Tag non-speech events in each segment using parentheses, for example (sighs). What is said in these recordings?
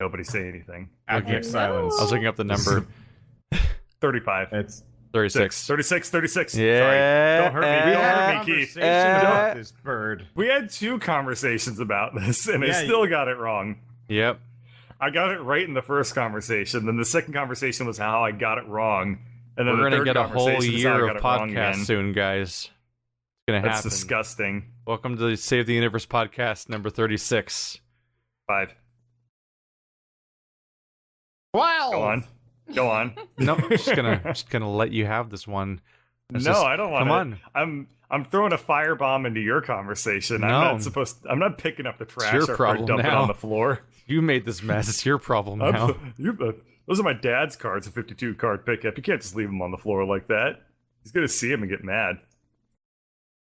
Nobody say anything. Abject no. silence. I was looking up the number (laughs) 35. It's 36. 36, 36. Yeah. Sorry. Don't hurt me. Uh, Don't we had hurt me, Keith. conversation about this bird. We had two conversations about this, and I Yeah, still got it wrong. Yep. I got it right in the first conversation. Then the second conversation was how I got it wrong. And then We're the gonna third get a whole conversation I year got of it wrong podcasts again. soon, guys. It's gonna That's happen. disgusting. Welcome to the Save the Universe podcast number 36. Five. Wow. Go on. Go on. (laughs) Nope, just gonna just gonna let you have this one. It's no, just- I don't want come to. on. I'm I'm throwing a firebomb into your conversation. No. I'm not supposed. I'm not picking up the trash your after I problem dump it on the floor. You made this mess. It's your problem I'm- now. (laughs) you, uh, those are my dad's cards, a 52 card pickup. You can't just leave them on the floor like that. He's gonna see him and get mad.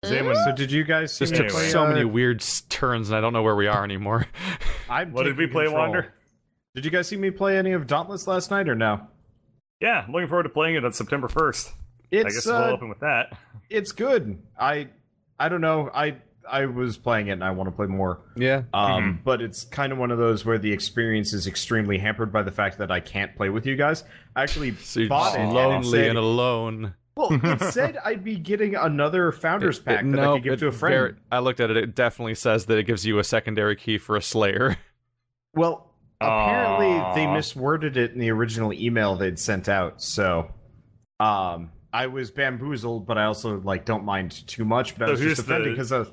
Anyone- So did you guys see This took Anyway. so uh, many weird turns, and I don't know where we are anymore. (laughs) I'm what did we play, control. Wander? Did you guys see me play any of Dauntless last night or no? Yeah, I'm looking forward to playing it on September 1st. I It's guess uh, we'll open with that. it's good. I I don't know. I I was playing it and I want to play more. yeah. Um, but it's kind of one of those where the experience is extremely hampered by the fact that I can't play with you guys. I actually So you're bought just it and it lonely said- and alone. well, it (laughs) said I'd be getting another founder's It- pack it- that I could give it to a friend. very- I looked at it. It definitely says that it gives you a secondary key for a Slayer. Well, apparently Aw. they misworded it in the original email they'd sent out. So, um, I was bamboozled, but I also like don't mind too much. But I was here's just offended the- because I was,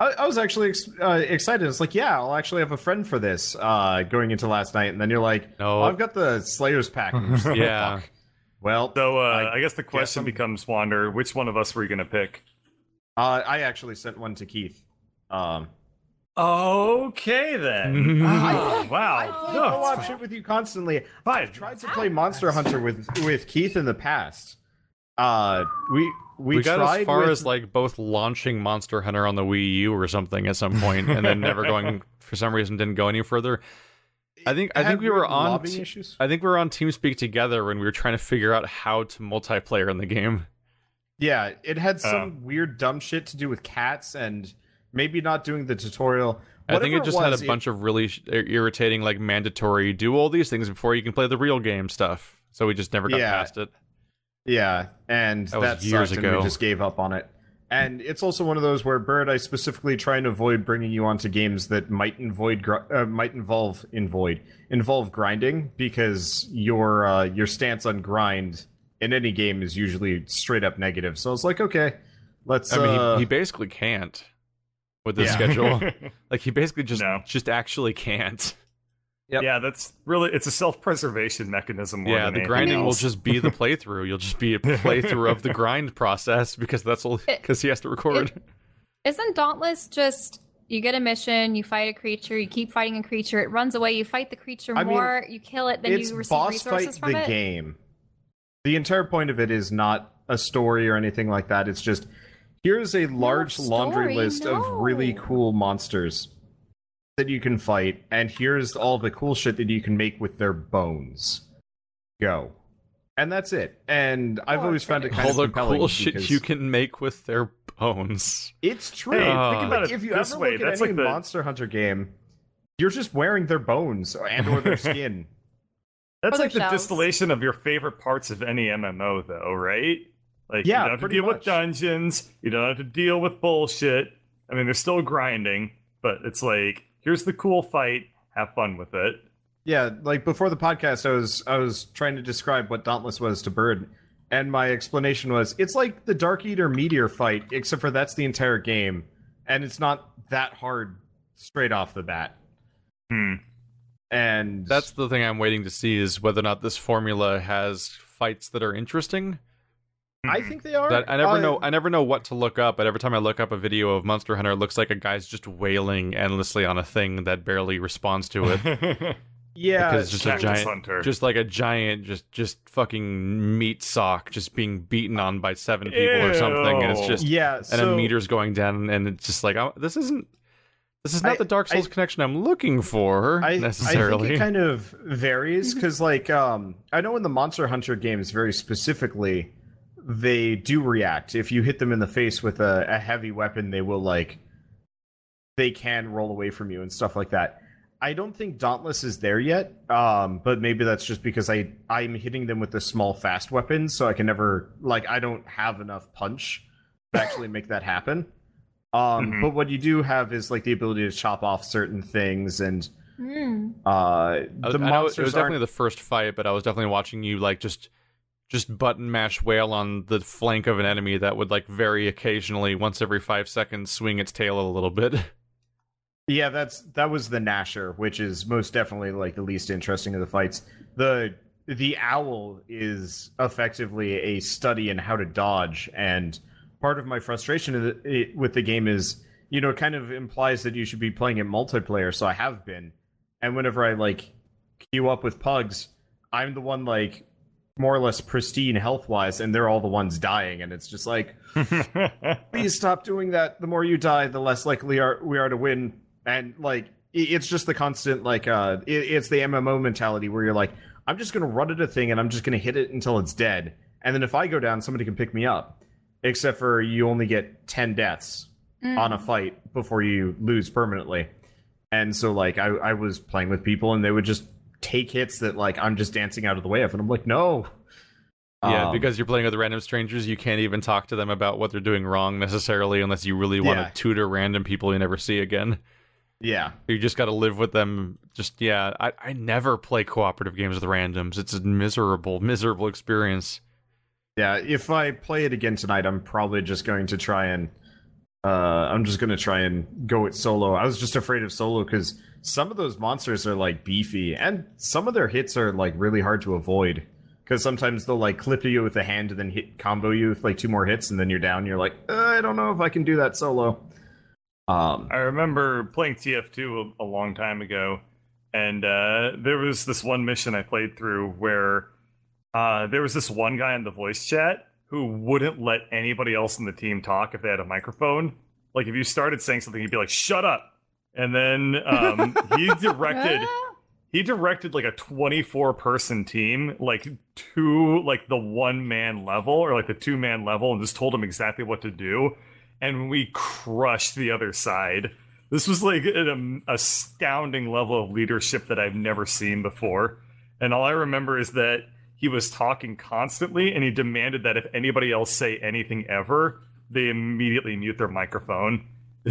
I, I was actually ex- uh, excited. It's like, yeah, I'll actually have a friend for this uh, going into last night, and then you're like, No. oh, I've got the Slayer's pack. And you're just like, Yeah. "Fuck." Well, So uh, I I, guess the question I'm- becomes, Wander, which one of us were you gonna pick? uh, I actually sent one to Keith. Um, Okay then. (laughs) I- Oh, wow. I play No, co-op shit with you constantly. fine. I've tried to play Monster Hunter with with Keith in the past. Uh, we we, We, got as far with, as like both launching Monster Hunter on the Wii U or something at some point, and then never (laughs) going for some reason didn't go any further. I think I think we were on. lobbying t- issues. I think we were on TeamSpeak together when we were trying to figure out how to multiplayer in the game. Yeah, it had some Oh. weird dumb shit to do with cats and maybe not doing the tutorial. I think it just had was, a bunch of really irritating, like mandatory do all these things before you can play the real game stuff. So we just never got Yeah. past it. Yeah, and That that, years ago. we just gave up on it. And it's also one of those where Bird, I specifically try and avoid bringing you onto games that might involve uh, might involve in void involve grinding because your uh, your stance on grind in any game is usually straight up negative. So it's like, okay, let's. I mean, uh, he, he basically can't with the Yeah. schedule. (laughs) like he basically just No. just actually can't. Yep. Yeah, that's really it's a self-preservation mechanism. More yeah, than the anything grinding will just be the playthrough. You'll just be a (laughs) playthrough of the grind process because that's all because he has to record. Isn't Dauntless just you get a mission, you fight a creature, you keep fighting a creature, it runs away, you fight the creature I mean, more, you kill it, then it's you receive boss resources fight from the it? game. The entire point of it is not a story or anything like that. It's just here's a large laundry story, list of really cool monsters that you can fight, and here's all the cool shit that you can make with their bones. Go. And that's it. And I've Oh, always found it kind all of the compelling cool shit you can make with their bones. It's true. Hey, Uh, think about it if you this ever way. look at any like the Monster Hunter game, you're just wearing their bones and or their (laughs) skin. That's Or like the shells. distillation of your favorite parts of any MMO, though, right? Like Yeah, you don't have to deal much. with dungeons. You don't have to deal with bullshit. I mean, there's still grinding, but it's like here's the cool fight. Have fun with it. Yeah, like before the podcast, I was I was trying to describe what Dauntless was to Bird, and my explanation was it's like the Darkeater Midir fight, except for that's the entire game, and it's not that hard straight off the bat. Hmm. And That's the thing I'm waiting to see is whether or not this formula has fights that are interesting. I think they are. That I never Uh, know. I never know what to look up. But every time I look up a video of Monster Hunter, it looks like a guy's just wailing endlessly on a thing that barely responds to it. (laughs) Yeah, because it's just a giant, Hunter. just like a giant, just just fucking meat sock, just being beaten on by seven people or something, and it's just yeah. and a meter's going down, and it's just like oh, this isn't. This is not I- the Dark Souls I- connection I'm looking for I, I necessarily. think it kind of varies (laughs) because, like, um, I know in the Monster Hunter games, very specifically, they do react. If you hit them in the face with a, a heavy weapon, they will like they can roll away from you and stuff like that. I don't think Dauntless is there yet. Um, but maybe that's just because I I'm hitting them with the small fast weapons, so I can never like I don't have enough punch to (laughs) actually make that happen. Um, Mhm. but what you do have is like the ability to chop off certain things, and Mm. uh, I was- the I know it was aren't- definitely the first fight, but I was definitely watching you like just just button mash whale on the flank of an enemy that would like very occasionally, once every five seconds, swing its tail a little bit. (laughs) Yeah, that's that was the Gnasher, which is most definitely like the least interesting of the fights. The the owl is effectively a study in how to dodge, and part of my frustration with the game is, you know, it kind of implies that you should be playing it multiplayer. So I have been, and whenever I like queue up with pugs, I'm the one like more or less pristine health wise, and they're all the ones dying, and it's just like (laughs) please stop doing that. The more you die, the less likely are we are to win. And like, it's just the constant like, uh, it, it's the MMO mentality where you're like, I'm just gonna run at a thing and I'm just gonna hit it until it's dead, and then if I go down, somebody can pick me up. Except for you only get ten deaths Mm. on a fight before you lose permanently. And so like, I I was playing with people and they would just take hits that like I'm just dancing out of the way of, and I'm like, no. yeah, Um, because you're playing with random strangers, you can't even talk to them about what they're doing wrong necessarily, unless you really want Yeah. to tutor random people you never see again. yeah, You just got to live with them. Just yeah, I I never play cooperative games with randoms. It's a miserable, miserable experience. Yeah, if I play it again tonight, I'm probably just going to try and uh I'm just to try and go it solo. I was just afraid of solo cuz some of those monsters are like beefy and some of their hits are like really hard to avoid cuz sometimes they'll like clip you with a hand and then hit combo you with like two more hits and then you're down. You're like, uh, I don't know if I can do that solo. Um I remember playing TF2 a, a long time ago, and uh, there was this one mission I played through where uh, there was this one guy in the voice chat who wouldn't let anybody else in the team talk if they had a microphone. Like if you started saying something, he'd be like, "Shut up!" And then um, he (laughs) directed he directed like a 24 person team like to like the one man level or like the two man level and just told them exactly what to do and we crushed the other side this was like an um, astounding level of leadership that i've never seen before and all i remember is that he was talking constantly and he demanded that if anybody else say anything ever they immediately mute their microphone (laughs)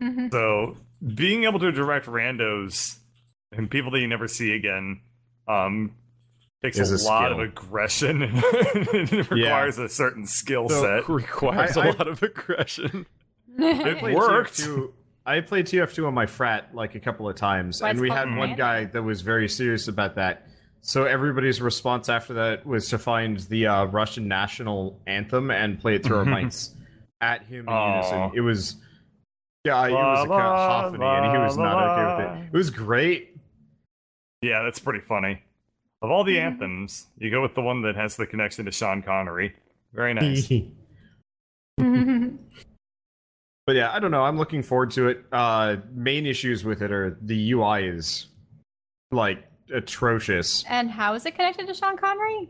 Mhm. so being able to direct randos and people that you never see again um takes Is a, a lot of aggression (laughs) and it requires a certain skill So, set. (laughs) Requires I- a I- lot of aggression. It worked. TF2 I played TF2 on my frat like a couple of times, Why and we had one guy that was very serious about that. So everybody's response after that was to find the uh, Russian national anthem and play it through our (laughs) mics at him in Aw. unison. It was, yeah, it was a La, la, cacophony, and he was not okay with it. It was great. Yeah, that's pretty funny. Of all the Mhm. anthems, you go with the one that has the connection to Sean Connery. Very (laughs) nice. (laughs) But yeah, I don't know. I'm looking forward to it. Uh, main issues with it are the UI is like atrocious. and how is it connected to Sean Connery?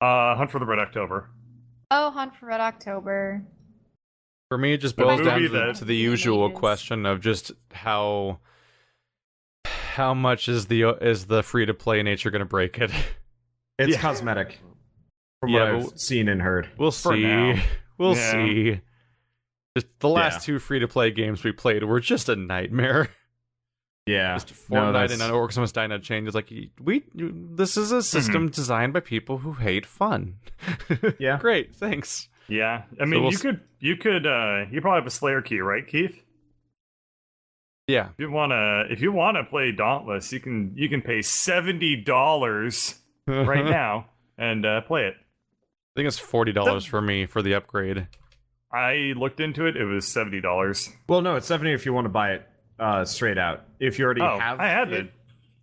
Uh, Hunt for the Red October. Oh, Hunt for Red October. For me, it just boils down to the, that- to the usual Is- question of just how how much is the is the free to play nature going to break it? (laughs) It's Yeah. cosmetic, from Yeah, what I've seen and heard. We'll see. (laughs) We'll Yeah. see. Just the last Yeah. two free to play games we played were just a nightmare. (laughs) Yeah, Just No, Fortnite that's- and Orcs Must Die Unchained is like we. This is a system designed by people who hate fun. (laughs) Yeah. great. Thanks. Yeah, I mean, we'll you s- could, you could, uh, you probably have a Slayer key, right, Keith? Yeah, If you wanna, if you wanna play Dauntless, you can, you can pay seventy dollars right (laughs) now and uh, play it. I think it's forty dollars for me for the upgrade. I looked into it; it was seventy dollars. Well, no, it's seventy if you want to buy it uh, straight out. If you already Oh, have, I have it.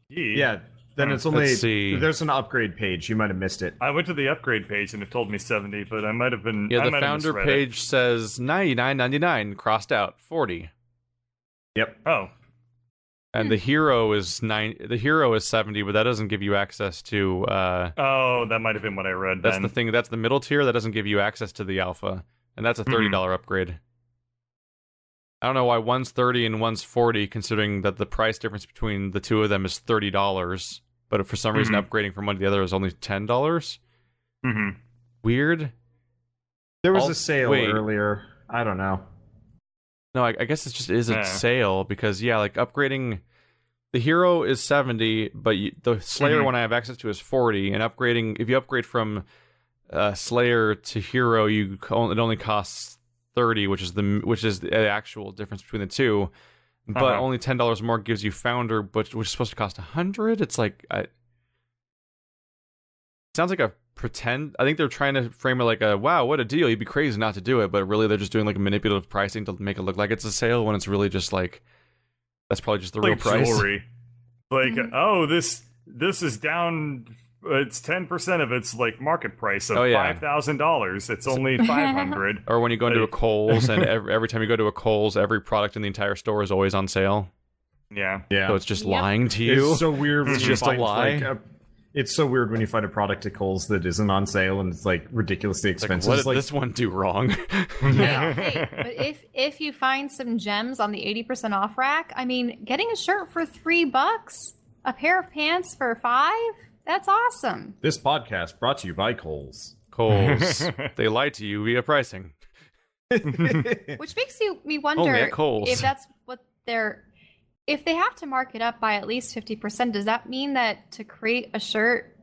Yee. Yeah, then Hmm. it's only Let's see. there's an upgrade page. You might have missed it. I went to the upgrade page and it told me seventy, but I might have been. Yeah, I the might have founder misread it. page says ninety nine ninety nine crossed out forty, Yep. Oh, and the hero is nine. The hero is seventy, but that doesn't give you access to. uh oh, that might have been what I read. That's then. the thing. That's the middle tier that doesn't give you access to the alpha, and that's a thirty dollar upgrade. I don't know why one's 30 and one's 40 considering that the price difference between the two of them is $30, but if for some reason Mhm. upgrading from one to the other is only $10. hmm Weird. There was Al- a sale wait. earlier. I don't know. No, I, I guess it just is a Yeah. sale because yeah, like upgrading the hero is 70, but you, the Slayer Mhm. one I have access to is 40 and upgrading if you upgrade from uh, Slayer to hero you it only costs 30, which is the which is the actual difference between the two. But Uh-huh. only $10 more gives you founder but which is supposed to cost 100. It's like I Sounds like a pretend I think they're trying to frame it like a wow, what a deal. You'd be crazy not to do it, but really they're just doing like manipulative pricing to make it look like it's a sale when it's really just like that's probably just the real like price. jewelry. Like, Mhm. oh, this this is down. It's ten percent of its like market price of Oh, yeah. five thousand dollars. It's (laughs) only five hundred. Or when you go into a Like- Kohl's and (laughs) every, every time you go to a Kohl's, every product in the entire store is always on sale. yeah. Yeah. So it's just Yep. lying to you. It's so weird. When It's you just a find, lie. Like, a, it's so weird when you find a product at Kohl's that isn't on sale and it's like ridiculously It's like, expensive. what It's did like, this one do wrong? (laughs) Yeah, hey, but if if you find some gems on the eighty percent off rack, I mean, getting a shirt for three bucks, a pair of pants for five, that's awesome. This podcast brought to you by Kohl's. Kohl's. (laughs) they lie to you via pricing. (laughs) Which makes you me wonder Only at Kohl's. if that's what they're if they have to mark it up by at least fifty percent. Does that mean that to create a shirt,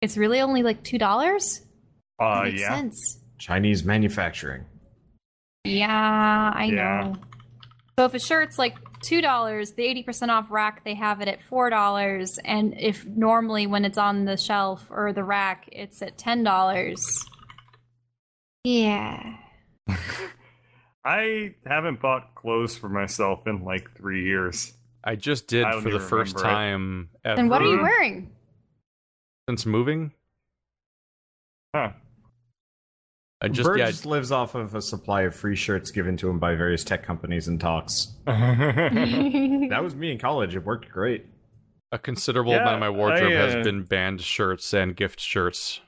it's really only like two dollars? Uh, makes yeah. sense. Chinese manufacturing. Yeah, I Yeah. know. So if a shirt's like two dollars, the eighty percent off rack they have it at four dollars, and if normally when it's on the shelf or the rack it's at ten dollars. Yeah. (laughs) I haven't bought clothes for myself in like three years. I just did I for the first remember it. time ever And what are you wearing? since moving. Huh. I just Bird yeah, just lives off of a supply of free shirts given to him by various tech companies and talks. (laughs) That was me in college. It worked great. a considerable Yeah, amount of my wardrobe I, has uh, been band shirts and gift shirts.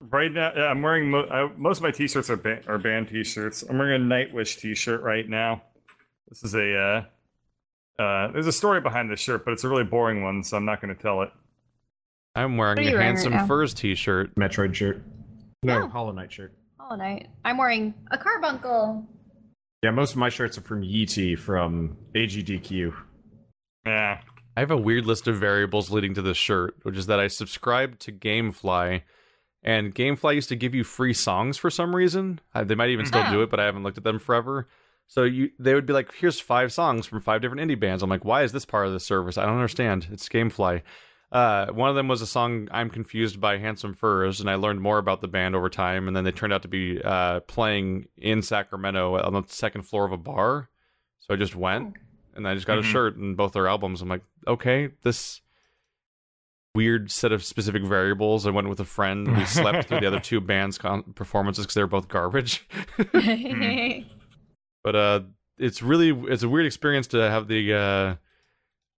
right now, I'm wearing mo- I, most of my t-shirts are ba- are band t-shirts. I'm wearing a Nightwish t-shirt right now. This is a uh, uh, there's a story behind this shirt, but it's a really boring one, so I'm not going to tell it. I'm wearing a wearing handsome now? furs t-shirt. Metroid shirt. No, Oh. Hollow Knight shirt. All night. I'm wearing a carbuncle. Yeah, most of my shirts are from Yeezy from AGDQ. Yeah. I have a weird list of variables leading to this shirt, which is that I subscribed to GameFly, and GameFly used to give you free songs for some reason. They might even still do Oh. it, but I haven't looked at them forever. So you, they would be like, "Here's five songs from five different indie bands." I'm like, "Why is this part of the service? I don't understand." It's GameFly. Uh, one of them was a song "I'm Confused" by Handsome Furs, and I learned more about the band over time. And then they turned out to be uh, playing in Sacramento on the second floor of a bar. So I just went, and I just got a Mhm. shirt and both their albums. I'm like, okay, this weird set of specific variables. I went with a friend. We slept through the other (laughs) two bands' con- performances because they were both garbage. (laughs) but uh, it's really it's a weird experience to have the. Uh,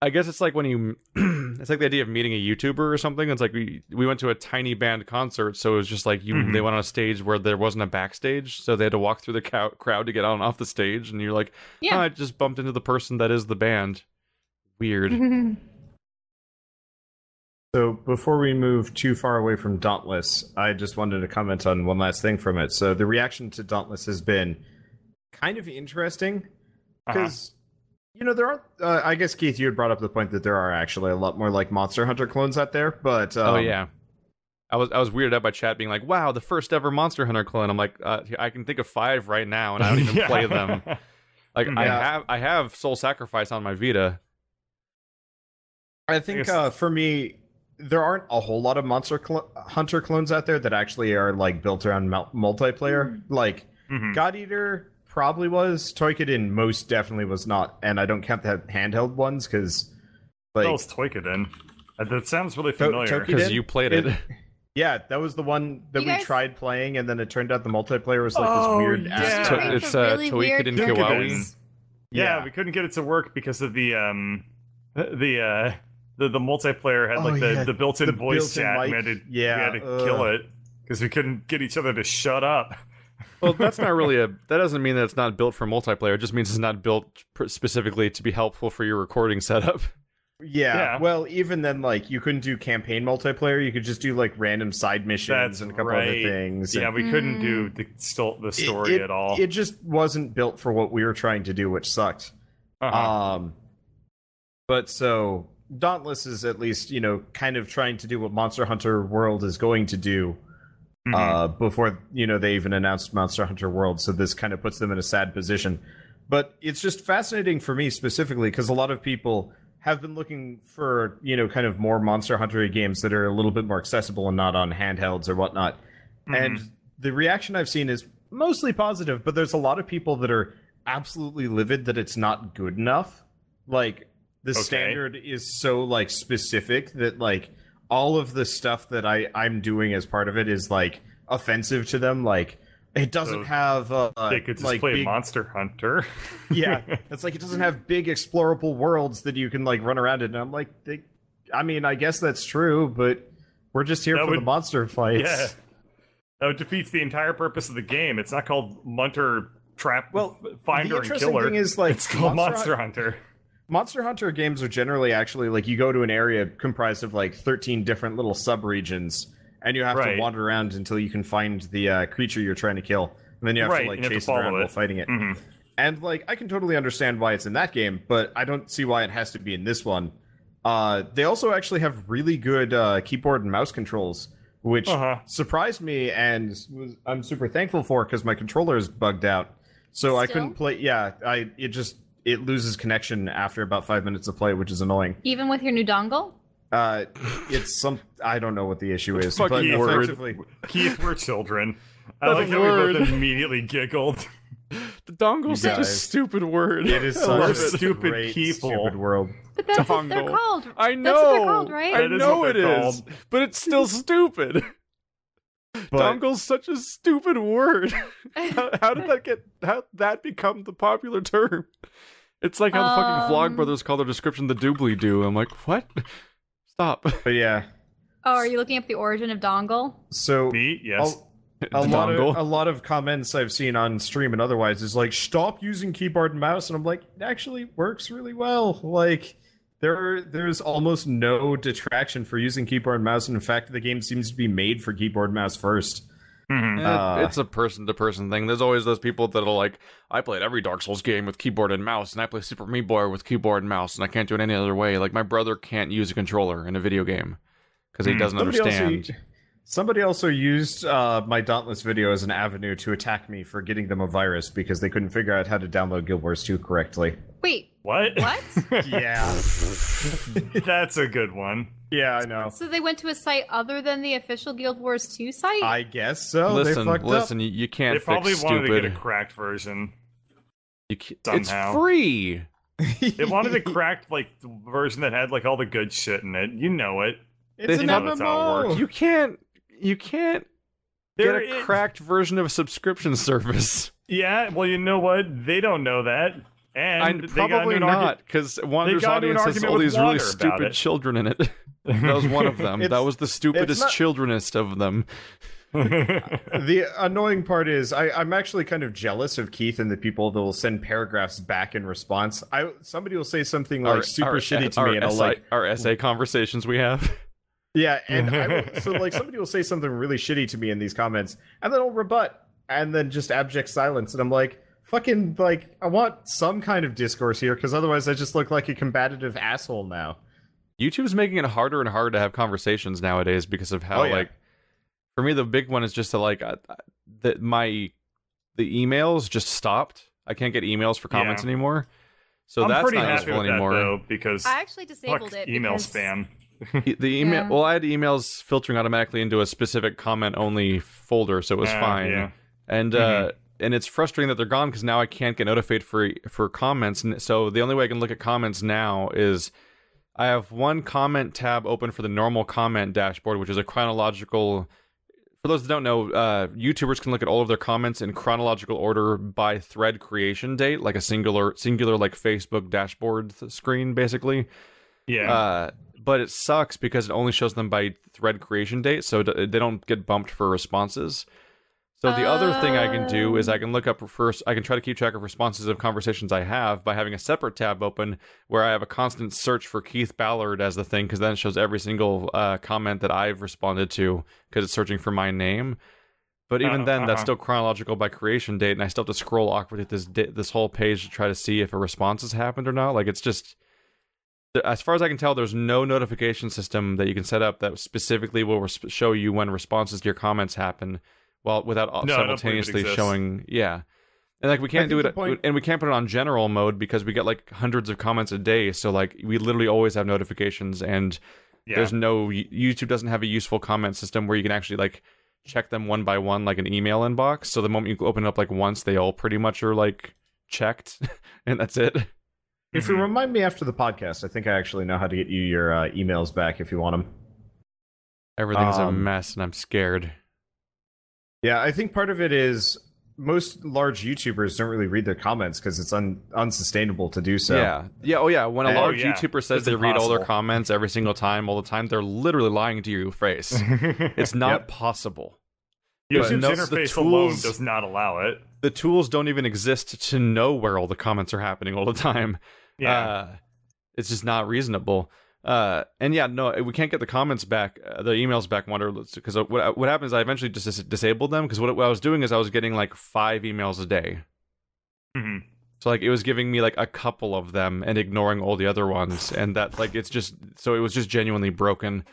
I guess it's like when you, (clears throat) it's like the idea of meeting a YouTuber or something. It's like we we went to a tiny band concert, so it was just like you. Mhm. They went on a stage where there wasn't a backstage, so they had to walk through the cow- crowd to get on and off the stage, and you're like, Yeah. "Oh, I just bumped into the person that is the band. Weird. (laughs) So before we move too far away from Dauntless, I just wanted to comment on one last thing from it. So the reaction to Dauntless has been kind of interesting Uh-huh. because you know there are. Uh, I guess Keith, you had brought up the point that there are actually a lot more like Monster Hunter clones out there, but um, oh yeah. I was I was weirded out by chat being like, "Wow, the first ever Monster Hunter clone." I'm like, uh, I can think of five right now, and I don't even (laughs) Yeah. play them. (laughs) Like I have I have Soul Sacrifice on my Vita. I think guess- uh, for me, there aren't a whole lot of Monster cl- Hunter clones out there that actually are like built around mul- multiplayer. Like Mhm. God Eater probably was. Toukiden most definitely was not, and I don't count the handheld ones because, What like, else Toukiden? Uh, That sounds really familiar. Because you played it. It- yeah, that was the one that You we guys- tried playing, and then it turned out the multiplayer was like Oh, this weird. yeah. ass- To- it's, the uh, really Toukiden weird and yeah, Yeah. we couldn't get it to work because of the um the uh the, the multiplayer had Oh, like the, yeah, the built-in the voice built-in chat. mic. We had to, Yeah, we had to ugh. kill it because we couldn't get each other to shut up. Well, that's not really a. That doesn't mean that it's not built for multiplayer. It just means it's not built specifically to be helpful for your recording setup. Yeah, Yeah. Well, even then, like you couldn't do campaign multiplayer. You could just do like random side missions That's and a couple right. other things. Yeah, and we couldn't do the sto- the it- story it, at all. It just wasn't built for what we were trying to do, which sucked. Uh-huh. Um, but so Dauntless is at least you know kind of trying to do what Monster Hunter World is going to do. Mhm. uh, before you know they even announced Monster Hunter World. So this kind of puts them in a sad position. But it's just fascinating for me specifically because a lot of people have been looking for you know kind of more Monster Hunter games that are a little bit more accessible and not on handhelds or whatnot. Mhm. And the reaction I've seen is mostly positive, but there's a lot of people that are absolutely livid that it's not good enough. Like the Okay. standard is so like specific that like all of the stuff that I I'm doing as part of it is like offensive to them. Like it doesn't So have uh, they could just like play big, Monster Hunter. (laughs) yeah. (laughs) It's like it doesn't have big explorable worlds that you can like run around in. And I'm like, they, I mean, I guess that's true, but we're just here That for the monster fights. yeah. That defeats the entire purpose of the game. It's not called Munter Trap Well, Finder the and interesting Killer. thing is like it's called Monster Monster, Hun- Hunter. Monster Hunter games are generally actually like you go to an area comprised of like 13 different little subregions, and you have Right. to wander around until you can find the uh, creature you're trying to kill, and then you have Right, to like and you have to chase it follow around while fighting it. Mhm. And like I can totally understand why it's in that game, but I don't see why it has to be in this one. Uh, they also actually have really good uh, keyboard and mouse controls, which Uh-huh. surprised me and was, I'm super thankful for because my controller is bugged out, so I couldn't play. Yeah, I it just it loses connection after about five minutes of play, which is annoying. Even with your new dongle? Uh, it's some I don't know what the issue is, Fuck but you, effectively, Keith, we're children. I The like how we word. both immediately giggled. The dongle's such a stupid word. it is (laughs) I such love a it. Stupid great, people. stupid world. But that's what they're called. I know. That's what they're called, right? I know what it they're is, called. but it's still stupid. (laughs) But Dongle's such a stupid word. (laughs) how, how did that get? How that become the popular term? It's like how the fucking Um, Vlogbrothers call their description the doobly doo. I'm like, what? (laughs) Stop. but yeah, Oh, are you looking up the origin of dongle? so Me, yes. a, a lot of Dongle. a lot of comments I've seen on stream and otherwise is like stop using keyboard and mouse and I'm like it actually works really well like there there's almost no detraction for using keyboard and mouse and in fact the game seems to be made for keyboard and mouse first Mhm. Eh, Uh, it's a person to person thing. There's always those people that are like, I played every Dark Souls game with keyboard and mouse, and I play Super Meat Boy with keyboard and mouse, and I can't do it any other way. Like my brother can't use a controller in a video game because he Hmm. doesn't somebody understand. Also somebody also used uh, my dauntless video as an avenue to attack me for getting them a virus because they couldn't figure out how to download guild wars 2 correctly Wait, What? What? (laughs) yeah (laughs) That's a good one. yeah i know so they went to a site other than the official Guild Wars 2 site? i guess so listen, they fucked listen, you, you can't They probably fix wanted stupid. to get a cracked version. You ca- somehow. It's free. up They wanted a cracked like version that had like all the good shit in it. You know it. it's They an know it MMO. You can't. You can't There get a is- cracked version of a subscription service. Yeah, well, you know what? They don't know that, and I they probably an not because Wander's got into audience has all these really stupid children in it. (laughs) that was one of them. that was the stupidest, not- childrenest of them. (laughs) The annoying part is I, I'm actually kind of jealous of Keith and the people that will send paragraphs back in response. I somebody will say something like super shitty to our me, and I'll essay, like, our essay conversations we have. Yeah, and I will, so like (laughs) somebody will say something really shitty to me in these comments, and then I'll rebut, and then just abject silence, and I'm like, fucking like I want some kind of discourse here because otherwise I just look like a combative asshole now. YouTube's making it harder and harder to have conversations nowadays because of how Oh, yeah. like for me the big one is just to like uh, that my the emails just stopped. I can't get emails for comments Yeah. anymore. So I'm that's pretty not happy useful with anymore. that though because I actually disabled fuck it. email because- spam. The (laughs) email Yeah. well i had emails filtering automatically into a specific comment only folder so it was Ah, fine yeah. and uh and it's frustrating that they're gone because now i can't get notified for for comments and so the only way i can look at comments now is i have one comment tab open for the normal comment dashboard which is a chronological for those that don't know uh youtubers can look at all of their comments in chronological order by thread creation date like a singular singular like facebook dashboard th- screen basically Yeah. uh, but it sucks because it only shows them by thread creation date, so d- they don't get bumped for responses. So the other thing I can do is I can look up first. I can try to keep track of responses of conversations I have by having a separate tab open where I have a constant search for Keith Ballard as the thing because then it shows every single uh, comment that I've responded to because it's searching for my name. But even Uh, then, that's uh-huh. still chronological by creation date, and I still have to scroll awkwardly this this whole page to try to see if a response has happened or not. Like it's just, as far as I can tell, there's no notification system that you can set up that specifically will res- show you when responses to your comments happen, well, without uh, No, believe it simultaneously showing. Yeah, and like we can't do it, point- and we can't put it on general mode because we get like hundreds of comments a day. So like we literally always have notifications and Yeah. there's no YouTube doesn't have a useful comment system where you can actually like check them one by one like an email inbox. So the moment you open it up like once, they all pretty much are like checked, (laughs) and that's it. If you Mhm. remind me after the podcast, I think I actually know how to get you your uh, emails back if you want them. Everything's a Um, mess, and I'm scared. Yeah, I think part of it is most large YouTubers don't really read their comments because it's un- unsustainable to do so. yeah, yeah, oh yeah. When a Oh, large yeah. YouTuber says It's they read all their comments every single time, all the time, they're literally lying to your face. (laughs) it's not Yep. possible. YouTube's no- the interface alone does not allow it. The tools don't even exist to know where all the comments are happening all the time. Yeah. Uh, it's just not reasonable. Uh, and yeah, no, we can't get the comments back, uh, the emails back. Wonder because what what happens? I eventually just dis- disabled them because what, what I was doing is I was getting like five emails a day. Mhm. So like it was giving me like a couple of them and ignoring all the other ones, and that like it's just so it was just genuinely broken.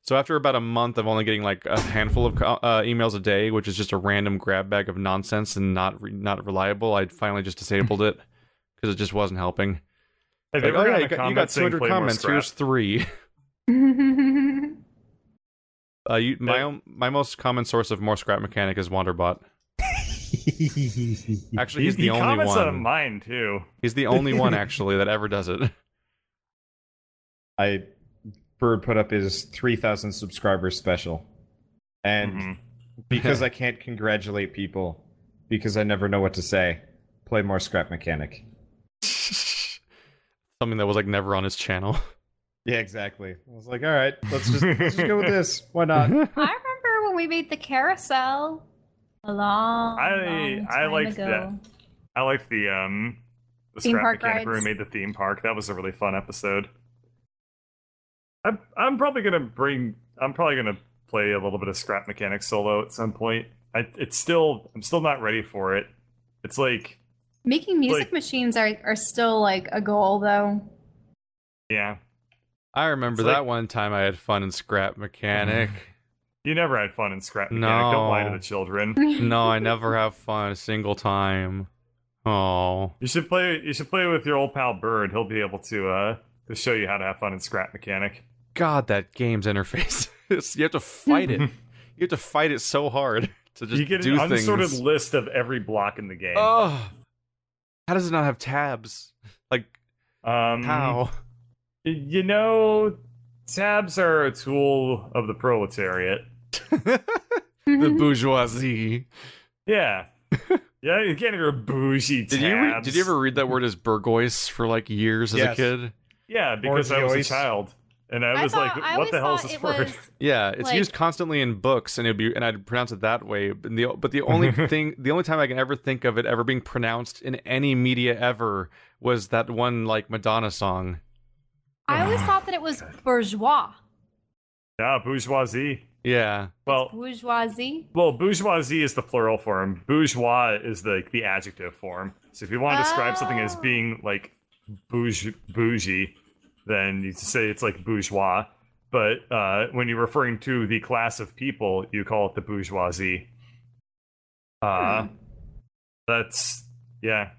So after about a month of only getting like a handful of uh, emails a day, which is just a random grab bag of nonsense and not re- not reliable, I finally just disabled (laughs) it because it just wasn't helping. Have Like, you oh yeah, you got, you got 200 more comments. Here's three. (laughs) Uh, you, my own, my most common source of more scrap mechanic is Wanderbot. (laughs) Actually, he's he, the he only comments on one. mine too. He's the only one (laughs) actually that ever does it. I Bird put up his 3,000 subscribers special. And Mhm. because I can't congratulate people, because I never know what to say, play more Scrap Mechanic. Something that was like never on his channel. (laughs) Yeah, exactly. I was like, all right, let's just, let's just go with (laughs) this. Why not? (laughs) I remember when we made the carousel a long, I- long I time liked ago. I liked the um the Theme scrap park mechanic where we made the theme park. That was a really fun episode. I'm I'm probably gonna bring. I'm probably gonna play a little bit of scrap mechanic solo at some point. I it's still I'm still not ready for it. It's like Making music Like- machines are, are still like a goal though. yeah, I remember It's that like- one time I had fun in scrap mechanic. (sighs) you never had fun in scrap mechanic. Don't lie to the children. (laughs) no, I never have fun a single time. Oh, You should play. You should play with your old pal Bird. He'll be able to uh to show you how to have fun in scrap mechanic. God, that game's interface. It's- (laughs) you have to fight it. (laughs) You have to fight it so hard to just you get do an unsorted things. list of every block in the game. Oh, how does it not have tabs? Like um, how? You know, tabs are a tool of the proletariat. (laughs) the bourgeoisie. Yeah. (laughs) yeah, you can't hear bougie tabs. Did you re- did you ever read that word as burgoise for like years as a kid? Yeah, because I was a child. And I I was thought- like, what the hell is this word? was (laughs) Yeah, it's Like- used constantly in books, and it'd be and I'd pronounce it that way. But the but the only (laughs) thing, the only time I can ever think of it ever being pronounced in any media ever was that one like Madonna song. I oh always thought that it was bourgeois. Yeah, bourgeoisie. Yeah, Well, Bourgeoisie. well, bourgeoisie is the plural form. Bourgeois is the the adjective form. So if you want to describe something as Oh. being like bougie, bougie, then you say it's like bourgeois. But uh, when you're referring to the class of people, you call it the bourgeoisie. Uh, Hmm. that's yeah.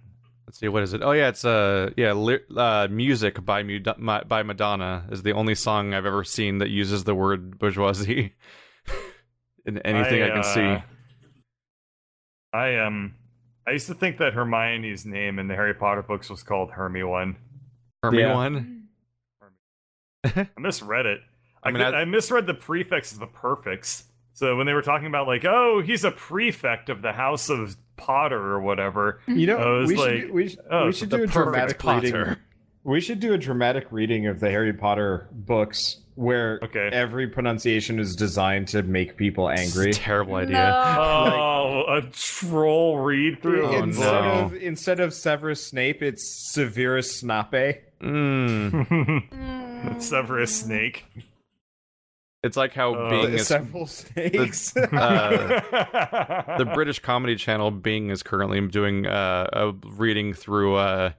let's see what is it? Oh yeah, it's uh yeah, li- uh, music by Mu- Ma- by Madonna is the only song I've ever seen that uses the word bourgeoisie (laughs) in anything I, can uh, see. I um, I used to think that Hermione's name in the Harry Potter books was called Hermy One. Hermy yeah. one. I misread it. I, I mean, could- I- I misread the prefix as the perfix. So when they were talking about like, oh, he's a prefect of the House of Potter or whatever, You know, was we, like, should, we, should- oh, we should do a dramatic Potter. reading. We should do a dramatic reading of the Harry Potter books where Okay. every pronunciation is designed to make people angry. A terrible idea. No. Oh, a troll read through. Oh, instead no. of instead of Severus Snape, it's Severus Snape. (laughs) Mm. Severus Snake. It's like how Uh, Bing is several snakes. uh, (laughs) the British comedy channel Bing is currently doing uh, a reading through uh,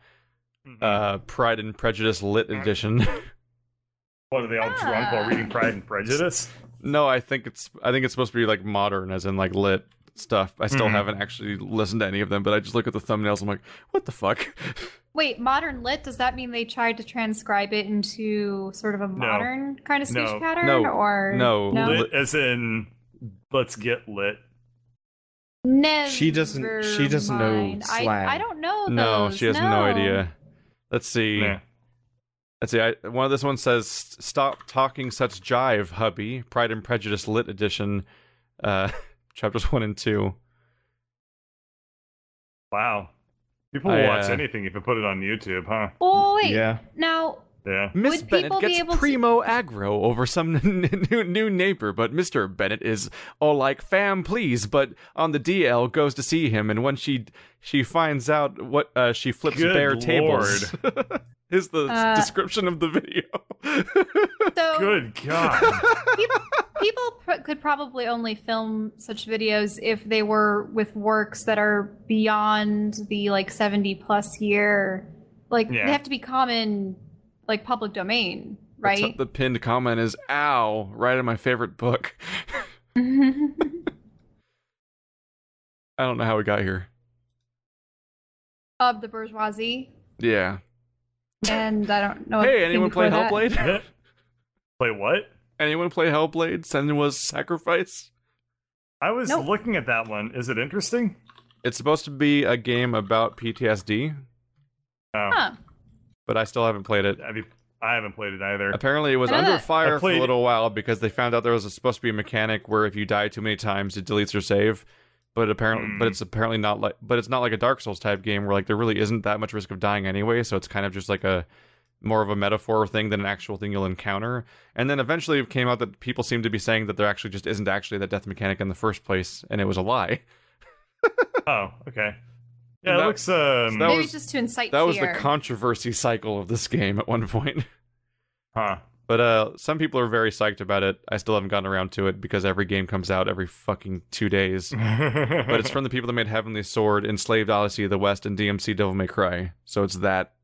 uh, Pride and Prejudice Lit edition. (laughs) what are they all drunk while reading Pride and Prejudice? no, I think it's I think it's supposed to be like modern, as in like lit stuff. I still Mhm. haven't actually listened to any of them, but I just look at the thumbnails. I'm like, what the fuck? (laughs) Wait, modern lit, does that mean they tried to transcribe it into sort of a modern kind of speech No. pattern? No. Or No. no? Lit as in let's get lit. Never She doesn't- she doesn't know mind. I, slang. I don't know no, she has no. idea. Let's see. Nah. Let's see. I, one of this one says, "Stop talking such jive, hubby." Pride and Prejudice Lit edition, uh, (laughs) chapters one and two. Wow. People will I, watch uh, anything if you put it on YouTube, huh? Oh wait, yeah. now Yeah. Miss Would Bennett people be gets able to- primo aggro over some (laughs) new, new neighbor, but Mr. Bennett is all like fam, please. But on the DL, goes to see him, and when she she finds out what uh, she flips Good bare tables. (laughs) is the Uh, description of the video. (laughs) so Good God. people, people pr- could probably only film such videos if they were with works that are beyond the like 70 plus year like Yeah. they have to be common like public domain The right t- the pinned comment is "ow" right in my favorite book. (laughs) I don't know how we got here. of the bourgeoisie Yeah. And i don't know (laughs) Hey, anyone play. Hellblade? (laughs) Play what? anyone play Hellblade? Senua's Sacrifice. I was Nope. looking at that one. Is it interesting? It's supposed to be a game about PTSD, Oh, huh. but I still haven't played it. have you, I haven't played it either. Apparently, it was under that. fire I for a little while because they found out there was supposed to be a mechanic where if you die too many times, it deletes your save. But apparently, Hmm. but it's apparently not like, but it's not like a Dark Souls type game where like there really isn't that much risk of dying anyway. So it's kind of just like a more of a metaphor thing than an actual thing you'll encounter. And then eventually it came out that people seem to be saying that there actually just isn't actually that death mechanic in the first place, and it was a lie. (laughs) Oh, okay. Yeah, And it that- looks. Um, that maybe was- just to incite That was the controversy cycle of this game at one point. huh. But uh, some people are very psyched about it. I still haven't gotten around to it because every game comes out every fucking two days. but it's from the people that made Heavenly Sword, Enslaved Odyssey of the West, and DMC Devil May Cry. So it's that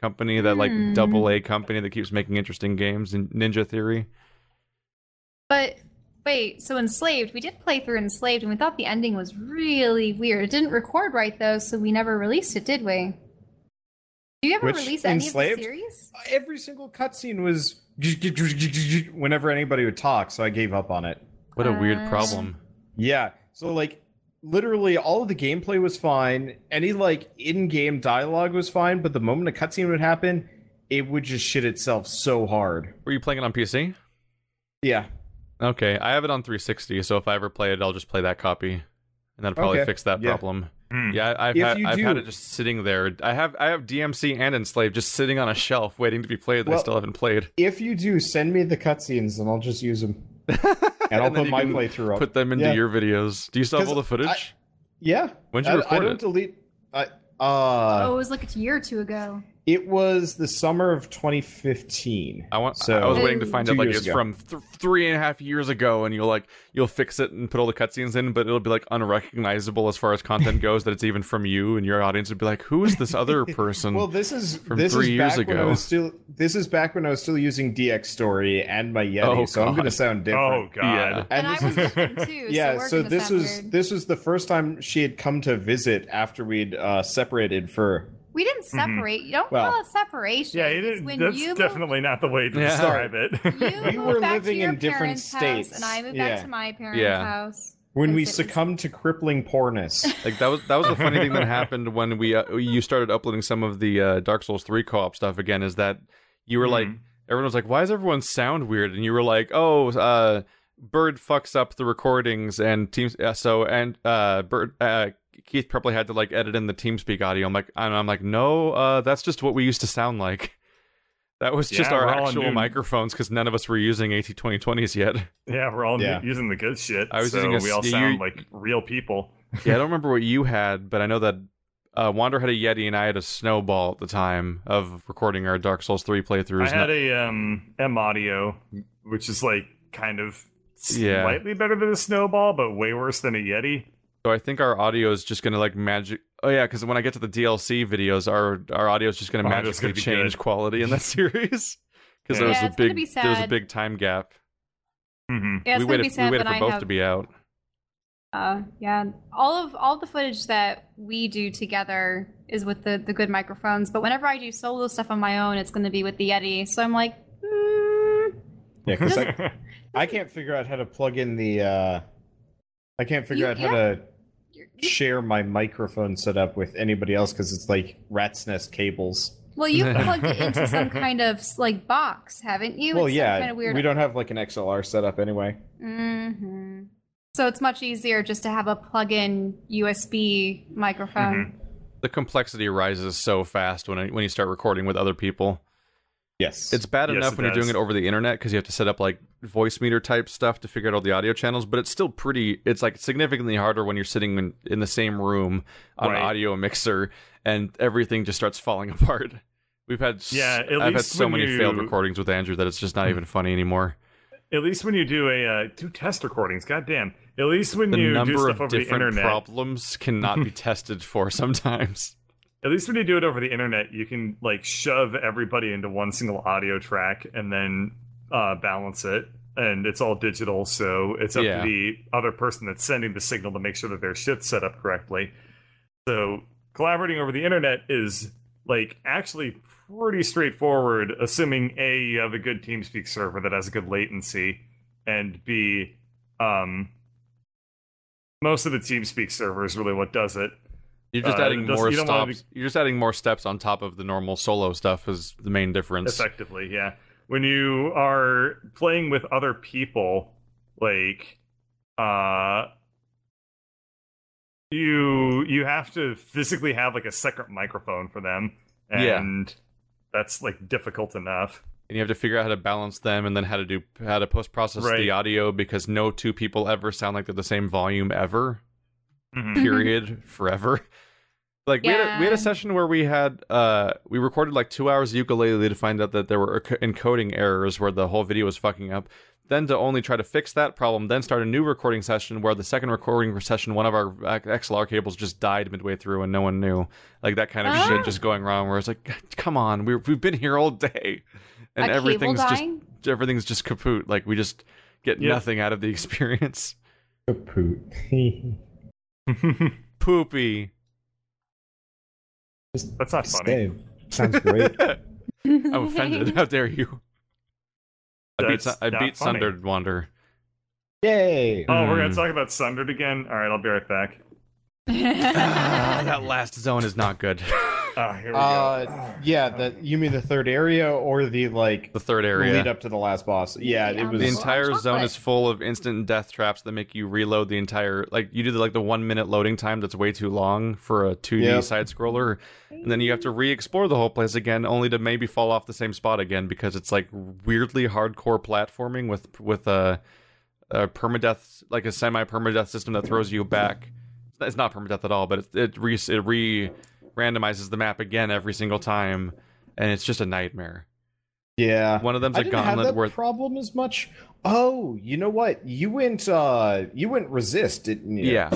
company, that like Hmm. double A company that keeps making interesting games in Ninja Theory. but wait so enslaved we did play through enslaved and we thought the ending was really weird it didn't record right though so we never released it did we do you ever Which, release any Enslaved? of the series Every single cutscene was whenever anybody would talk, so I gave up on it. What a weird Uh, problem. Yeah. So like literally all of the gameplay was fine. Any like in-game dialogue was fine, but the moment a cutscene would happen, it would just shit itself so hard. Were you playing it on PC? Yeah. Okay, I have it on 360, so if I ever play it, I'll just play that copy, and that'll probably Okay, fix that yeah. problem. Hmm. Yeah, I've If had I've had it just sitting there. I have I have DMC and Enslaved just sitting on a shelf waiting to be played that I still haven't played. If you do, send me the cutscenes and I'll just use them. (laughs) And I'll And put my can playthrough up. Put them into Yeah. your videos. Do you still have all the footage? I- yeah. When'd you I, I don't it? delete I oh uh it was like a year or two ago it was the summer of 2015. I want. So I was waiting to find out like it's ago. from th- three and a half years ago, and you'll like you'll fix it and put all the cutscenes in, but it'll be like unrecognizable as far as content goes. that it's even from you, and your audience would be like, "Who is this other (laughs) person?" Well, this is from this three is years back when I ago. was still this is back when I was still using Dxtory and my Yeti, Oh, so I'm going to sound different. Oh God. Yeah. and, And i this was is- too (laughs) yeah, so, so, this was weird. this was the first time she had come to visit after we'd uh, separated for. We didn't separate you don't Well- call it separation yeah, you It's didn't, when that's you definitely not the way to Yeah. describe it. (laughs) you (laughs) We were living in different states. house, and i moved Yeah. back to my parents Yeah. When we Because succumbed to crippling poorness. (laughs) Like that was that was the funny thing that happened when we uh, you started uploading some of the uh, Dark Souls three co-op stuff again. Is that you were like Mhm. everyone was like, "Why does everyone sound weird?" And you were like, "Oh, uh, Bird fucks up the recordings and teams." Uh, so and uh, Bird uh, Keith probably had to like edit in the TeamSpeak audio. I'm like, and I'm like, no, uh, that's just what we used to sound like. (laughs) That was just Yeah, our we're all on actual new- microphones because none of us were using AT 2020s yet. (laughs) Yeah, we're all Yeah. using the good shit. I was so using a we all sound you- like real people. (laughs) yeah, I don't remember what you had, but I know that uh, Wander had a Yeti and I had a Snowball at the time of recording our Dark Souls 3 playthroughs. I had a um M audio, which is like kind of Yeah. slightly better than a snowball, but way worse than a Yeti. So I think our audio is just going to like magic. Oh yeah, because when I get to the DLC videos, our our audio is just going to audio's magically gonna change good. quality in that (laughs) series. Because Yeah. there was Yeah, a big there was a big time gap. hmm Yeah, it's we waited, be sad we waited for I both have to be out. Uh, yeah, all of all the footage that we do together is with the the good microphones. But whenever I do solo stuff on my own, it's going to be with the Yeti. So I'm like, mm, Yeah, because (laughs) I, I can't figure out how to plug in the. uh I can't figure You- out how to you're- share my microphone setup with anybody else because it's like rat's nest cables. well, you (laughs) plugged it into some kind of like box, haven't you? well, It's yeah, kind of weird. we don't have like an XLR setup anyway. hmm So it's much easier just to have a plug-in USB microphone. The complexity rises so fast when I, when you start recording with other people. Yes, It's bad Yes, enough it when you're doing it over the internet because you have to set up like Voicemeeter type stuff to figure out all the audio channels, but it's still pretty. It's like significantly harder when you're sitting in, in the same room on Right. an audio mixer and everything just starts falling (laughs) apart. We've had Yeah, at I've had so many you- failed recordings with Andrew that it's just not even funny anymore. At least when you do a uh, do test recordings, goddamn. At least when The you do stuff of over the internet, problems cannot be (laughs) tested for sometimes. At least when you do it over the internet, you can like shove everybody into one single audio track and then uh, balance it. And it's all digital, so it's up Yeah. to the other person that's sending the signal to make sure that their shit's set up correctly. So collaborating over the internet is like actually pretty straightforward, assuming A, you have a good TeamSpeak server that has a good latency, and B, um, most of the TeamSpeak server is really what does it. You're just Uh, adding more stops. You're just adding more steps on top of the normal solo stuff is the main difference. effectively yeah when you are playing with other people like uh you you have to physically have like a separate microphone for them Yeah. and that's like difficult enough and you have to figure out how to balance them and then how to do how to post process Right. the audio because no two people ever sound like they're the same volume ever Mhm. period forever like we had a, we had a session where we had uh we recorded like two hours of ukulele to find out that there were encoding errors where the whole video was fucking up then to only try to fix that problem then start a new recording session where the second recording session one of our uh, xlr cables just died midway through and no one knew like that kind of Ah. shit just going wrong where it's like come on we we've been here all day and a cable everything's just everything's just kaput. Like we just get Yep. nothing out of the (laughs) experience. Kaput. (laughs) Poopy. That's not funny Sounds great. (laughs) I'm offended. (laughs) How dare you? I beat, That's I not beat funny. Sundered Wander. Yay! oh we're gonna hmm. talk about sundered again all right i'll be right back Ah, (laughs) that last zone is not good. (laughs) ah here we go Uh, yeah, the you mean the third area or the like the third area lead up to the last boss? Yeah, it was. The Well, entire zone is full of instant death traps that make you reload the entire. Like you do the, like the one minute loading time that's way too long for a 2D Yep. side scroller, and then you have to re-explore the whole place again, only to maybe fall off the same spot again because it's like weirdly hardcore platforming with with a, a permadeath like a semi permadeath system that throws you back. It's not permadeath at all, but it it re it re randomizes the map again every single time, and it's just a nightmare. yeah, One of them's I a didn't have gauntlet that where problem as much. Oh, you know what? You went. uh You went resist, didn't you? Yeah.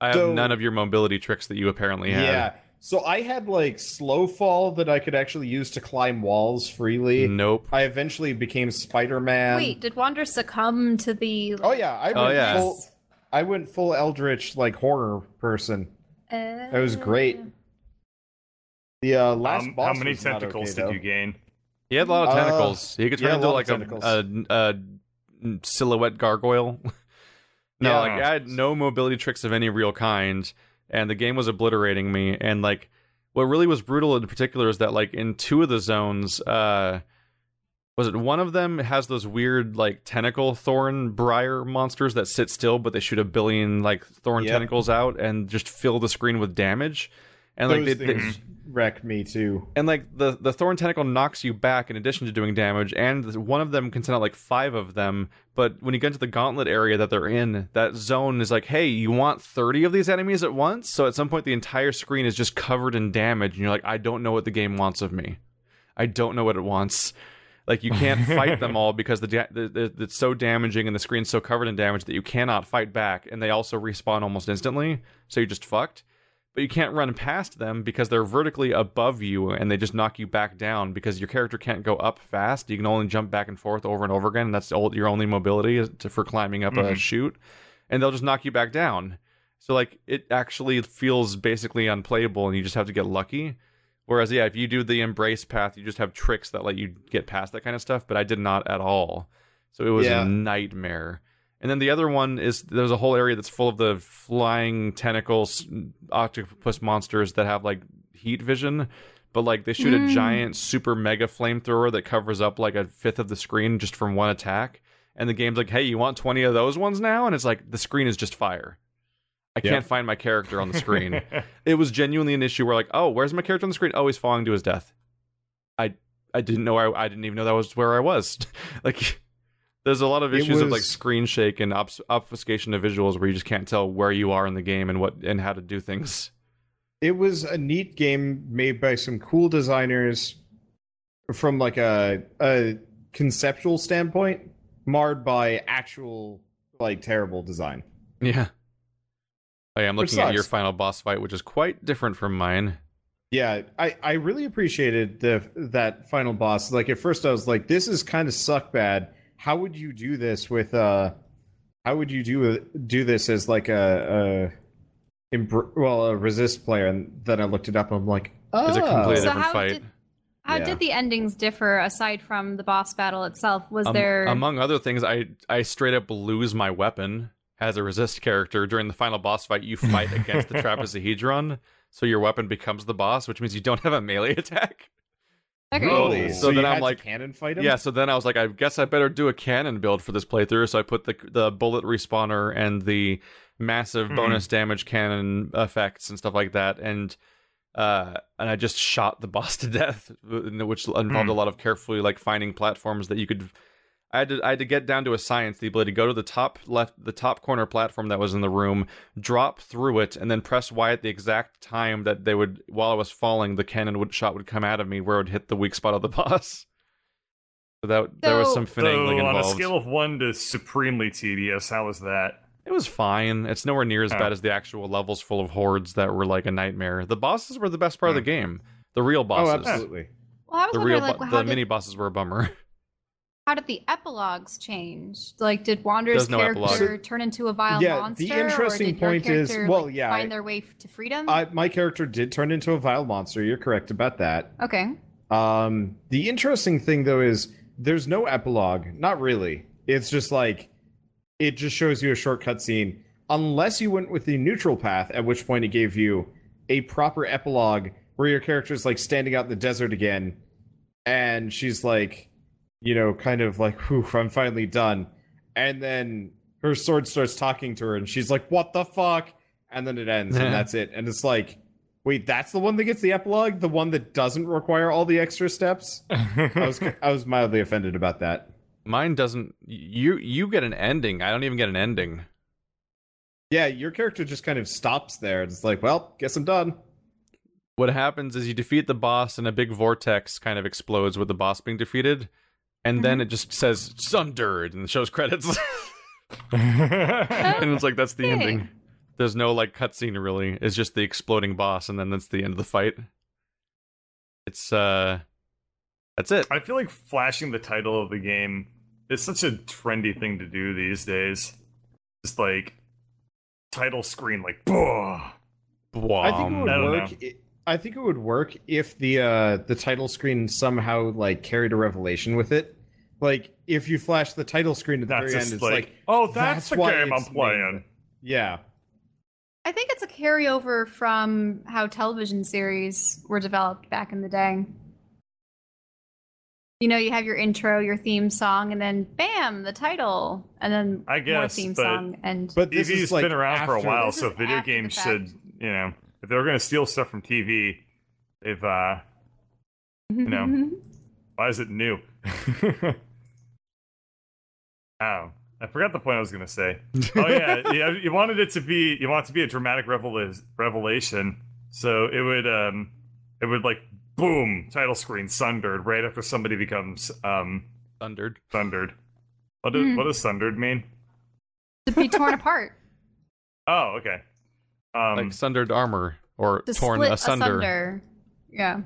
I have none of your mobility tricks that you apparently have. Yeah. So I had like slow fall that I could actually use to climb walls freely. Nope. I eventually became Spider Man. Wait, did Wander succumb to the? Oh yeah, I went Oh, yeah. full. I went full Eldritch like horror person. That was great. The uh, last Um, boss. how many was not tentacles okay, did though. you gain He had a lot of Uh, tentacles. he could turn yeah, a into lot like a, a, a silhouette gargoyle. (laughs) no, Yeah. like I had no mobility tricks of any real kind, and the game was obliterating me. And like, what really was brutal in particular is that like in two of the zones, uh, was it one of them has those weird like tentacle thorn briar monsters that sit still, but they shoot a billion like thorn Yep. tentacles out and just fill the screen with damage. and like Those they, they- things wreck me too. and like the the thorn tentacle knocks you back in addition to doing damage and one of them can send out like five of them but when you get into the gauntlet area that they're in that zone is like hey you want 30 of these enemies at once so at some point the entire screen is just covered in damage and you're like i don't know what the game wants of me i don't know what it wants like you can't fight them (laughs) all because the, da- the, the it's so damaging and the screen's so covered in damage that you cannot fight back and they also respawn almost instantly so you're just fucked but you can't run past them because they're vertically above you and they just knock you back down because your character can't go up fast. You can only jump back and forth over and over again. And that's all, your only mobility is to, for climbing up a Mhm. chute, and they'll just knock you back down. So like it actually feels basically unplayable, and you just have to get lucky. Whereas yeah, if you do the embrace path, you just have tricks that let you get past that kind of stuff. But I did not at all. So it was Yeah. a nightmare. And then the other one is there's a whole area that's full of the flying tentacles, octopus monsters that have like heat vision, but like they shoot a Mm. giant super mega flamethrower that covers up like a fifth of the screen just from one attack. And the game's like, hey, you want 20 of those ones now? And it's like, the screen is just fire. I Yeah. can't find my character on the screen. (laughs) it was genuinely an issue where like, oh, where's my character on the screen? Oh, he's falling to his death. I I didn't know I, I didn't even know that was where I was. (laughs) like there's a lot of issues of like screen shake and obs- obfuscation of visuals where you just can't tell where you are in the game and what and how to do things. It was a neat game made by some cool designers from like a a conceptual standpoint, marred by actual like terrible design. Yeah. Oh, I'm looking at your final boss fight, which is quite different from mine. Yeah, I, I really appreciated the that final boss. Like at first I was like, this is kind of suck bad. How would you do this with uh how would you do do this as like a, a embr- well a resist player and then I looked it up and I'm like, oh It's a completely So different how fight. did how Yeah. did the endings differ aside from the boss battle itself? Was Um, there among other things, I I straight up lose my weapon as a resist character during the final boss fight. You fight against the (laughs) trapezohedron, so your weapon becomes the boss, which means you don't have a melee (laughs) attack. okay? Really? Oh. So, So you then I'm had like- to cannon fight him? Yeah, so then I was like, I guess I better do a cannon build for this playthrough. So I put the the bullet respawner and the massive Hmm. bonus damage cannon effects and stuff like that, and uh, and I just shot the boss (laughs) to death, which involved Hmm. a lot of carefully like finding platforms that you could. I had to I had to get down to a science, the ability to go to the top left, the top corner platform that was in the room, drop through it, and then press Y at the exact time that they would, while I was falling, the cannon would shot would come out of me where it would hit the weak spot of the (laughs) boss. So that there was So- some so finagling on a scale of one to supremely tedious, how was that? It was fine. It's nowhere near as Oh. bad as the actual levels full of hordes that were like a nightmare. The bosses were the best part of the hmm. game. The real bosses. Oh, bosses. absolutely. well, I was the real like, bo- the did, mini bosses were a bummer. (laughs) how did the epilogues change? Like, did Wander's no character epilogue. turn into a vile Yeah, the monster, interesting or did your point is- well, like, yeah, find their way f- to freedom? I, my character did turn into a vile monster. You're correct about that. okay, Um, the interesting thing though is there's no epilogue. Not really. It's just like it just shows you a shortcut scene. Unless you went with the neutral path, at which point it gave you a proper epilogue where your character's like standing out in the desert again, and she's like, you know, kind of like, "Whew, I'm finally done," and then her sword starts talking to her, and she's like, "What the fuck?" And then it ends, and (laughs) that's it. And it's like, wait, that's the one that gets the epilogue, the one that doesn't require all the extra steps. I was I was mildly offended about that. Mine doesn't. You you get an ending. I don't even get an ending. Yeah, your character just kind of stops there. It's like, well, guess I'm done. What happens is you defeat the boss, and a big vortex kind of explodes with the boss being defeated, and then it just says "sundered" and shows credits, (laughs) (laughs) and it's like that's the Okay. ending. There's no like cutscene really. It's just the exploding boss, and then that's the end of the fight. It's uh, that's it. I feel like flashing the title of the game is such a trendy thing to do these days. Just like title screen, like, "Boah." I think it would work. i I think it would work if the uh, the title screen somehow like carried a revelation with it. Like if you flash the title screen at the That's very just end, it's like, like, oh, that's, the game I'm it's named- playing. Yeah, I think it's a carryover from how television series were developed back in the day. You know, you have your intro, your theme song, and then bam, the title, and then I more guess, theme but- song, and but this TV's is like been around for a while, so video games should, you know, if they're going to steal stuff from TV, they've uh, know. (laughs) why is it new? (laughs) oh, I forgot the point I was going to say. (laughs) Oh yeah, yeah, you wanted it to be you want it to be a dramatic revel- revelation, so it would um, it would like boom title screen sundered right after somebody becomes um Thundered. sundered. What does Hmm. what does sundered mean? to be torn apart, Oh, okay. Um, like sundered armor or to torn split asunder. asunder. Yeah.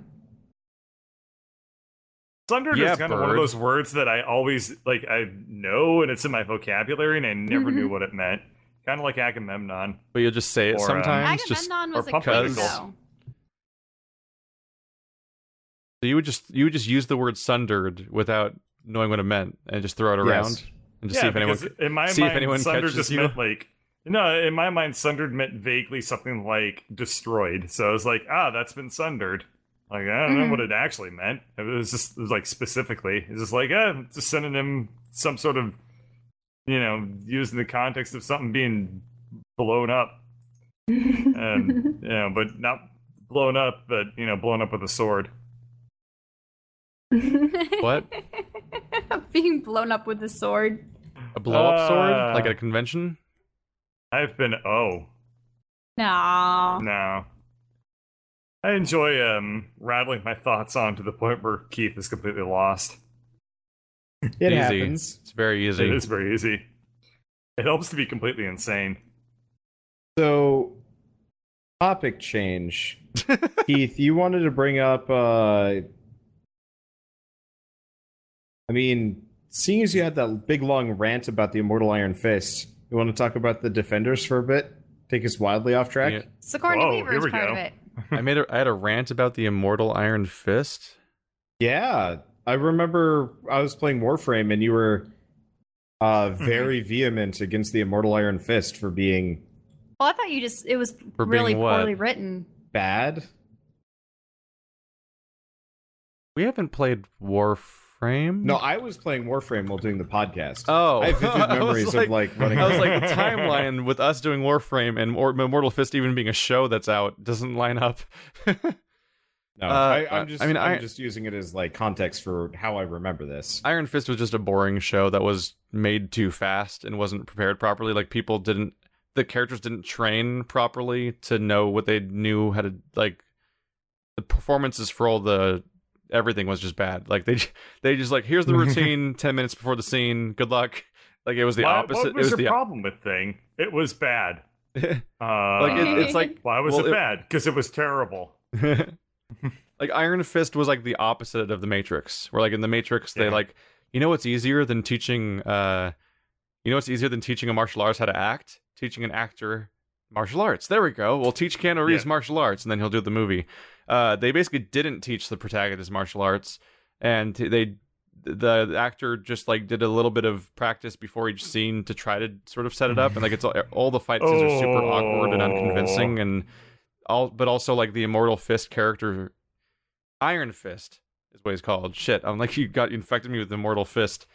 Sundered Yeah, is kind of one of those words that I always like. I know, and it's in my vocabulary, and I never Mhm. knew what it meant. Kind of like Agamemnon. But you'll just say it Or, um, sometimes. just Agamemnon or was a pump because- though. so you would just you would just use the word sundered without knowing what it meant and just throw it around Yes. and just yeah, see if anyone. because in my see if anyone sundered catches just you. meant like no. In my mind, sundered meant vaguely something like destroyed. So I was like, ah, that's been sundered. Like I don't know Mhm. what it actually meant. It was just it was like specifically. It's just like ah, it's a synonym, some sort of you know, used in the context of something being blown up. and (laughs) you know, but not blown up, but you know, blown up with a sword. (laughs) What? Being blown up with a sword. A blow up sword, Uh, like at a convention. I've been oh No. no. I enjoy um rattling my thoughts on to the point where Keith is completely lost. It Easy. happens. It's very easy. It is very easy. It helps to be completely insane. So, topic change. (laughs) Keith, you wanted to bring up. uh I mean, seeing as you had that big long rant about the Immortal Iron Fist, you want to talk about the Defenders for a bit? Take us wildly off track. Yeah. Sigourney Whoa, Weaver here is we part go. of it. (laughs) I made a, I had a rant about the immortal Iron Fist. Yeah, I remember I was playing Warframe and you were uh very vehement against the Immortal Iron Fist for being Well, I thought you just it was For really being poorly written. bad. We haven't played Warframe. No, I was playing Warframe while doing the podcast. Oh, I have vivid (laughs) memories like- of like running. I was like, the timeline (laughs) with us doing Warframe and Mor- Immortal Fist even being a show that's out doesn't line up. no, (laughs) uh, I, I'm just. I mean, I'm I- just using it as like context for how I remember this. Iron Fist was just a boring show that was made too fast and wasn't prepared properly. Like people didn't, the characters didn't train properly to know what they knew how to like. The performances for all the everything was just bad. Like they (laughs) they just like here's the (laughs) routine ten minutes before the scene. Good luck. Like it was the Why- opposite. What was, it was your the problem with thing? It was bad. (laughs) Uh, like it, it's like why was well, it it- bad? Because it was terrible. like Iron Fist was like the opposite of the Matrix. Where like in the Matrix they like you know what's easier than teaching uh you know what's easier than teaching a martial arts how to act? Teaching an actor martial arts. There we go. We'll teach Keanu Reeves Yeah. martial arts and then he'll do the movie. Uh they basically didn't teach the protagonist martial arts and they the actor just like did a little bit of practice before each scene to try to sort of set it up and like it's all, (laughs) all the fight scenes are super awkward and unconvincing and all but also like the immortal fist character iron fist is what he's called. Shit i'm like (laughs) you got you infected me with immortal fist.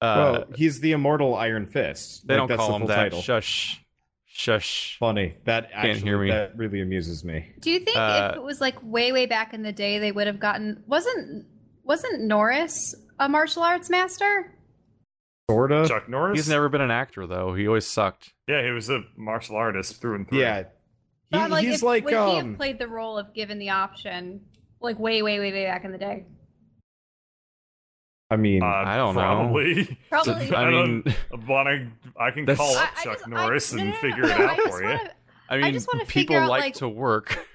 Uh well, he's the Immortal Iron Fist. they Like, don't that's call him that. title. shush shush Funny. That actually Can't hear me. that really amuses me. Do you think Uh, if it was like way way back in the day they would have gotten wasn't wasn't Norris a martial arts master? Sorta. Chuck Norris. he's never been an actor though he always sucked Yeah, he was a martial artist through and through. Yeah. He, like, he's if, like would he um. have played the role of given the option like way way way way back in the day? I mean, Uh, I don't know. probably. (laughs) Probably. i I mean (laughs) Want to? I can call up I Chuck just- I- Norris no, and no, no, figure no, it out just for wanna- i mean just wanna people figure out, like like- to work.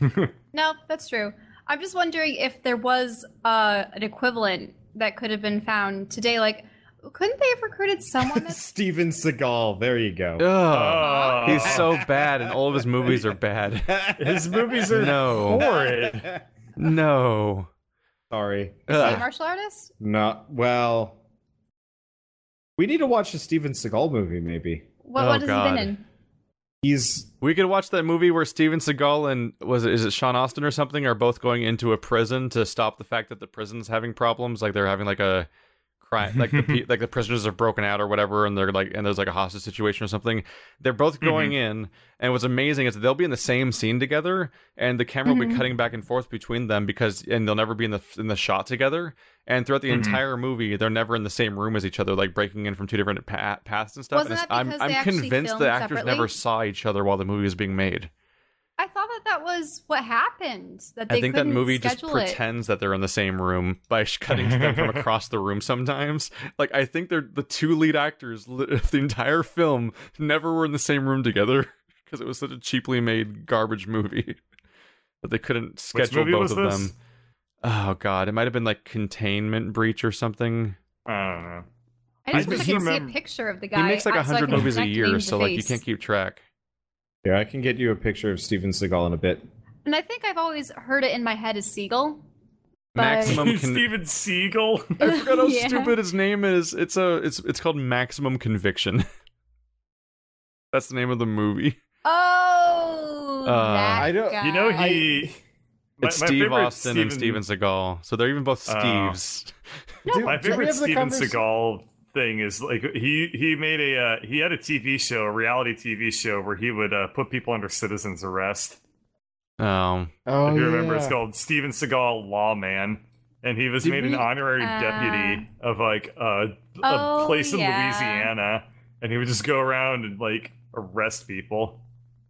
(laughs) No, that's true. I'm just wondering if there was uh, an equivalent that could have been found today. Like, couldn't they have recruited someone that's Steven Seagal. There you go. Ugh. Uh, he's so bad and all of his movies are bad His movies are No. horrid. no Sorry. is he a uh, martial artist? No. Well, we need to watch a Steven Seagal movie. Maybe What, Oh, what has he been in? he's We could watch that movie where Steven Seagal and was it is it Sean Austin or something are both going into a prison to stop the fact that the prison's having problems, like they're having like a crime, like the (laughs) like the prisoners have broken out or whatever, and they're like, and there's like a hostage situation or something. They're both going in, and what's amazing is that they'll be in the same scene together, and the camera will be Mhm. cutting back and forth between them because, and they'll never be in the in the shot together. And throughout the Mhm. entire movie, they're never in the same room as each other, like breaking in from two different pa- paths and stuff. Wasn't and that I'm because I'm convinced the actors separately? never saw each other while the movie was being made. I thought that that was what happened. That they I think that movie just schedule it. pretends that they're in the same room by cutting to them from (laughs) across the room sometimes. Like I think they're the two lead actors of (laughs) the entire film never were in the same room together (laughs) because it was such a cheaply made garbage movie that they couldn't schedule movie both was of this? them. Oh god, it might have been like containment breach or something. I don't know. I just I wish I just could see a picture of the guy. he makes like uh, a so hundred movies a year, so to like you can't keep track. Yeah, I can get you a picture of Steven Seagal in a bit. And I think I've always heard it in my head as Seagal. But- Maximum (laughs) con- Steven Seagal. I forgot how (laughs) Yeah. stupid his name is. It's a it's it's called Maximum Conviction. (laughs) That's the name of the movie. Oh, Uh, that I don't- guy. You know he. my- It's my Steve favorite Austin and Steven Seagal. So they're even both Oh. Steves. Do- My favorite Steven Seagal thing is like he he made a uh, he had a TV show, a reality TV show where he would uh, put people under citizen's arrest. Um, Oh, if you remember, it's called Steven Seagal Lawman, and he was Did made we- an honorary Uh, deputy of like a, a Oh, place in yeah. Louisiana, and he would just go around and like arrest people.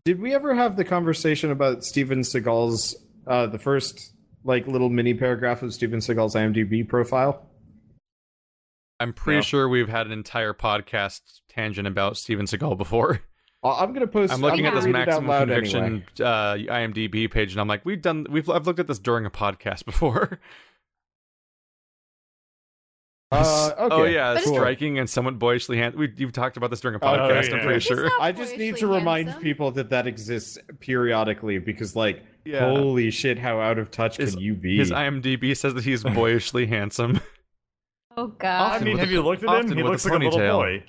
Did we ever have the conversation about Steven Seagal's uh, the first like little mini paragraph of Steven Seagal's IMDb profile? I'm pretty No. sure we've had an entire podcast tangent about Steven Seagal before. I'm gonna post. I'm looking gonna at this read it out Maximum Conviction anyway. uh, IMDb page, and I'm like, we've done, we've, I've looked at this during a podcast (laughs) before. Uh, okay. oh yeah, But striking and somewhat boyishly handsome. We, you've talked about this during a Oh, podcast. yeah. I'm pretty sure. I just need to remind handsome. people that that exists periodically because, like, Yeah. holy shit, how out of touch His- can you be? His IMDb says that he's boyishly (laughs) handsome. Oh I god. Often mean, have a- you looked at often him? He looks like a little boy.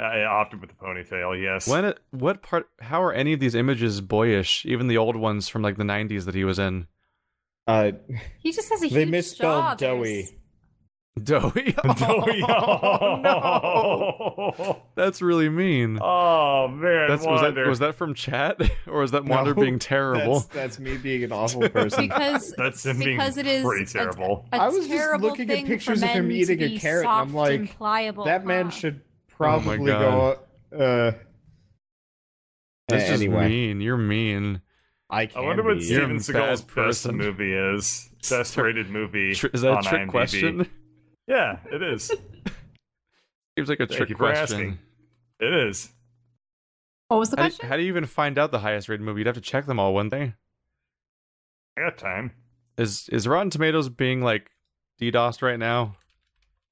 Uh, often with the ponytail, yes. When, it, what part? How are any of these images boyish? Even the old ones from like the '90s that he was in. uh, He just has a They misspelled jaw. doughy. There's- Doughy. (laughs) Doughy. Oh, no. (laughs) That's really mean. Oh man, That's, was that was that from chat (laughs) or was that Wander No, being terrible? that's, that's me being an awful person. Because That's him being because it is pretty terrible. A, I was just looking at pictures of him eating a carrot, and I'm like, and pliable. that man huh? should Oh probably go. Uh, That's just anyway, mean. You're mean. I I wonder what be. You're Steven Seagal's bad best person. movie is. Best rated movie. Tr- is that on a trick IMDb. question? Yeah, it is. Seems like a Thank trick question. asking. It is. What was the How do, question? how do you even find out the highest rated movie? You'd have to check them all, wouldn't they? I got time. Is is Rotten Tomatoes being like DDoSed right now?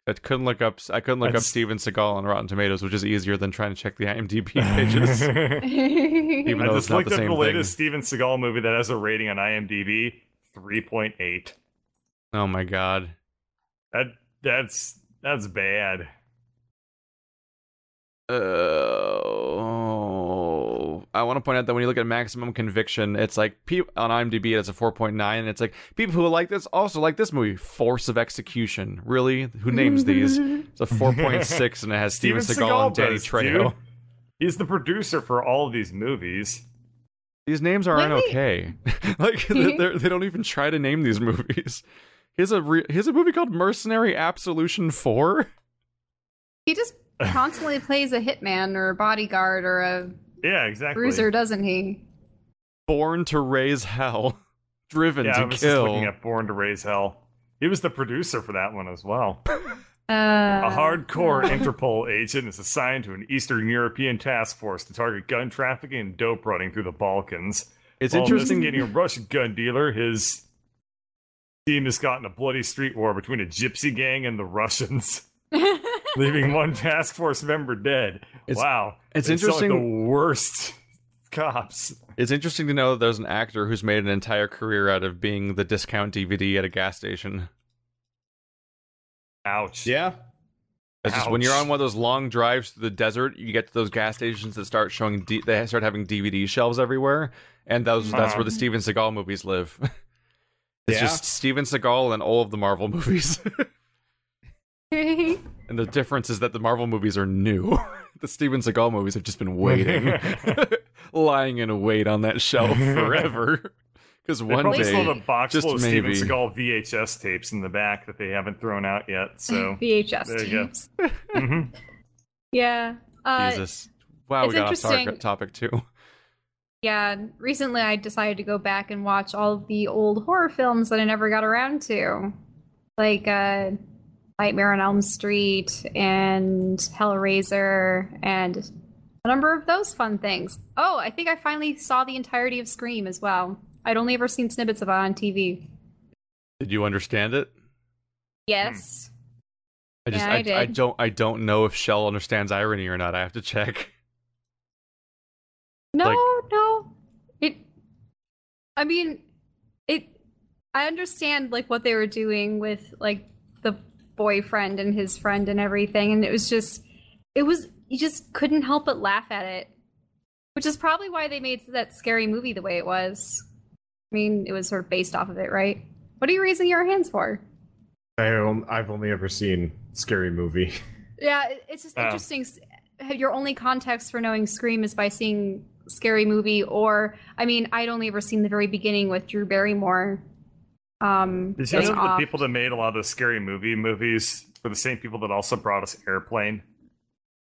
I couldn't look up. I couldn't look up Steven Seagal on Rotten Tomatoes, which is easier than trying to check the IMDb (laughs) pages. (laughs) Even I though just it's not looked the up same the thing. latest Steven Seagal movie that has a rating on IMDb, three point eight. oh my god. That that's that's bad. Oh, I want to point out that when you look at maximum conviction, it's like pe- on IMDb it's a 4.9, and it's like people who like this also like this movie, Force of Execution. Really, who names these? (laughs) It's a 4.6, and it has Steven, Steven Seagal Seagal and Danny does, Trejo. dude. He's the producer for all of these movies. These names aren't okay. (laughs) like they they don't even try to name these movies. Here's a re- here's a movie called Mercenary Absolution Four. he just constantly (laughs) plays a hitman or a bodyguard or a Yeah, exactly. bruiser, doesn't he? Born to Raise Hell. (laughs) Driven Yeah, I to was just looking at Born to Raise Hell. He was the producer for that one as well. (laughs) Uh, A hardcore Interpol agent is assigned to an Eastern European task force to target gun trafficking and dope running through the Balkans. It's While interesting. investigating a Russian gun dealer, his team has gotten a bloody street war between a gypsy gang and the Russians, (laughs) leaving one task force member dead. It's- wow, it's They sound like interesting- the worst (laughs) cops. It's interesting to know that there's an actor who's made an entire career out of being the discount DVD at a gas station. Ouch. Yeah. It's just when you're on one of those long drives through the desert, you get to those gas stations that start showing. D- they start having DVD shelves everywhere, and those that's Uh-huh. where the Steven Seagal movies live. (laughs) it's Yeah. just Steven Seagal and all of the Marvel movies, and (laughs) (laughs) And the difference is that the Marvel movies are new. (laughs) the Steven Seagal movies have just been waiting, lying in wait on that shelf forever. Because They one probably still have day, a box just full of Steven maybe. Seagal VHS tapes in the back that they haven't thrown out yet. So, VHS there you go. tapes. Mhm. Yeah. Uh, Jesus, wow, we got off target interesting. topic too. Yeah, recently I decided to go back and watch all of the old horror films that I never got around to. Like uh Nightmare on Elm Street and Hellraiser and a number of those fun things. Oh, I think I finally saw the entirety of Scream as well. I'd only ever seen snippets of it on TV. Did you understand it? Yes. I just Yeah, I I, I don't I don't know if Shell understands irony or not. I have to check. No, Like- I mean, it I understand like what they were doing with like the boyfriend and his friend and everything and it was just it was you just couldn't help but laugh at it. Which is probably why they made that scary movie the way it was. I mean, it was sort of based off of it, right? What are you raising your hands for? I I've only ever seen Scary Movie. (laughs) Yeah, it's just Oh. interesting. Your only context for knowing Scream is by seeing Scary Movie, or I mean, I'd only ever seen the very beginning with Drew Barrymore. Um, Did you know the people that made a lot of the scary movie movies were the same people that also brought us Airplane?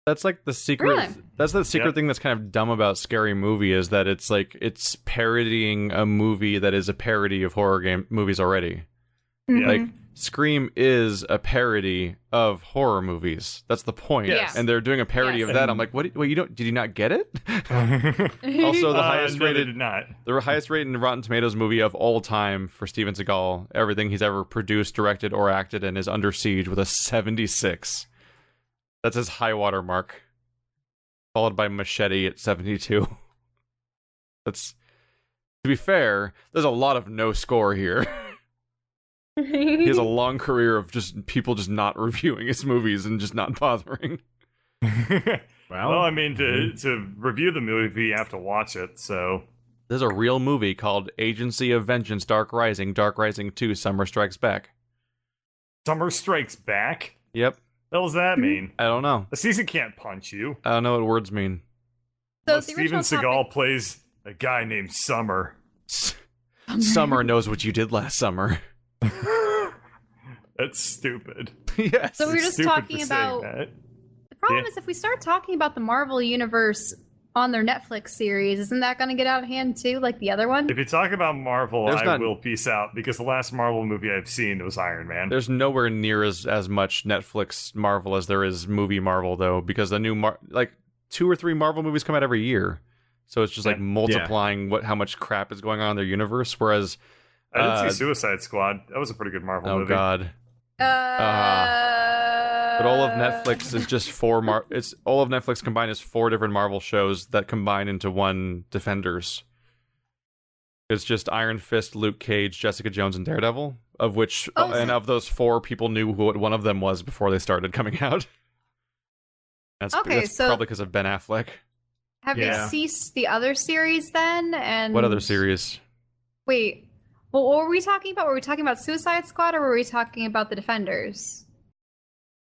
That's like the secret. Really? That's the secret Yep. thing that's kind of dumb about Scary Movie is that it's like it's parodying a movie that is a parody of horror game movies already. Mhm. Like Scream is a parody of horror movies. That's the point. Yes. And they're doing a parody Yes. of that. I'm like, what? Wait, you don't? Did you not get it? (laughs) also, the Uh, highest no, rated did not. the highest rated Rotten Tomatoes movie of all time for Steven Seagal. Everything he's ever produced, directed, or acted in is Under Siege with a 76. That's his high water mark. Followed by Machete at 72. (laughs) That's to be fair, there's a lot of no score here. (laughs) he has a (laughs) long career of just people just not (laughs) reviewing his movies and just not bothering. (laughs) Well, well, I mean, to to review the movie, you have to watch it. So There's a real movie called Agency of Vengeance Dark Rising, Dark Rising 2 Summer Strikes Back. Summer Strikes Back. Yep. What does that hmm. mean? I don't know. The season can't punch you. I don't know what words mean. So Unless the Steven Seagal topic- plays a guy named Summer. Summer knows what you did last summer. (laughs) That's stupid. (laughs) yes. So we were It's just talking about- The problem Yeah. is if we start talking about the Marvel universe on their Netflix series, isn't that going to get out of hand too, like the other one? If you talk about Marvel, There's I not- will peace out because the last Marvel movie I've seen was Iron Man. There's nowhere near as as much Netflix Marvel as there is movie Marvel though, because the new Mar- like two or three Marvel movies come out every year. So it's just like Yeah. multiplying what how much crap is going on in their universe. Whereas, I did uh, see Suicide Squad. That was a pretty good Marvel oh movie. Oh God, Uh, but all of Netflix is just four Mar. It's all of Netflix combined is four different Marvel shows that combine into one Defenders. It's just Iron Fist, Luke Cage, Jessica Jones, and Daredevil. Of which, Oh, and of those four, people knew who one of them was before they started coming out. That's, Okay, that's so- probably because of Ben Affleck. Have Yeah. they ceased the other series then? And What other series? Wait, well, what were we talking about? Were we talking about Suicide Squad or were we talking about the Defenders?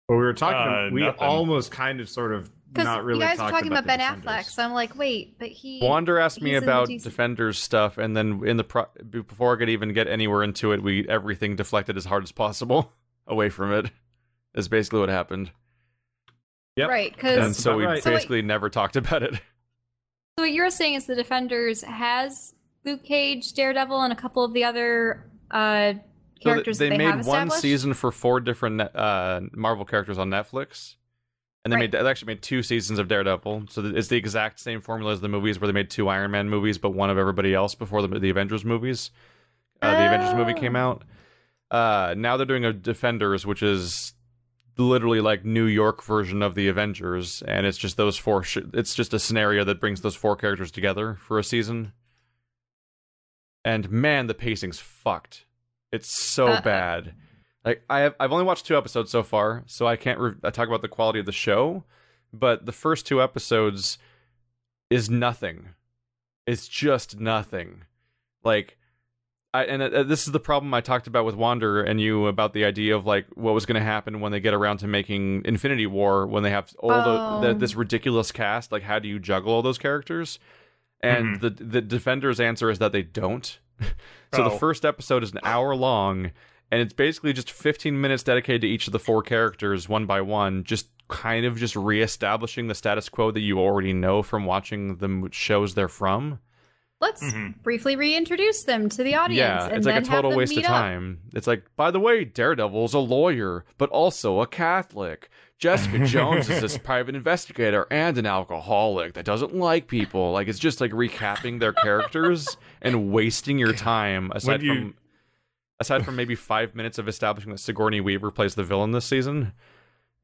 But we were talking. Uh, we nothing. almost kind of sort of not really you guys were talking about, the Ben Defenders. Affleck, so I'm like, wait, but he. Wander asked me he's in the about DC Defenders stuff, and then in the pro- before I could even get anywhere into it, we everything deflected as hard as possible (laughs) away from it. Is basically what happened, Yep. Right, and because That's so we right. So wait- basically never talked about it. So what you're saying is the Defenders has Luke Cage, Daredevil, and a couple of the other uh, So characters they, that they made have one season for four different uh, Marvel characters on Netflix, and they Right. made they actually made two seasons of Daredevil. So it's the exact same formula as the movies, where they made two Iron Man movies, but one of everybody else before the the Avengers movies. Uh, the Avengers movie came Oh. out. Uh, now they're doing a Defenders, which is literally like New York version of the Avengers, and it's just those four. Sh- it's just a scenario that brings those four characters together for a season. And man, the pacing's fucked. It's so Uh-uh. bad. Like I have, I've only watched two episodes so far, so I can't re- I talk about the quality of the show. But the first two episodes is nothing. It's just nothing. Like I, and uh, uh this is the problem I talked about with Wander and you about the idea of like what was going to happen when they get around to making Infinity War when they have all Oh. the, the oh. this ridiculous cast. Like, how do you juggle all those characters? And Mhm. the the defenders' answer is that they don't. (laughs) so Oh. the first episode is an hour long, and it's basically just 15 minutes dedicated to each of the four characters one by one, just kind of just reestablishing the status quo that you already know from watching the shows they're from. Let's Mhm. briefly reintroduce them to the audience. Yeah, and it's like a then have total them waste of meet up. time. It's like, by the way, Daredevil's a lawyer, but also a Catholic. Jessica (laughs) Jones is this private investigator and an alcoholic that doesn't like people. Like it's just like recapping their characters and wasting your time aside you- from aside from maybe five minutes of establishing that Sigourney Weaver plays the villain this season.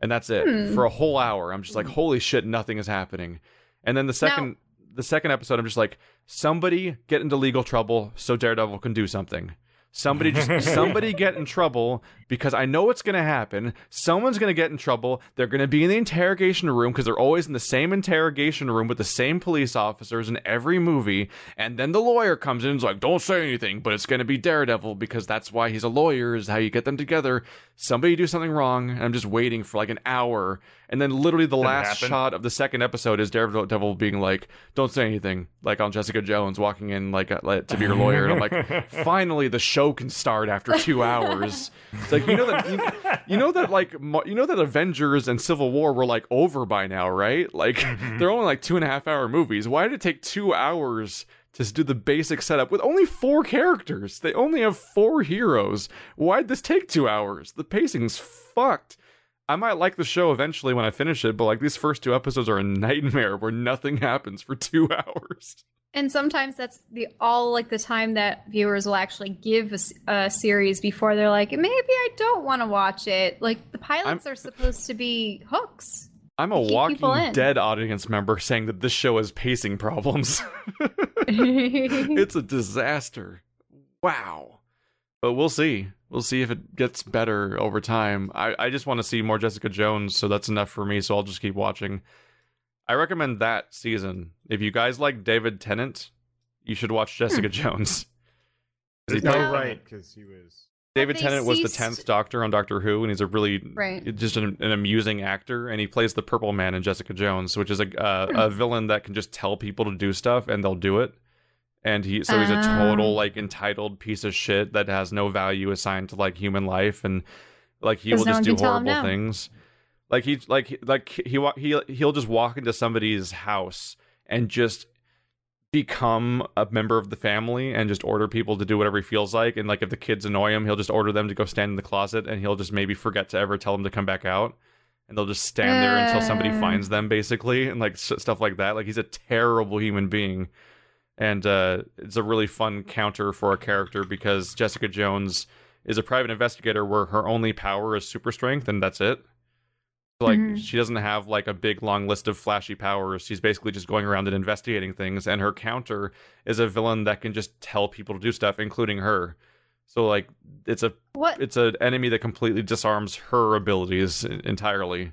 And that's it. Hmm. For a whole hour. I'm just like, holy shit, nothing is happening. And then the second the second episode, I'm just like, somebody get into legal trouble so Daredevil can do something. Somebody just (laughs) somebody get in trouble because I know what's going to happen. Someone's going to get in trouble. They're going to be in the interrogation room because they're always in the same interrogation room with the same police officers in every movie. And then the lawyer comes in and is like, "Don't say anything," but it's going to be Daredevil because that's why he's a lawyer. Is how you get them together. Somebody do something wrong. And I'm just waiting for like an hour, and then literally the last happen. shot of the second episode is Daredevil being like, "Don't say anything," like on Jessica Jones walking in like, uh, like to be your lawyer, and I'm like, (laughs) finally the show can start after two hours. It's like you know that you, you know that like you know that Avengers and Civil War were like over by now, right? Like they're only like two and a half hour movies. Why did it take two hours? To do the basic setup with only four characters. They only have four heroes. Why'd this take two hours? The pacing's fucked. I might like the show eventually when I finish it, but like these first two episodes are a (laughs) nightmare where nothing happens for two (laughs) hours. And sometimes that's the all like the time that viewers will actually give a series before they're like, maybe I don't want to watch it. Like the pilots are supposed to be hooks. I'm a walking dead audience member saying that this show has pacing problems. (laughs) it's a disaster. Wow. But we'll see. We'll see if it gets better over time. I, I just want to see more Jessica Jones, so that's enough for me, so I'll just keep watching. I recommend that season. If you guys like David Tennant, you should watch Jessica Jones. (laughs) 'Cause he No, Oh, played- right, because he was. David they Tennant was the tenth Doctor on Doctor Who, and he's a really Right. just an, an amusing actor. And he plays the Purple Man in Jessica Jones, which is a uh, Hmm. a villain that can just tell people to do stuff and they'll do it. And he so he's a Ah. total like entitled piece of shit that has no value assigned to like human life, and like he will no just do can tell him horrible no. things. Like he like like he he he'll just walk into somebody's house and just become a member of the family and just order people to do whatever he feels like and like if the kids annoy him he'll just order them to go stand in the closet and he'll just maybe forget to ever tell them to come back out and they'll just stand there until somebody Uh. finds them basically and like stuff like that like he's a terrible human being and uh it's a really fun counter for a character because Jessica Jones is a private investigator where her only power is super strength and that's it like Mhm. she doesn't have like a big long list of flashy powers she's basically just going around and investigating things and her counter is a villain that can just tell people to do stuff including her so like it's a What? it's an enemy that completely disarms her abilities entirely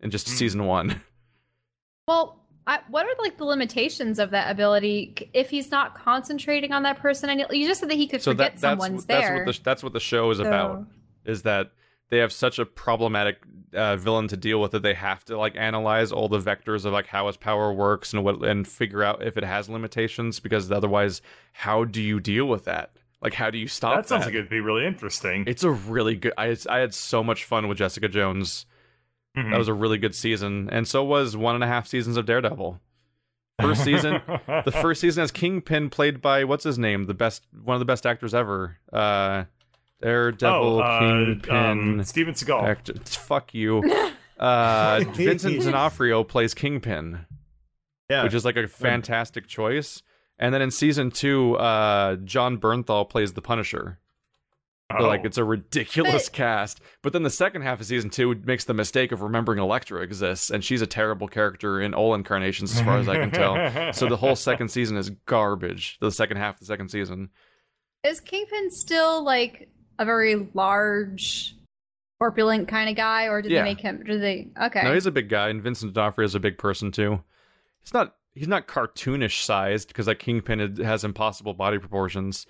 in just Hmm. season one (laughs) Well, I, what are like the limitations of that ability if he's not concentrating on that person? And you just said that he could so forget that, that's someone's that's there. what the that's what the show is about is that they have such a problematic uh, villain to deal with that they have to like analyze all the vectors of like how his power works and what and figure out if it has limitations because otherwise how do you deal with that like how do you stop that sounds that? like it'd be really interesting. it's a really good I, I had so much fun with jessica jones Mhm. that was a really good season and so was one and a half seasons of daredevil first season (laughs) the first season has Kingpin played by what's his name, the best one of the best actors ever. Uh Daredevil oh, uh, Kingpin um, Steven Seagal. actor. Fuck you. (laughs) Uh Vincent D'Onofrio plays Kingpin, Yeah, which is like a fantastic choice. And then in season two, uh Jon Bernthal plays the Punisher. So, like Oh. it's a ridiculous But- cast. But then the second half of season two makes the mistake of remembering Elektra exists, and she's a terrible character in all incarnations, as far as I can tell. (laughs) So the whole second season is garbage. The second half of the second season. Is Kingpin still like a very large, corpulent kind of guy, or did Yeah. they make him? Did they? Okay. No, he's a big guy, and Vincent D'Onofrio is a big person too. He's not he's not cartoonish sized because like Kingpin has impossible body proportions,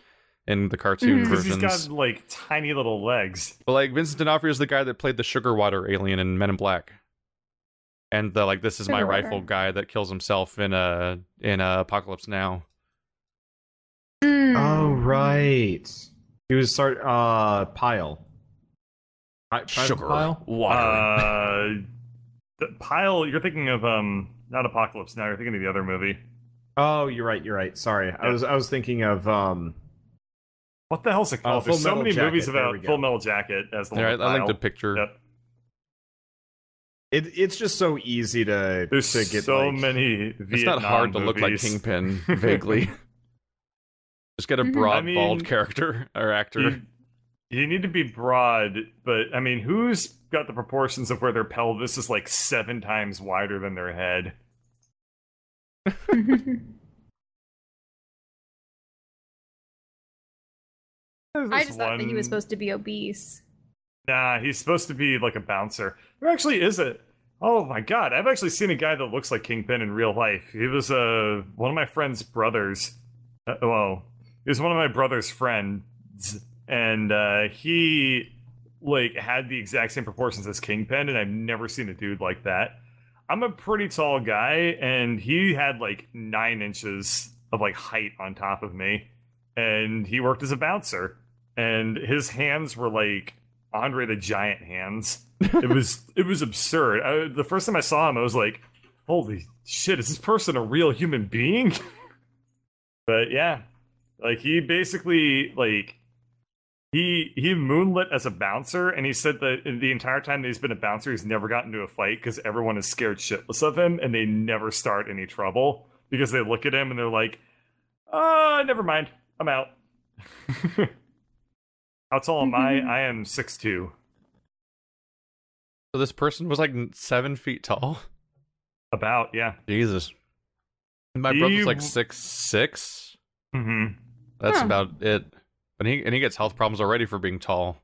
in the cartoon Mhm. Because he's versions. got like tiny little legs. But like Vincent D'Onofrio is the guy that played the sugar water alien in Men in Black, and the like this is my water. rifle guy that kills himself in a in a Apocalypse Now. Mm. Oh right. He was start uh pile. Pi- Private Pyle? Uh, the pile. You're thinking of um, not Apocalypse Now. You're thinking of the other movie. Oh, you're right. You're right. Sorry, I was I was thinking of um. What the hell's it Uh, called? There's so many Jacket, movies about. Full Metal Jacket as the Yeah, I, one with I linked a picture. Yep. It, it's just so easy to There's to get so like, many. Vietnam It's not hard to look like. Kingpin (laughs) vaguely. Just get a Mhm. broad, I mean, bald character or actor. You, you need to be broad, but I mean, who's got the proportions of where their pelvis is like seven times wider than their head? (laughs) (laughs) I just thought that he was supposed to be obese. Nah, he's supposed to be like a bouncer. There actually is a. Oh my god, I've actually seen a guy that looks like Kingpin in real life. He was uh, one of my friend's brothers. Uh, well, he was one of my brother's friends, and uh, he like had the exact same proportions as Kingpin, and I've never seen a dude like that. I'm a pretty tall guy, and he had like nine inches of like height on top of me, and he worked as a bouncer, and his hands were like Andre the Giant hands. It (laughs) was it was absurd. I, the first time I saw him, I was like, "Holy shit! Is this person a real human being?" (laughs) but yeah, like he basically like he he moonlit as a bouncer, and he said that the entire time that he's been a bouncer, he's never gotten into a fight because everyone is scared shitless of him, and they never start any trouble because they look at him and they're like, "Uh, never mind, I'm out." (laughs) How tall am I? I am six two. So this person was like seven feet tall. About yeah. Jesus. My He brother's like w- six six. hmm That's Huh. about it. But he and he gets health problems already for being tall.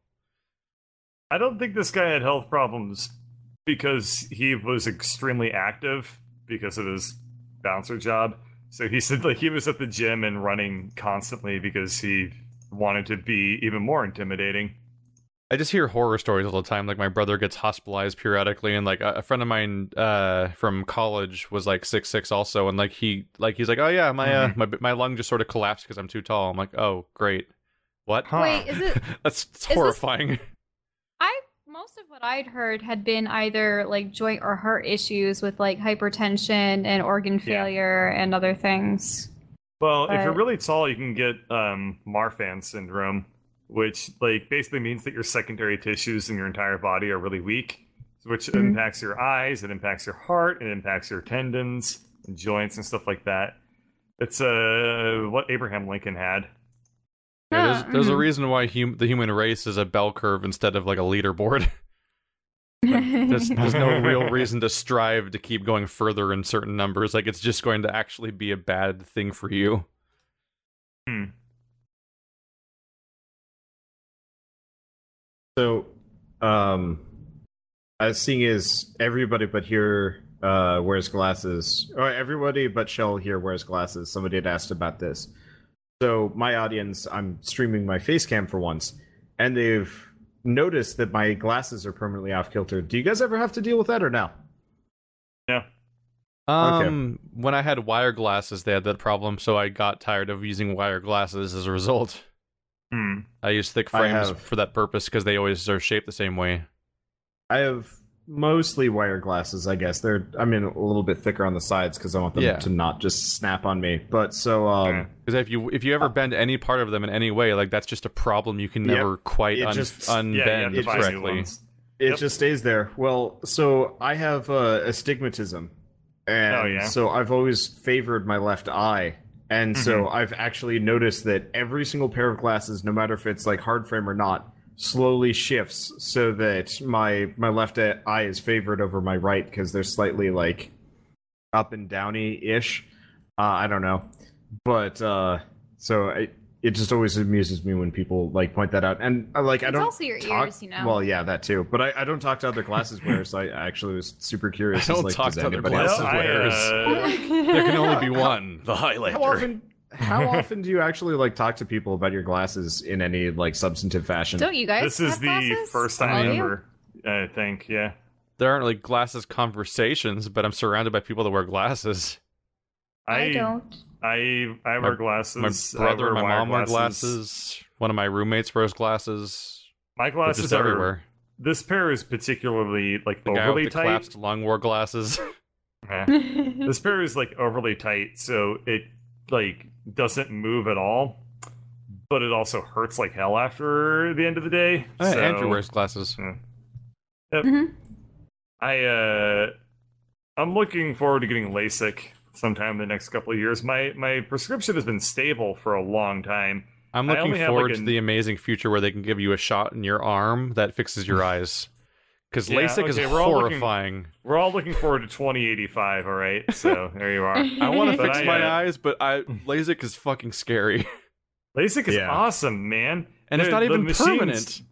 I don't think this guy had health problems because he was extremely active because of his bouncer job. So he said like he was at the gym and running constantly because he wanted to be even more intimidating. I just hear horror stories all the time. Like my brother gets hospitalized periodically, and like a, a friend of mine uh, from college was like six six also, and like he like he's like, oh yeah, my uh, my my lung just sort of collapsed because I'm too tall. I'm like, oh great, what? Huh. Wait, is it? (laughs) That's it's this- horrifying. (laughs) I most of what I'd heard had been either like joint or heart issues with like hypertension and organ Yeah. failure and other things. Well, if you're really tall, you can get um, Marfan syndrome, which like basically means that your secondary tissues in your entire body are really weak, which Mhm. impacts your eyes, it impacts your heart, it impacts your tendons and joints and stuff like that. It's uh, what Abraham Lincoln had. Yeah, Ah, there's, there's a mhm. reason why hum- the human race is a bell curve instead of like a leaderboard. (laughs) there's, there's no real (laughs) reason to strive to keep going further in certain numbers. Like it's just going to actually be a bad thing for you. Hmm. So, um, I was seeing is everybody but here uh, wears glasses, or everybody but Shell here wears glasses. Somebody had asked about this. So, my audience, I'm streaming my face cam for once, and they've noticed that my glasses are permanently off kilter. Do you guys ever have to deal with that or no? Yeah. Um, when I had wire glasses, they had that problem, so I got tired of using wire glasses as a result. Hmm. I use thick frames for that purpose because they always are shaped the same way. I have mostly wire glasses, I guess. They're I mean a little bit thicker on the sides because I want them Yeah. to not just snap on me. But so um, Because if you if you ever bend any part of them in any way, like that's just a problem you can Yep. never quite It un- just- Yeah, you have unbend to buy new correctly. It Yep. just stays there. Well, so I have uh, astigmatism, and Oh, yeah? so I've always favored my left eye, and so Mm-hmm. I've actually noticed that every single pair of glasses, no matter if it's like hard frame or not, slowly shifts so that my my left eye is favored over my right because they're slightly like up and downy ish. Uh, I don't know, but uh, so I, it just always amuses me when people like point that out, and uh, like I It's don't also your talk- ears, you know. Well, yeah, that too. But I, I don't talk to other glasses wearers, so I actually was super curious. I don't as, like, talk to other anybody glasses else- Well, I, wearers. uh, (laughs) there can only be one. The highlighter. How often? How (laughs) often do you actually like talk to people about your glasses in any like substantive fashion? Don't you guys? This is the glasses? first time ever, I think. Yeah. There aren't like glasses conversations, but I'm surrounded by people that wear glasses. I don't. I I My- wear glasses. My brother and my wire mom wear glasses. One of my roommates wears glasses. My glasses just are everywhere. This pair is particularly like The guy overly with the tight. collapsed lung wore glasses. (laughs) This pair is like overly tight, so it like doesn't move at all. But it also hurts like hell after the end of the day. Uh, so Andrew wears glasses. Mhm. I uh I'm looking forward to getting LASIK sometime in the next couple of years. My my prescription has been stable for a long time. I'm looking forward like, to a- the amazing future where they can give you a shot in your arm that fixes your (laughs) eyes. Because Yeah, LASIK is we're all looking- horrifying. We're all looking forward to 2085, all right? So there you are. (laughs) I want to fix I, my uh, eyes, but I LASIK is fucking scary, (laughs) LASIK is Yeah. awesome, man. and it's not even machines- permanent.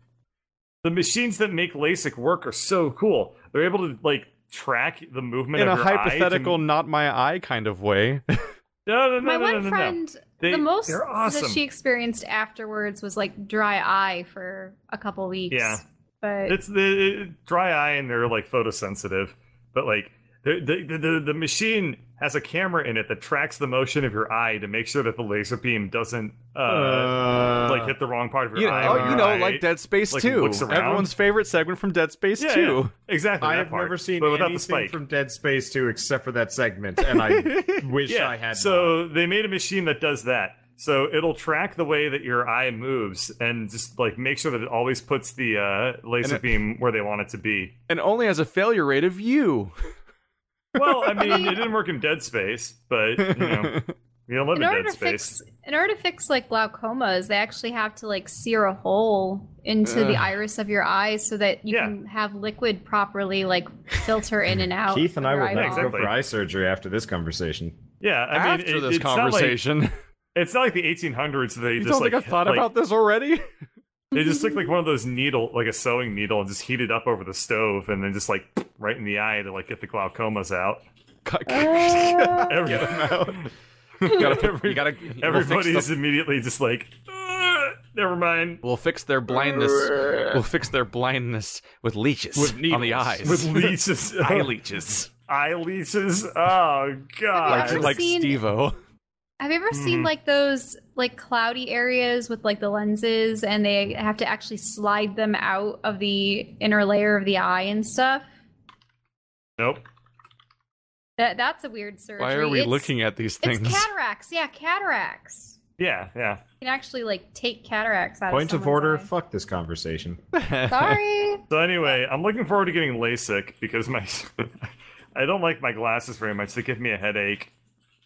The machines that make LASIK work are so cool. They're able to like track the movement In of a your eye to- hypothetical, not my eye kind of way. (laughs) No, no, no, My no, one no, no, no. friend, They- the most awesome. that she experienced afterwards was like dry eye for a couple weeks. Yeah. But It's the dry eye and they're like photosensitive, but like the the, the the machine has a camera in it that tracks the motion of your eye to make sure that the laser beam doesn't uh, Uh, like hit the wrong part of your You, eye. oh, you know, eye- like Dead Space like, 2. looks. Everyone's favorite segment from Dead Space yeah, 2. yeah, exactly. I have part. never seen but without the anything spike. from Dead Space 2 except for that segment, and I (laughs) wish yeah, I had. so they made a machine that does that. So it'll track the way that your eye moves and just like make sure that it always puts the uh, laser it- beam where they want it to be. and only has a failure rate of you. Well, I mean, it (laughs) didn't work in Dead Space, but you know, (laughs) you don't live in in, order Dead to Space. fix in order to fix like glaucomas, they actually have to like sear a hole into the iris of your eye so that you Yeah. can have liquid properly like filter in and out. Keith and I your will not. Exactly. go for eye surgery after this conversation. Yeah, I mean, After it- this it's not like- conversation, (laughs) it's not like the 1800s. That they you just don't like think I've thought like, about this already? (laughs) They just took like one of those (laughs) needle, like a sewing needle, and just heat it up over the stove, and then just like (laughs) right in the eye to like get the glaucomas out. Every- Get 'em out. you gotta, you gotta, we'll fix, Everybody's the- immediately just like, "Ugh, never mind. we'll fix their blindness. We'll fix their blindness with leeches With on the eyes. With leeches, eye leeches. eye leeches. Oh god! Like, ever like seen- Steve-O. Have you ever seen Mhm. like those like cloudy areas with like the lenses and they have to actually slide them out of the inner layer of the eye and stuff? Nope. That that's a weird surgery. Why are we It's- looking at these things? It's things? cataracts. Yeah, cataracts. Yeah, yeah. You can actually like take cataracts out Point of of order. someone's Fuck this conversation. (laughs) Sorry. So anyway, I'm looking forward to getting LASIK because my (laughs) I don't like my glasses very much. They give me a headache.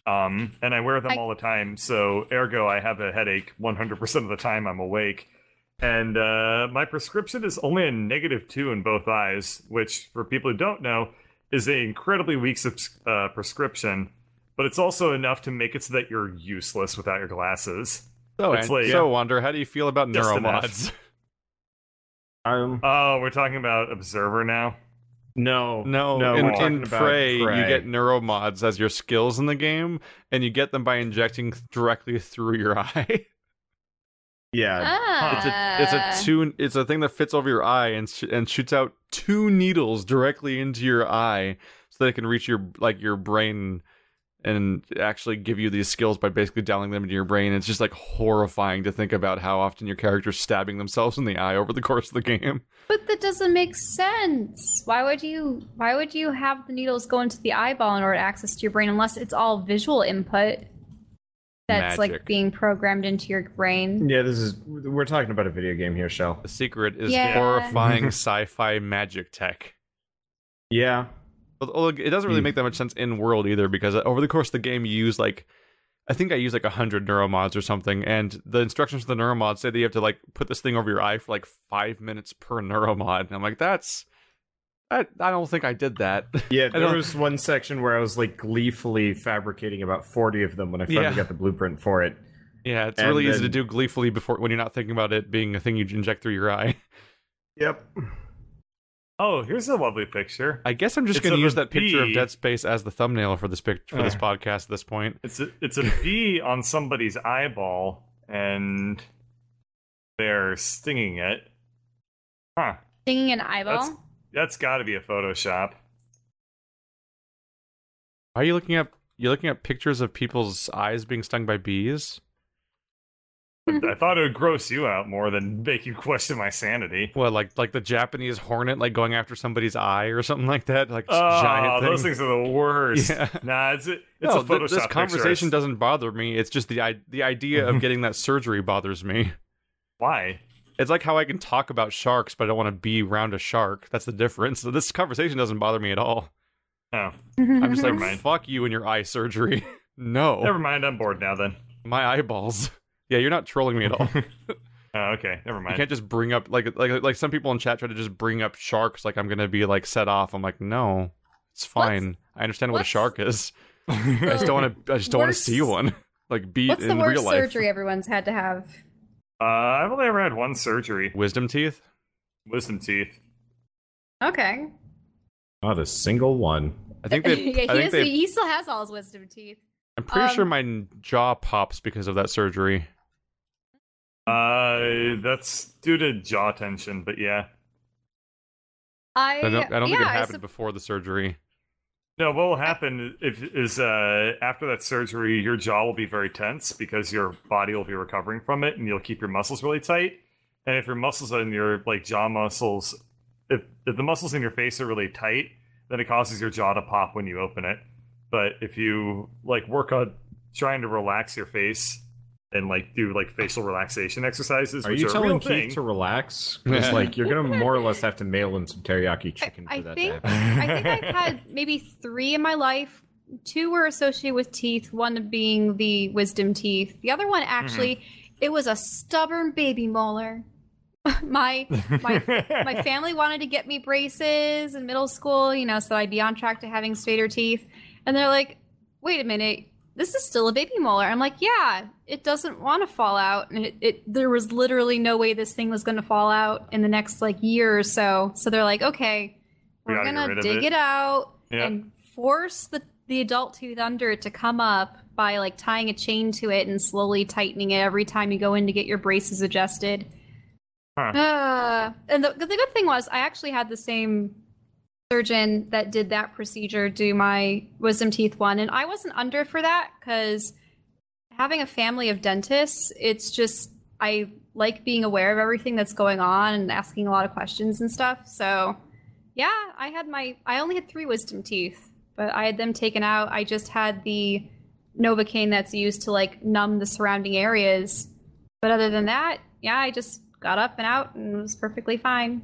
Um, and I wear them I- all the time, so ergo I have a headache 100% of the time I'm awake. And uh, my prescription is only a negative two in both eyes, which, for people who don't know, is an incredibly weak subs- uh, prescription. But it's also enough to make it so that you're useless without your glasses. so, It's like- so, Wander, how do you feel about Just neuromods? (laughs) Um, Oh, we're talking about Observer now. No, No, no. in, in about Prey, you Prey. get neuromods as your skills in the game, and you get them by injecting directly through your (laughs) eye. Yeah, Ah. It's a it's a two it's a thing that fits over your eye and sh- and shoots out two needles directly into your eye so that it can reach your like your brain and actually give you these skills by basically dialing them into your brain. It's just like horrifying to think about how often your character's stabbing themselves in the eye over the (laughs) course of the game. But that doesn't make sense. Why would you why would you have the needles go into the eyeball in order to access to your brain unless it's all visual input that's Magic. like being programmed into your brain? yeah. This is we're talking about a video game here, Shell. The secret is Yeah. horrifying (laughs) sci-fi magic tech. Yeah, Although it doesn't really Hmm. make that much sense in world either because over the course of the game you use like I think I use like a hundred neuromods or something, and the instructions for the neuromods say that you have to like put this thing over your eye for like five minutes per neuromod. And I'm like, that's I, I don't think I did that. yeah. (laughs) There was one section where I was like gleefully fabricating about forty of them when I finally Yeah. got the blueprint for it. yeah, it's And really easy to do gleefully before when you're not thinking about it being a thing you inject through your eye. Yep. Oh, here's a lovely picture. I guess I'm just going to use a that picture of. Dead Space as the thumbnail for this pic- for this Uh. podcast at this point. It's a it's a bee (laughs) on somebody's eyeball, and they're stinging it. Huh? Stinging an eyeball. That's that's got to be a Photoshop. Why are you looking up? You're looking at pictures of people's eyes being stung by bees. (laughs) I thought it would gross you out more than make you question my sanity. What, like like the Japanese hornet, like going after somebody's eye or something like that? Like Oh, giant thing. those things are the worst. (laughs) Yeah. Nah, it's a, it's no, a th- this conversation picture. doesn't bother me. It's just the the idea of mm-hmm. getting that surgery bothers me. Why? It's like how I can talk about sharks, but I don't want to be around a shark. That's the difference. So this conversation doesn't bother me at all. Oh, (laughs) I'm just like, mind. fuck you and your eye surgery. no, never mind. I'm bored now. Then. my eyeballs. Yeah, you're not trolling me at all. (laughs) (laughs) Oh, okay, never mind. You can't just bring up like like like some people in chat try to just bring up sharks like I'm gonna be like set off. I'm like, no, it's fine. I understand what a shark is. (laughs) I just don't want to. I just don't want to see one. Like be What's the in worst real life. surgery everyone's had to have? Uh, I've only ever had one surgery. Wisdom teeth. Wisdom teeth. Okay. Not a single one. I think they. yeah, he, I think is- they. he still has all his wisdom teeth. I'm pretty sure um, my jaw pops because of that surgery. Uh, that's due to jaw tension, but yeah. I, I don't, I don't yeah, think it happened sup- before the surgery. No, what will happen if is uh after that surgery, your jaw will be very tense because your body will be recovering from it, and you'll keep your muscles really tight. And if your muscles and your like jaw muscles, if if the muscles in your face are really tight, then it causes your jaw to pop when you open it. But if you like work on trying to relax your face and like do like facial relaxation exercises, Are which you are a telling real Keith thing, to relax? (laughs) Because like you're gonna more or less have to mail him some teriyaki chicken I for that think- to happen. I think I've had maybe three in my life. Two were associated with teeth, one being the wisdom teeth. The other one actually, mm-hmm. it was a stubborn baby molar. (laughs) my my my (laughs) family wanted to get me braces in middle school, you know, so I'd be on track to having straighter teeth. And they're like, wait a minute, this is still a baby molar. I'm like, yeah, it doesn't want to fall out. And it, it there was literally no way this thing was going to fall out in the next like year or so. So they're like, okay, We we're going to dig it." it. out Yep. and force the, the adult tooth under it to come up by like tying a chain to it and slowly tightening it every time you go in to get your braces adjusted. Huh. Uh, and the, the good thing was, I actually had the same surgeon that did that procedure do my wisdom teeth one, and I wasn't under for that because having a family of dentists, it's just I like being aware of everything that's going on and asking a lot of questions and stuff. So, yeah, I had my I only had three wisdom teeth, but I had them taken out. I just had the novocaine that's used to like numb the surrounding areas. But other than that, yeah, I just got up and out and was perfectly fine.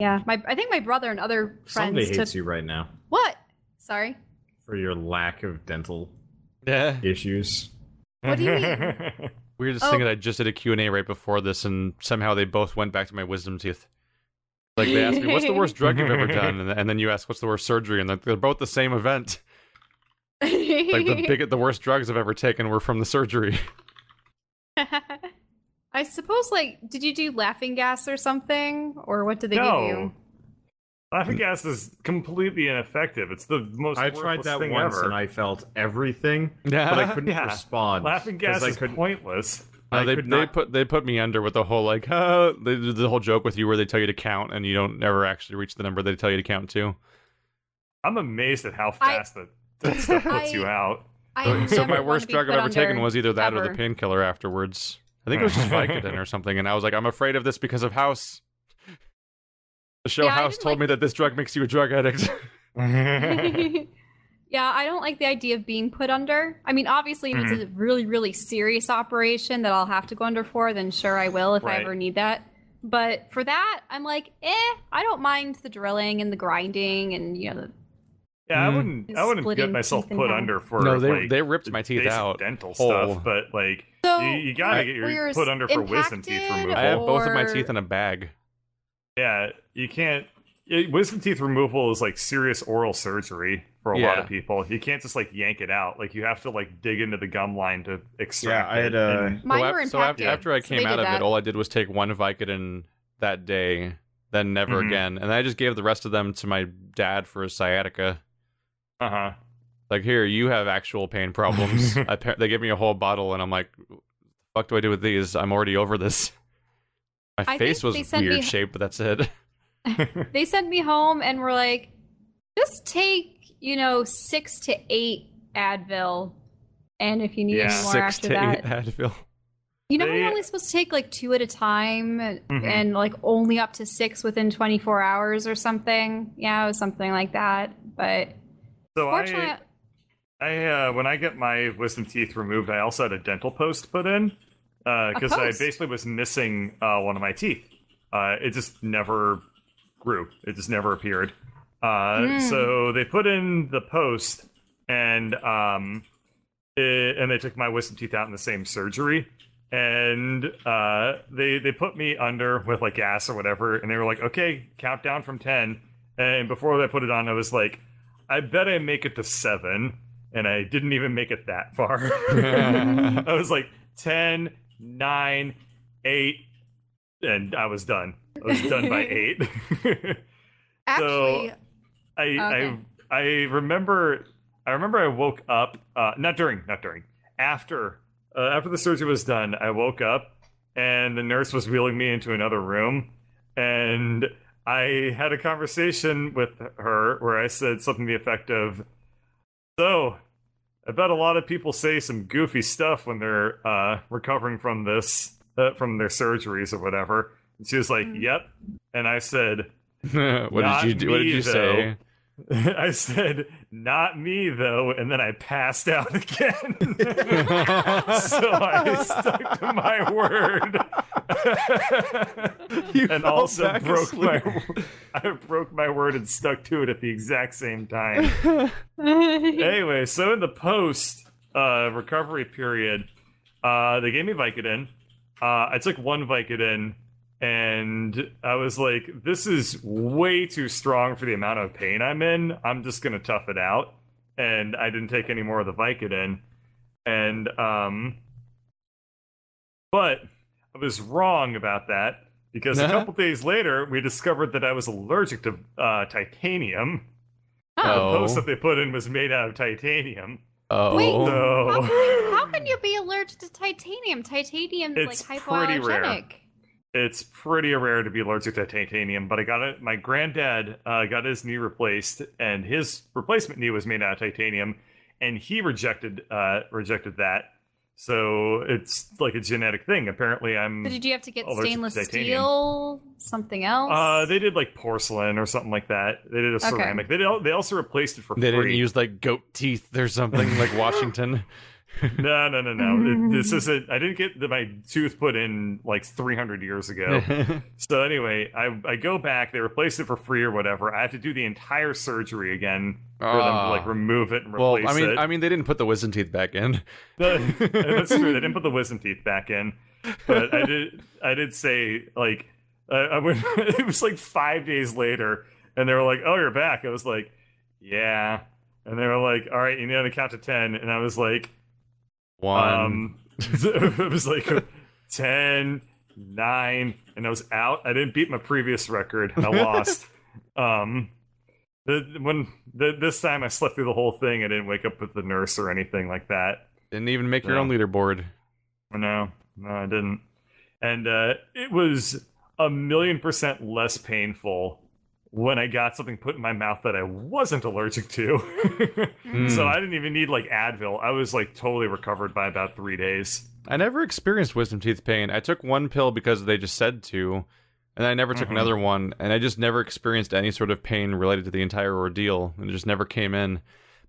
Yeah, my I think my brother and other friends Somebody took hates you right now what? Sorry. for your lack of dental Yeah. issues. What do you mean? (laughs) Weirdest Oh. thing that I just did a Q&A right before this, and somehow they both went back to my wisdom teeth. Like they asked me, "What's the worst drug you've ever (laughs) done?" And, and then you ask, "What's the worst surgery?" And they're- they're both the same event. (laughs) Like the big, the worst drugs I've ever taken were from the surgery. I suppose, like, did you do laughing gas or something, or what did they give you? Laughing gas is completely ineffective. It's the most I tried that thing once ever. and I felt everything, Yeah, but I couldn't Yeah. respond. Laughing gas I is couldn't. pointless. No, they could they put they put me under with the whole like uh, (laughs) they did the whole joke with you where they tell you to count and you don't ever actually reach the number they tell you to count to. I'm amazed at how I- fast that, that stuff puts you out. I (laughs) so my worst drug I've ever taken was either that or the painkiller afterwards. I think it was just (laughs) Vicodin or something, and I was like, I'm afraid of this because of House. The show Yeah, House told like- me that this drug makes you a drug addict. (laughs) (laughs) yeah, I don't like the idea of being put under. I mean, obviously, if it's a really, really serious operation that I'll have to go under for, then sure I will if I ever need that. But for that, I'm like, eh, I don't mind the drilling and the grinding and you know the yeah, I Mm. wouldn't. I wouldn't get myself put half. under for no, they like, they ripped my teeth basic out. dental whole. stuff, but like So you, you gotta were- get your yours put under for wisdom teeth removal. I have both of my teeth in a bag. Yeah, you can't. it- wisdom teeth removal is like serious oral surgery for a lot of people. You can't just like yank it out. Like you have to like dig into the gum line to extract. Yeah, I had it. uh, and- Mine so, were af- so af- impacted. after I came they out of that. it, all I did was take one Vicodin that day. then never Mhm. again. And I just gave the rest of them to my dad for his sciatica. Uh huh. Like, here, you have actual pain problems. (laughs) I, they give me a whole bottle, and I'm like, fuck do I do with these? I'm already over this. My I face was weird me- shape, but that's it. (laughs) They sent me home and were like, just take, you know, six to eight Advil. And if you need Yeah. any more Six after to that, eight Advil. you know, They- we're only supposed to take like two at a time Mhm. and like only up to six within 24 hours or something. Yeah, it was something like that. But So I, I uh, when I get my wisdom teeth removed, I also had a dental post put in because I basically was missing uh, one of my teeth. Uh, it just never grew. It just never appeared. Uh, Mm. So they put in the post, and um, it, and they took my wisdom teeth out in the same surgery. And uh, they they put me under with like gas or whatever, and they were like, "Okay, count down from 10. And before they put it on, I was like, "I bet I make it to seven. and I didn't even make it that far. (laughs) I was like 10, 9, 8, and I was done. I was done by (laughs) 8. (laughs) actually, I Okay. I I remember I remember I woke up uh, not during not during after uh, after the surgery was done I woke up and the nurse was wheeling me into another room and I had a conversation with her where I said something to the effect of so I bet a lot of people say some goofy stuff when they're uh, recovering from this uh, from their surgeries or whatever and she was like Mhm. yep and I said (laughs) what did you do? What did you say? (laughs) I said, not me though, and then I passed out (laughs) again. (laughs) so I stuck to my word. And also broke my. I broke my word and stuck to it at the exact same time. anyway, so in the post uh, recovery period, uh, they gave me Vicodin. Uh, I took one Vicodin, and I was like, "This is way too strong for the amount of pain I'm in. I'm just gonna tough it out." And I didn't take any more of the Vicodin, and um, but I was wrong about that because a Uh-huh. couple days later we discovered that I was allergic to uh, titanium. oh, The post that they put in was made out of titanium. Oh, Wait, No. how, can you, how can you be allergic to titanium? Titanium's It's like pretty rare. hypoallergenic. It's pretty rare to be allergic to titanium, but I got it. My granddad uh, got his knee replaced, and his replacement knee was made out of titanium, and he rejected uh, rejected that. So it's like a genetic thing. Apparently, I'm. So did you have to get Allergic to stainless steel? Something else? Uh, they did like porcelain or something like that. They did a Okay. ceramic. They did, they also replaced it for they free. didn't use like goat teeth or something like (laughs) Washington. No, no, no, no. It- this isn't. I didn't get the, my tooth put in like 300 years ago. (laughs) so anyway, I I go back. They replace it for free or whatever. I have to do the entire surgery again for them to Ah. like remove it and well, replace I mean, it. I mean, they didn't put the wisdom teeth back in. (laughs) That's true. They didn't put the wisdom teeth back in, but I did. I did say like I, I went. (laughs) It was like five days later, and they were like, "Oh, you're back." I was like, "Yeah," and they were like, "All right, you need to count to 10. and I was like. One. Um, (laughs) it was like 10, 9, and I was out. I didn't beat my previous record. I (laughs) lost. um, the, when the, this time I slept through the whole thing, I didn't wake up with the nurse or anything like that. didn't even make your own leaderboard. No, no, I didn't. And uh, it was a million percent less painful when I got something put in my mouth that I wasn't allergic to. (laughs) Hmm. So I didn't even need like Advil. I was like totally recovered by about three days. I never experienced wisdom teeth pain. I took one pill because they just said to, and I never took Mhm. another one, and I just never experienced any sort of pain related to the entire ordeal, and it just never came in.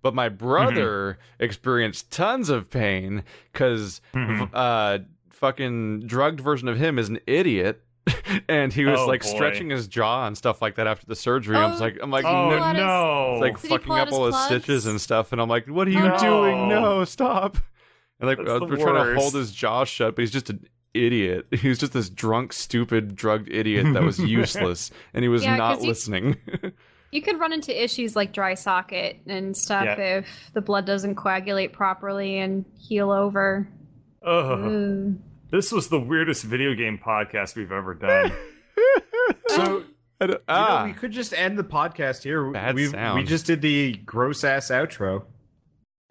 But my brother experienced tons of pain because Mhm. uh, fucking drugged version of him is an idiot. (laughs) and he was Oh, like boy. stretching his jaw and stuff like that after the surgery. I was Oh, like, I'm like, Oh no, his- no! it's like Did fucking up all his his stitches and stuff, and I'm like, "What are you Oh, doing? no. No, stop!" And like That's uh, the we're trying to hold his jaw shut, but he's just an idiot. (laughs) He was just this drunk, stupid, drugged idiot that was (laughs) useless, and he was Yeah, not 'cause you- listening. You could run into issues like dry socket and stuff Yeah. if the blood doesn't coagulate properly and heal over. Ugh. Ooh. This was the weirdest video game podcast we've ever done. (laughs) So I don't- You know, ah, we could just end the podcast here. Bad we sound. we just did the gross ass outro.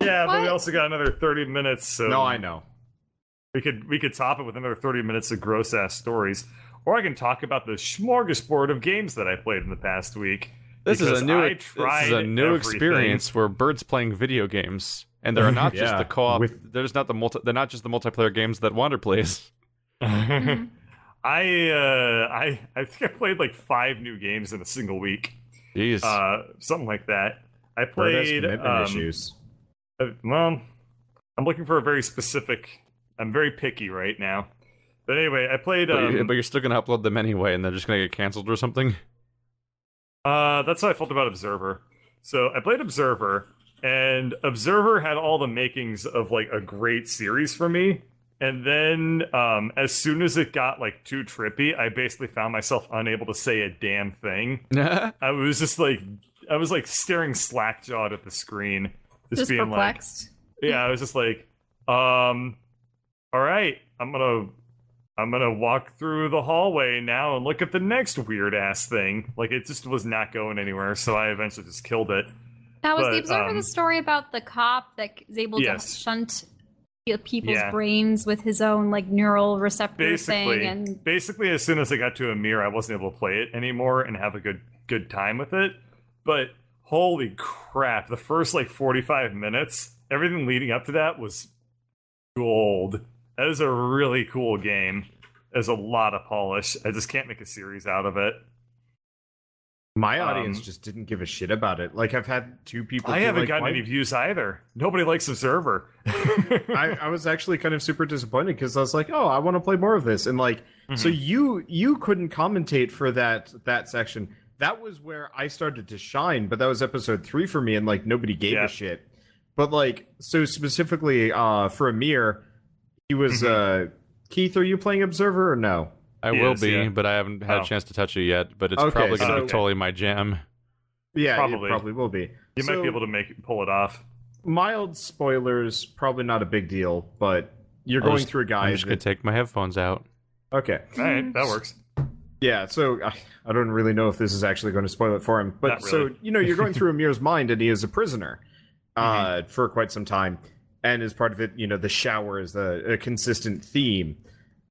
Yeah, but we also got another 30 minutes. So No, I know. We could we could top it with another 30 minutes of gross ass stories. Or I can talk about the smorgasbord of games that I played in the past week. this is a new I this is a new everything. experience where birds playing video games, and they're not (laughs) just the co-op. with- They're just not the multi. They're not just the multiplayer games that Wander plays. (laughs) Mhm. (laughs) I uh I I think I played like five new games in a single week. Jeez. Uh something like that. I Bird has played commitment um, issues. uh, well I'm looking for a very specific I'm very picky right now. But anyway, I played but, you, um, but you're still gonna upload them anyway, and they're just gonna get canceled or something. Uh, that's how I felt about Observer. So I played Observer, and Observer had all the makings of like a great series for me. And then, um, as soon as it got like too trippy, I basically found myself unable to say a damn thing. (laughs) I was just like, I was like staring slack jawed at the screen, just, Just being perplexed. like, yeah, I was just like, um, all right, I'm gonna I'm gonna walk through the hallway now and look at the next weird ass thing. Like it just was not going anywhere, so I eventually just killed it. Now, was But, the Observer um, the story about the cop that is able Yes. to shunt people's Yeah. brains with his own like neural receptor Basically, thing? And basically, as soon as I got to a mirror, I wasn't able to play it anymore and have a good good time with it. But holy crap, the first like 45 minutes, everything leading up to that was gold. That is a really cool game. There's a lot of polish. I just can't make a series out of it. My um, audience just didn't give a shit about it. Like I've had two people. I haven't like, gotten any views either. Nobody likes Observer. (laughs) I, I was actually kind of super disappointed because I was like, oh, I want to play more of this, and like, so Mhm. you you couldn't commentate for that that section. That was where I started to shine, but that was episode three for me, and like nobody gave Yeah. a shit. But like, so specifically uh for Amir, he was Mhm. uh Keith. Are you playing Observer or no? I He will be, yeah. but I haven't had Oh. a chance to touch it yet. But it's Okay, probably gonna so- be totally my jam. Yeah, Probably. it probably will be. you might be able to make pull it off. mild spoilers, probably not a big deal, but you're I'll going just- through a I'm guide. just gonna take my headphones out. okay, All right, that works. yeah. So I, I don't really know if this is actually going to spoil it for him, but Not so you know, you're going through (laughs) Amir's mind, and he is a prisoner uh, for quite some time, and as part of it, you know, the shower is a, a consistent theme,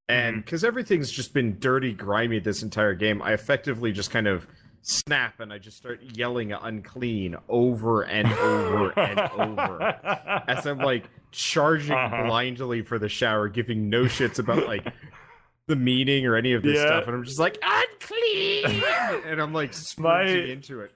and because everything's just been dirty, grimy this entire game, I effectively just kind of snap and I just start yelling unclean over and over and over (laughs) as I'm like charging Uh-huh. blindly for the shower, giving no shits about like the meaning or any of this Yeah. stuff, and I'm just like unclean, (laughs) and I'm like sprinting My- into it.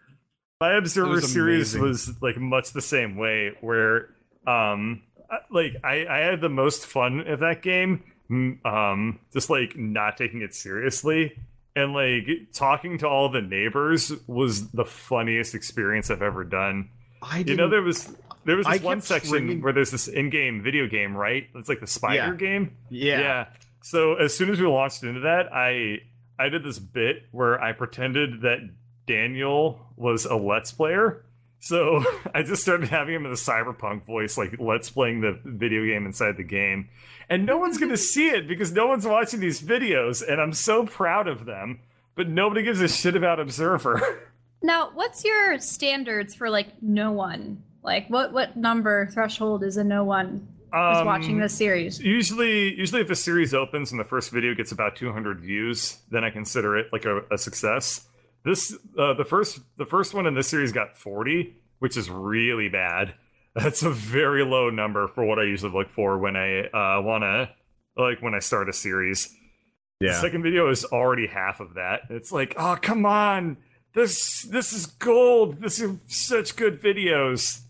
My Observer was series was like much the same way, where um, like I, I had the most fun at that game, um, just like not taking it seriously, and like talking to all the neighbors was the funniest experience I've ever done. I You know, there was there was I this one section ringing- where there's this in-game video game, right? It's like the spider Yeah. game. Yeah. Yeah, So as soon as we launched into that, I I did this bit where I pretended that Daniel was a Let's Player. So (laughs) I just started having him in the cyberpunk voice, like Let's playing the video game inside the game. And no one's gonna see it because no one's watching these videos, and I'm so proud of them. But nobody gives a shit about Observer. (laughs) now, what's your standards for like no one? Like, what what number threshold is a no one who's Um, watching this series? Usually, usually if a series opens and the first video gets about 200 views, then I consider it like a, a success. This, uh, the first, the first one in this series got 40, which is really bad. That's a very low number for what I usually look for when I uh, want to, like when I start a series. The yeah. second video is already half of that. It's like, oh come on, this this is gold. This is such good videos,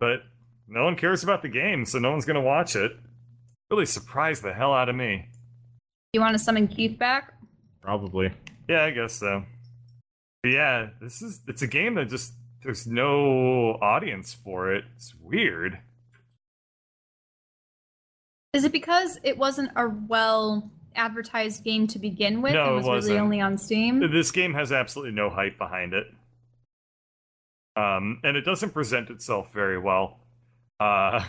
but no one cares about the game, so no one's gonna watch it. Really surprised the hell out of me. You want to summon Keith back? Probably. Yeah, I guess so. But yeah, this is it's a game that just there's no audience for it. It's weird. Is it because it wasn't a well advertised game to begin with No, it was really wasn't. only on Steam? This game has absolutely no hype behind it. Um, and it doesn't present itself very well. Uh,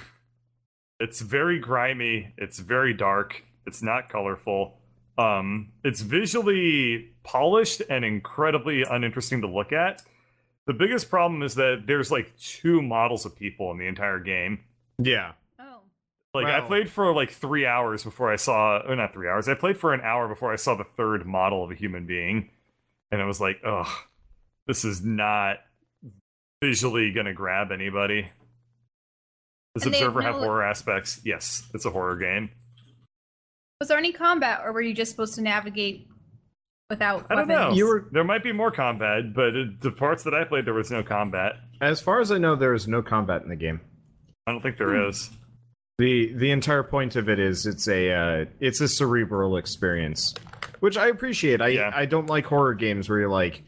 (laughs) it's very grimy. It's very dark. It's not colorful. Um, it's visually polished and incredibly uninteresting to look at. The biggest problem is that there's like two models of people in the entire game. Yeah. Oh. Like I played for like three hours before I saw, or not three hours. I played for an hour before I saw the third model of a human being, and I was like, ugh, this is not visually gonna grab anybody. Does And they have Observer have horror aspects? Yes, it's a horror game. Was there any combat, or were you just supposed to navigate without I don't weapons? know. You were- There might be more combat, but it, the parts that I played, there was no combat. As far as I know, there is no combat in the game. I don't think there is. the The entire point of it is it's a uh, it's a cerebral experience, which I appreciate. I Yeah. I don't like horror games where you're like,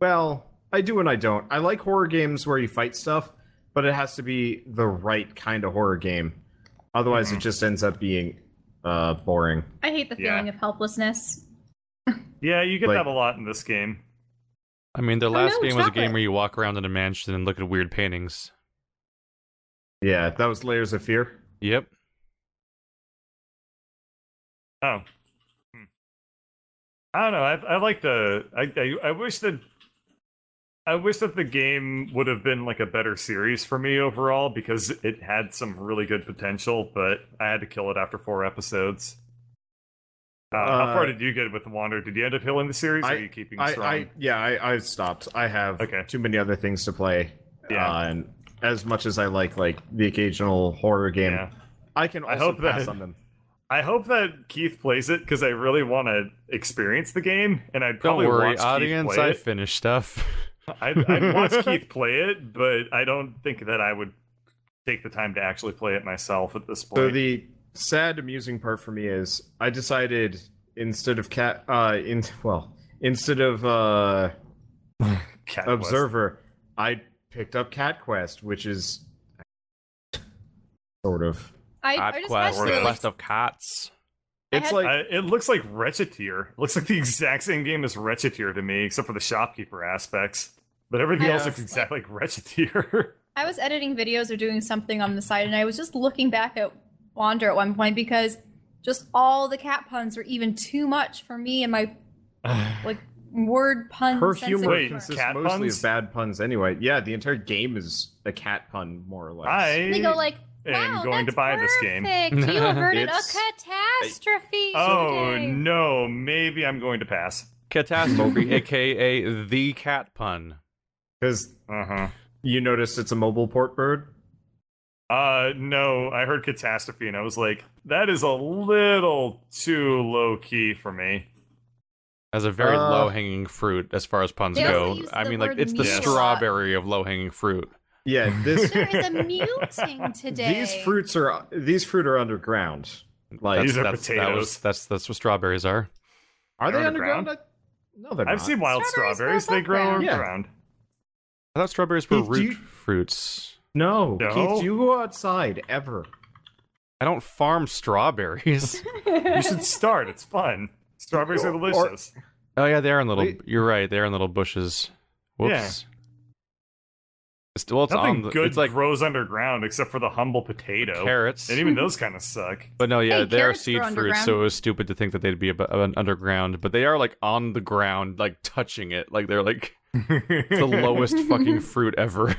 well, I do and I don't. I like horror games where you fight stuff, but it has to be the right kind of horror game. Otherwise, it just ends up being uh, boring. I hate the Yeah. feeling of helplessness. Yeah, you get Like- that a lot in this game. I mean, their Oh, last no, game was a game chocolate. where you walk around in a mansion and look at weird paintings. Yeah, that was Layers of Fear. Yep. Oh. Hmm. I don't know. I, I like the. I, I I wish that. I wish that the game would have been like a better series for me overall because it had some really good potential, but I had to kill it after four episodes. Uh, how Uh, far did you get with the Wander? Did you end up killing the series, or I- are you keeping I, strong? I yeah, I, I've stopped. I have Okay. too many other things to play. Yeah. Uh, and as much as I like like the occasional horror game, yeah. I can I hope pass that- on them. (laughs) I hope that Keith plays it because I really want to experience the game, and I'd Don't probably worry, watch Keith audience. play I it. finished stuff. (laughs) I'd, I'd watch (laughs) Keith play it, but I don't think that I would take the time to actually play it myself at this point. So the sad, amusing part for me is I decided instead of cat, uh, in (laughs) well, instead of uh, (laughs) Cat Quest. Observer, I picked up Cat Quest, which is (laughs) sort of. I, Cat I quest, watched the the- quest of cats. It's had- like I, it looks like Wretcheteer. It looks like the exact same game as Wretcheteer to me, except for the shopkeeper aspects. But everything I else was looks exactly like Wretcheteer. I was editing videos or doing something on the side, and I was just looking back at Wander at one point because just all the cat puns were even too much for me and my (sighs) like word pun. her sense humor Wait, humor. consists cat mostly puns? of bad puns. Anyway, yeah, the entire game is a cat pun, more or less. I They go like, am "Wow, going to that's buy this game." perfect. You (laughs) averted a It's- catastrophe." Oh today." no, maybe I'm going to pass. Catastrophe, (laughs) aka the cat pun. because Uh huh. you notice it's a mobile port bird. Uh no, I heard catastrophe and I was like, that is a little too low key for me. As a very Uh, low hanging fruit as far as puns go. I mean, like it's the mule strawberry of low hanging fruit. Yeah, (laughs) this There is a muting (laughs) today. these fruits are these fruit are underground. Like, These are that's, That was, potatoes. that's that's what strawberries are. are they They're underground? underground? I- No, they're not. I've not. seen wild Strawberries strawberries. They grow above ground. underground. I thought strawberries were do root you- fruits. No, No? Keith, do you go outside ever? I don't farm strawberries. (laughs) You should start. It's fun. Strawberries are Or- delicious. oh yeah, they are in little. Wait. You're right. They're in little bushes. Whoops. Yeah. It's, well, it's Nothing on the, good it's like grows underground except for the humble potato. carrots. And even those kind of suck. But no, yeah, Hey, they are seed grow fruits, so it was stupid to think that they'd be ab- ab- underground. But they are like on the ground, like touching it, like they're like (laughs) the lowest fucking fruit ever.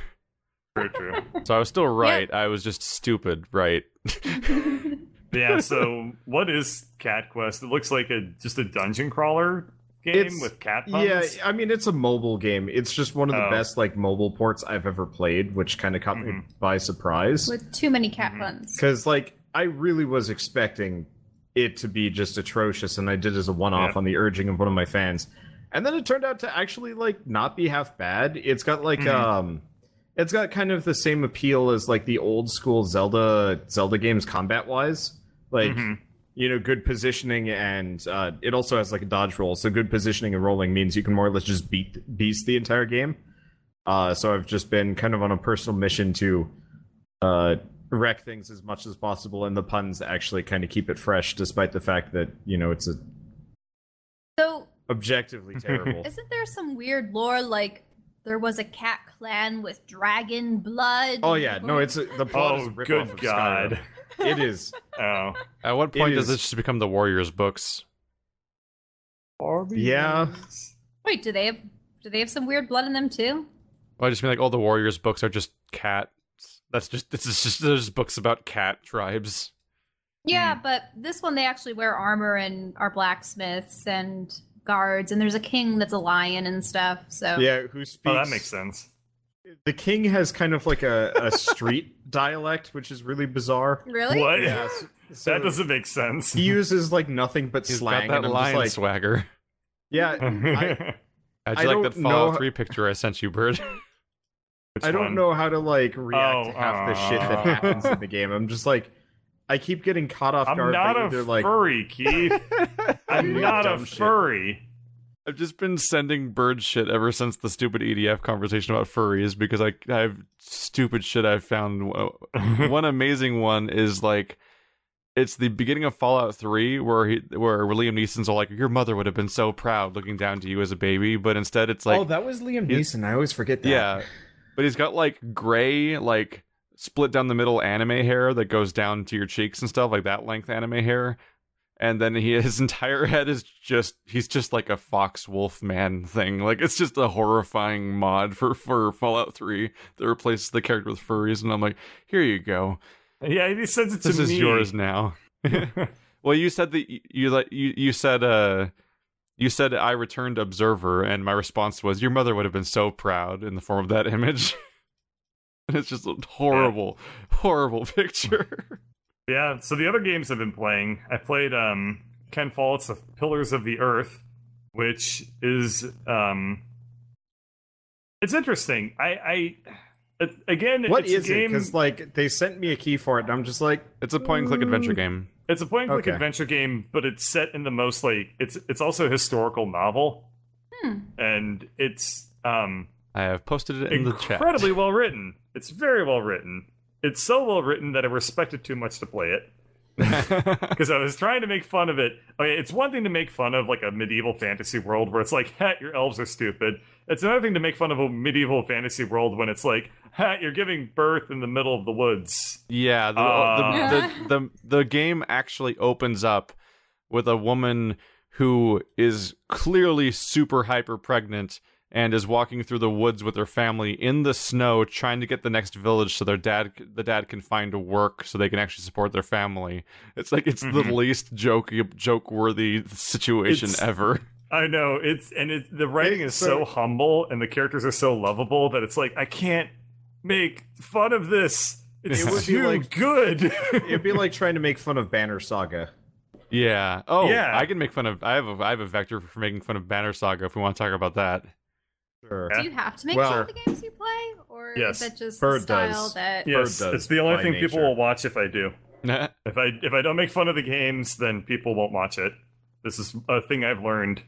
True, true. (laughs) So I was still right. I was just stupid, right? (laughs) Yeah, so what is Cat Quest? It looks like a just a dungeon crawler game It's- with cat puns. Yeah, I mean it's a mobile game. It's just one of the Oh. best like mobile ports I've ever played, which kind of caught me Mhm. by surprise. with too many cat Mhm. puns. Because like I really was expecting it to be just atrocious, and I did it as a one-off Yeah. on the urging of one of my fans, and then it turned out to actually like not be half bad. It's got like Mhm. um, it's got kind of the same appeal as like the old school Zelda Zelda games combat wise, like. Mhm. you know, good positioning, and uh, it also has like a dodge roll. So good positioning and rolling means you can more or less just beat beast the entire game. Uh, so I've just been kind of on a personal mission to uh, wreck things as much as possible, and the puns actually kind of keep it fresh, despite the fact that you know it's a So, objectively (laughs) terrible. isn't there some weird lore like there was a cat clan with dragon blood? oh yeah, no, it's a, the plot is Oh, a ripoff good of God. Skyrim. It is. (laughs) Oh. At what point does is- this just become the Warriors books? Yeah. Wait, do they have do they have some weird blood in them too? Well, I just mean like all the Warriors books are just cats. That's just this is just there's books about cat tribes. Yeah, hmm. but this one they actually wear armor and are blacksmiths and guards, and there's a king that's a lion and stuff. So Yeah, who speaks? Oh, that makes sense. The king has kind of like a, a street (laughs) dialect, which is really bizarre. really, What? Yeah, (laughs) so, so that doesn't make sense. He uses like nothing but He's slang, got that I'm lion like, swagger. yeah, (laughs) I, How'd I like don't that Fallout know- 3 picture I sent you, Bird? I don't one? know how to like react Oh, to half the shit that happens in the game. I'm just like, I keep getting caught off I'm guard. not by a either, like, furry, Keith. (laughs) I'm not a dumb shit. furry. I've just been sending bird shit ever since the stupid EDF conversation about furries because I, I have stupid shit I've found. (laughs) one amazing one is like it's the beginning of Fallout 3 where he where Liam Neeson's all like your mother would have been so proud looking down to you as a baby but instead it's oh, like oh, that was Liam Neeson. I always forget that. yeah but he's got like gray like split down the middle anime hair that goes down to your cheeks and stuff like that length anime hair and then he (laughs) his entire head is just he's just like a fox wolf man thing like it's just a horrifying mod for for Fallout 3 that replaces the character with furries and I'm like here you go Yeah, he sends it to this me. is yours now. (laughs) (laughs) well, you said that you you like you you said uh you said I returned observer, and my response was your mother would have been so proud in the form of that image. And it's just a horrible, horrible (laughs) picture. Yeah, so the other games I've been playing, I played um Ken Follett's The Pillars of the Earth, which is um it's interesting. I I again What it's is a it? Because like they sent me a key for it, and I'm just like, It's a point and click adventure game. it's a point and click Okay. adventure game, but it's set in the most like it's it's also a historical novel. Hmm. And it's um I have posted it in the chat. incredibly well written. It's very well written. It's so well written that I respect it too much to play it. (laughs) because I was trying to make fun of it. Okay, it's one thing to make fun of like a medieval fantasy world where it's like, (laughs) "Ha, your elves are stupid." It's another thing to make fun of a medieval fantasy world when it's like, "Ha, you're giving birth in the middle of the woods." Yeah, the, Uh. the, the, the the game actually opens up with a woman who is clearly super hyper pregnant and is walking through the woods with her family in the snow trying to get the next village so their dad the dad can find a work so they can actually support their family. It's like it's the Mhm. least joke joke worthy situation It's- ever. I know it's and it, the writing is so, so- humble and the characters are so lovable that it's like I can't make fun of this. It's It would be like- good. (laughs) it'd be like trying to make fun of Banner Saga. Yeah. Oh, Yeah. I can make fun of I have a I have a vector for making fun of Banner Saga if we want to talk about that. Sure. Do you have to make Well- fun of the games you play, or Yes. is that just Bird the style does. that? yes, does it's the only by thing people will watch if I do. (laughs) If I if I don't make fun of the games, then people won't watch it. This is a thing I've learned,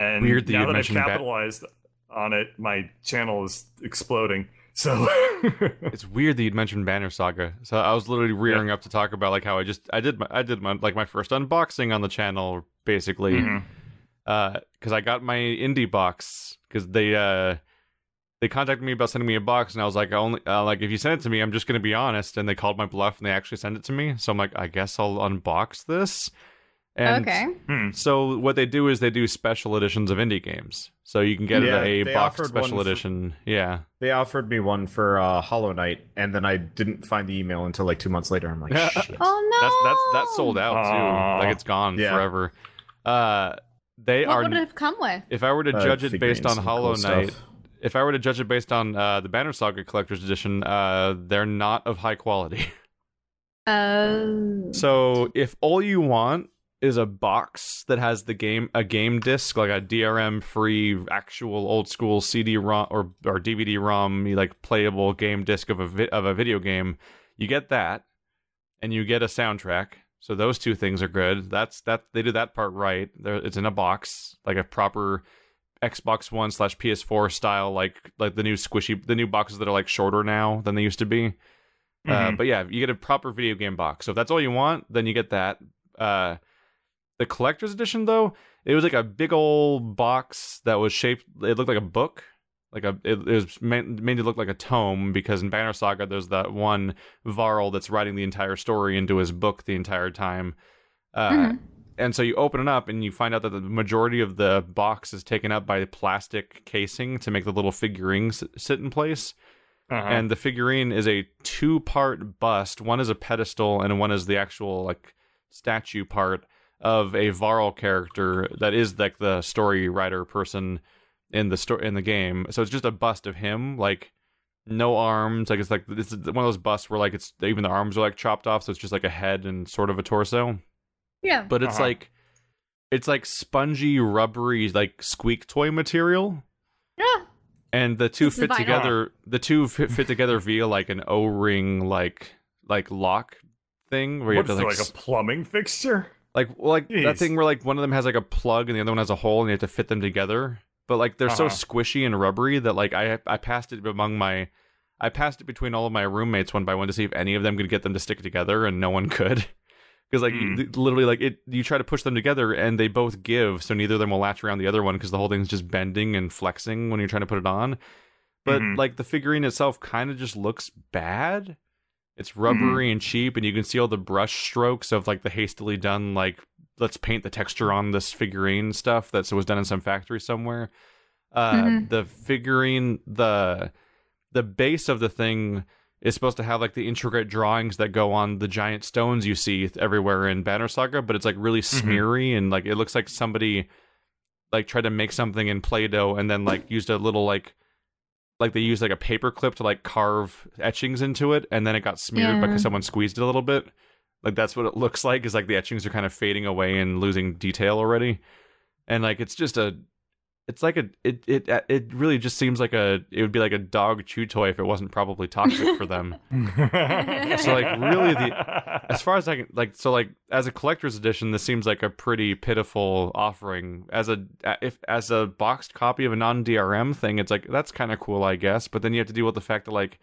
and Weird that now that I've mentioned Bat- capitalized on it, my channel is exploding. So (laughs) It's weird that you'd mentioned Banner Saga. So I was literally rearing up to talk about like how I just I did my I did my like my first unboxing on the channel basically Mhm. Uh cuz I got my indie box cuz they uh they contacted me about sending me a box and I was like I only uh, like if you send it to me I'm just going to be honest and they called my bluff and they actually sent it to me. So I'm like I guess I'll unbox this. And okay. Hmm. So what they do is they do special editions of indie games. So you can get Yeah, a box special one for- edition. Yeah. They offered me one for uh, Hollow Knight, and then I didn't find the email until like two months later. I'm like, (laughs) shit. Oh no! That's that's that's sold out Aw. too. Like it's gone Yeah. forever. Uh, they What are. would it have come with? If I were to Uh, judge it based on Hollow cool Knight, stuff. if I were to judge it based on uh, the Banner Saga Collector's Edition, uh, they're not of high quality. (laughs) Oh. so if all you want is a box that has the game a game disc like a DRM free actual old school CD-ROM or or DVD-ROM like playable game disc of a vi- of a video game, you get that, and you get a soundtrack. So those two things are good. That's that they did that part right. There, it's in a box like a proper Xbox One slash PS4 style, like like the new squishy, the new boxes that are like shorter now than they used to be. Uh, Mhm. but yeah, you get a proper video game box. So if that's all you want, then you get that. Uh, the collector's edition, though, it was like a big old box that was shaped. It looked like a book, like a. It, it was meant, made to look like a tome because in Banner Saga, there's that one Varl that's writing the entire story into his book the entire time. Uh, Mhm. and so you open it up and you find out that the majority of the box is taken up by plastic casing to make the little figurines sit in place. Uh-huh. And the figurine is a two part bust. One is a pedestal and one is the actual like statue part of a Varl character that is like the story writer person in the story in the game. So it's just a bust of him, like no arms. Like it's like this is one of those busts where like it's even the arms are like chopped off, so it's just like a head and sort of a torso. Yeah. But it's Uh-huh. like it's like spongy, rubbery, like squeak toy material. Yeah. And the two This fit vinyl. together. The two fit, fit together via like an O-ring, like like lock thing where you What have to like like a plumbing fixture? like well, like that thing where like one of them has like a plug and the other one has a hole and you have to fit them together. But like they're so Uh-huh. squishy and rubbery that like I I passed it among my I passed it between all of my roommates one by one to see if any of them could get them to stick together and no one (laughs) could. Because like you- literally like it you try to push them together and they both give so neither of them will latch around the other one because the whole thing's just bending and flexing when you're trying to put it on. But Mhm. like the figurine itself kind of just looks bad. It's rubbery and cheap, and you can see all the brush strokes of like the hastily done like let's paint the texture on this figurine stuff that was done in some factory somewhere. Uh, Mhm. The figurine, the the base of the thing is supposed to have like the intricate drawings that go on the giant stones you see everywhere in Banner Saga, but it's like really smeary and like it looks like somebody like tried to make something in Play-Doh and then like used a little like like they used like a paper clip to like carve etchings into it and then it got smeared Yeah. because someone squeezed it a little bit. Like that's what it looks like is like the etchings are kind of fading away and losing detail already. And like it's just a it's like a it it it really just seems like a it would be like a dog chew toy if it wasn't probably toxic for them. (laughs) So, like, really the- as far as I can like so like as a collector's edition this seems like a pretty pitiful offering as a if as a boxed copy of a non-DRM thing it's like that's kind of cool I guess but then you have to deal with the fact that like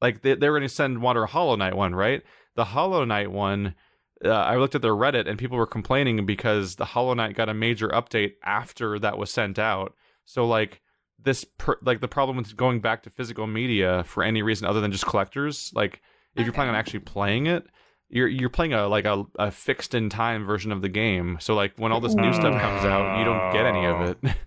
like they, they're going to send Water Hollow Knight one right? The Hollow Knight one uh, I looked at their Reddit and people were complaining because the Hollow Knight got a major update after that was sent out. So like this per, like the problem with going back to physical media for any reason other than just collectors like if you're planning on actually playing it you're you're playing a like a, a fixed in time version of the game. So like when all this new stuff comes out you don't get any of it. (laughs)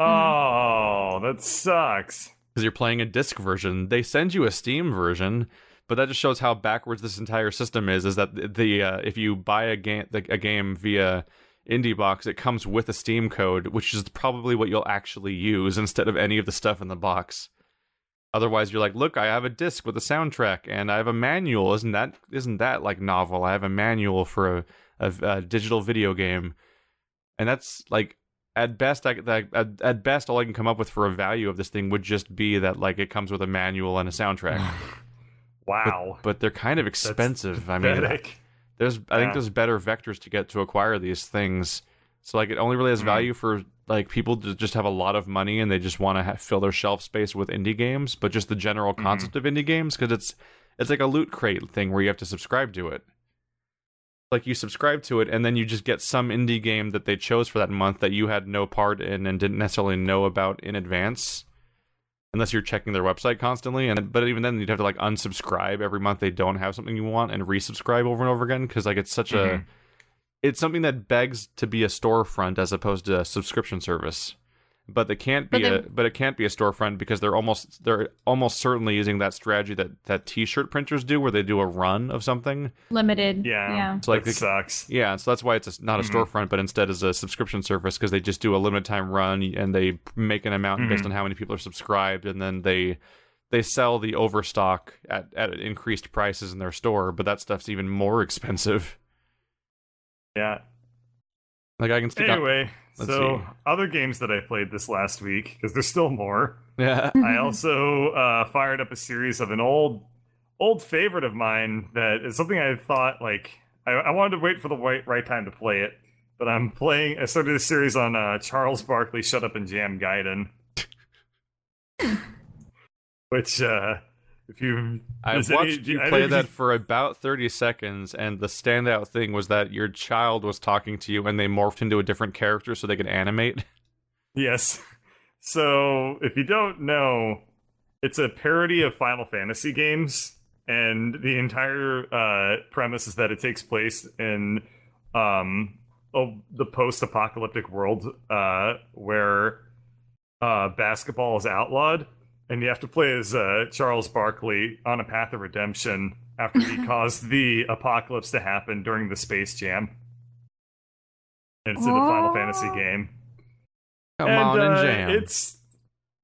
Oh, that sucks. You're playing a disc version. They send you a steam version but that just shows how backwards this entire system is is that the, the uh, if you buy a game a game via indie box it comes with a steam code which is probably what you'll actually use instead of any of the stuff in the box. Otherwise you're like look i have a disc with a soundtrack and i have a manual. Isn't that isn't that like novel? I have a manual for a, a, a digital video game. And that's like at best I, that, at, at best all i can come up with for a value of this thing would just be that like it comes with a manual and a soundtrack (sighs) Wow. but they're kind of expensive i mean Pathetic. there's i think there's better vectors to get to acquire these things so like it only really has Mhm. value for like people to just have a lot of money and they just want to ha- fill their shelf space with indie games but just the general Mhm. concept of indie games because it's it's like a loot crate thing where you have to subscribe to it like you subscribe to it and then you just get some indie game that they chose for that month that you had no part in and didn't necessarily know about in advance unless you're checking their website constantly and but even then you'd have to like unsubscribe every month they don't have something you want and resubscribe over and over again because like it's such a Mhm. it's something that begs to be a storefront as opposed to a subscription service but they can't be But a but it can't be a storefront because they're almost they're almost certainly using that strategy that that t-shirt printers do where they do a run of something Limited. Yeah. Yeah. so like that they- sucks. yeah, so that's why it's a, not a Mhm. storefront, but instead is a subscription service because they just do a limited time run and they make an amount based Mhm. on how many people are subscribed, and then they they sell the overstock at at increased prices in their store. But that stuff's even more (laughs) expensive. Yeah. Like I can stick out- Anyway, Let's so see. other games that I played this last week because there's still more. (laughs) yeah, (laughs) I also uh, fired up a series of an old old favorite of mine that is something I thought like I, I wanted to wait for the right, right time to play it, but I'm playing. I started a series on uh, Charles Barkley Shut Up and Jam Gaiden, (laughs) which uh, if you I does any- watched you play that for about thirty seconds, and the standout thing was that your child was talking to you, and they morphed into a different character so they could animate. (laughs) Yes. So, if you don't know, it's a parody of Final Fantasy games, and the entire uh, premise is that it takes place in um, a, the post-apocalyptic world uh, where uh, basketball is outlawed, and you have to play as uh, Charles Barkley on a path of redemption after he (laughs) caused the apocalypse to happen during the Space Jam. And it's in a Final. Fantasy game. Come and, on and uh, jam. It's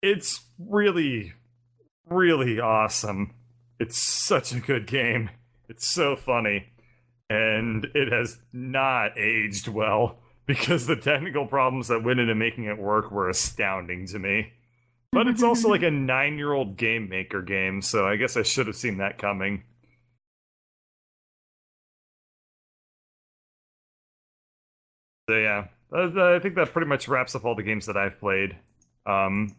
it's really, really awesome. It's such a good game. It's so funny, and it has not aged well (laughs) because the technical problems that went into making it work were astounding to me. But it's also like a nine-year-old game maker game, so I guess I should have seen that coming. So yeah, uh, I think that pretty much wraps up all the games that I've played. Um,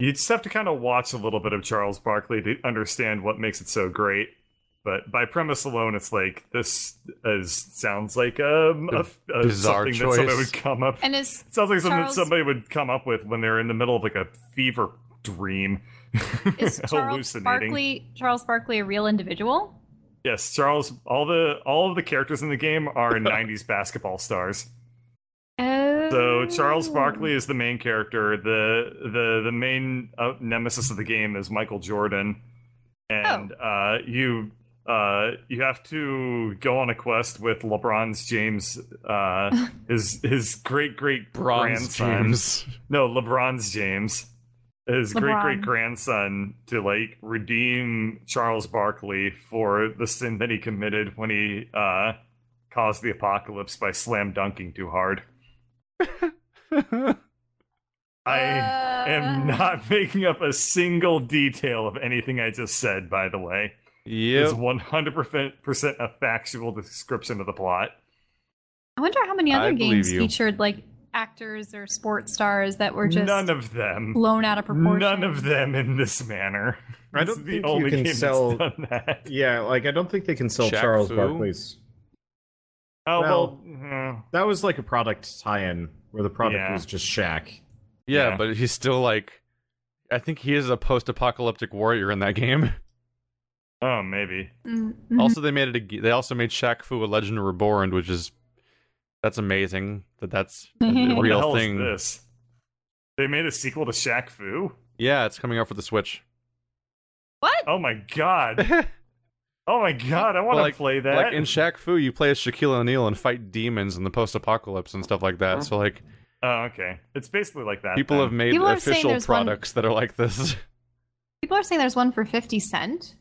you just have to kind of watch a little bit of Charles Barkley to understand what makes it so great. But by premise alone, it's like this is sounds like um, a, a, bizarre something that somebody choice. would come up. And is It sounds like something Charles- that somebody would come up with when they're in the middle of like a fever dream, (laughs) is Charles. Barkley Charles Barkley a real individual? Yes, Charles. All the all of the characters in the game are (laughs) '90s basketball stars. Oh. So Charles Barkley is the main character. The the the main uh, nemesis of the game is Michael Jordan, and uh, you uh, you have to go on a quest with LeBron's James, uh, (laughs) his his great great Bronze grandson. James. No, LeBron's James. His great LeBron. great grandson to like redeem Charles Barkley for the sin that he committed when he uh, caused the apocalypse by slam dunking too hard. (laughs) I am Uh. not (laughs) making up a single detail of anything I just said, by the way. It's Yep. 100% a factual description of the plot. I wonder how many other believe games featured like actors or sports stars that were just None of them. blown out of proportion. None of them in this manner. I don't is the think you can sell- that. Yeah, like I don't think they can sell Shaq Charles Fu? Barkley's. Oh Well- well, That was like a product tie-in where the product Yeah. was just Shaq. Yeah, Yeah. but he's still like. I think he is a post-apocalyptic warrior in that game. (laughs) oh maybe. Mm-hmm. Also, they made it. A, g- they also made Shaq Fu a Legend Reborn, which is that's amazing. That that's a, a What What real hell thing. is this? They made a sequel to Shaq Fu. Yeah, it's coming out for the Switch. what? Oh my god! (laughs) Oh my god! I want to like- play that. Like in Shaq Fu, you play as Shaquille O'Neal and fight demons in the post-apocalypse and stuff like that. So like oh, okay. It's basically like that. people then. have made People official there's one- products that are like this. People are saying there's one for fifty cent.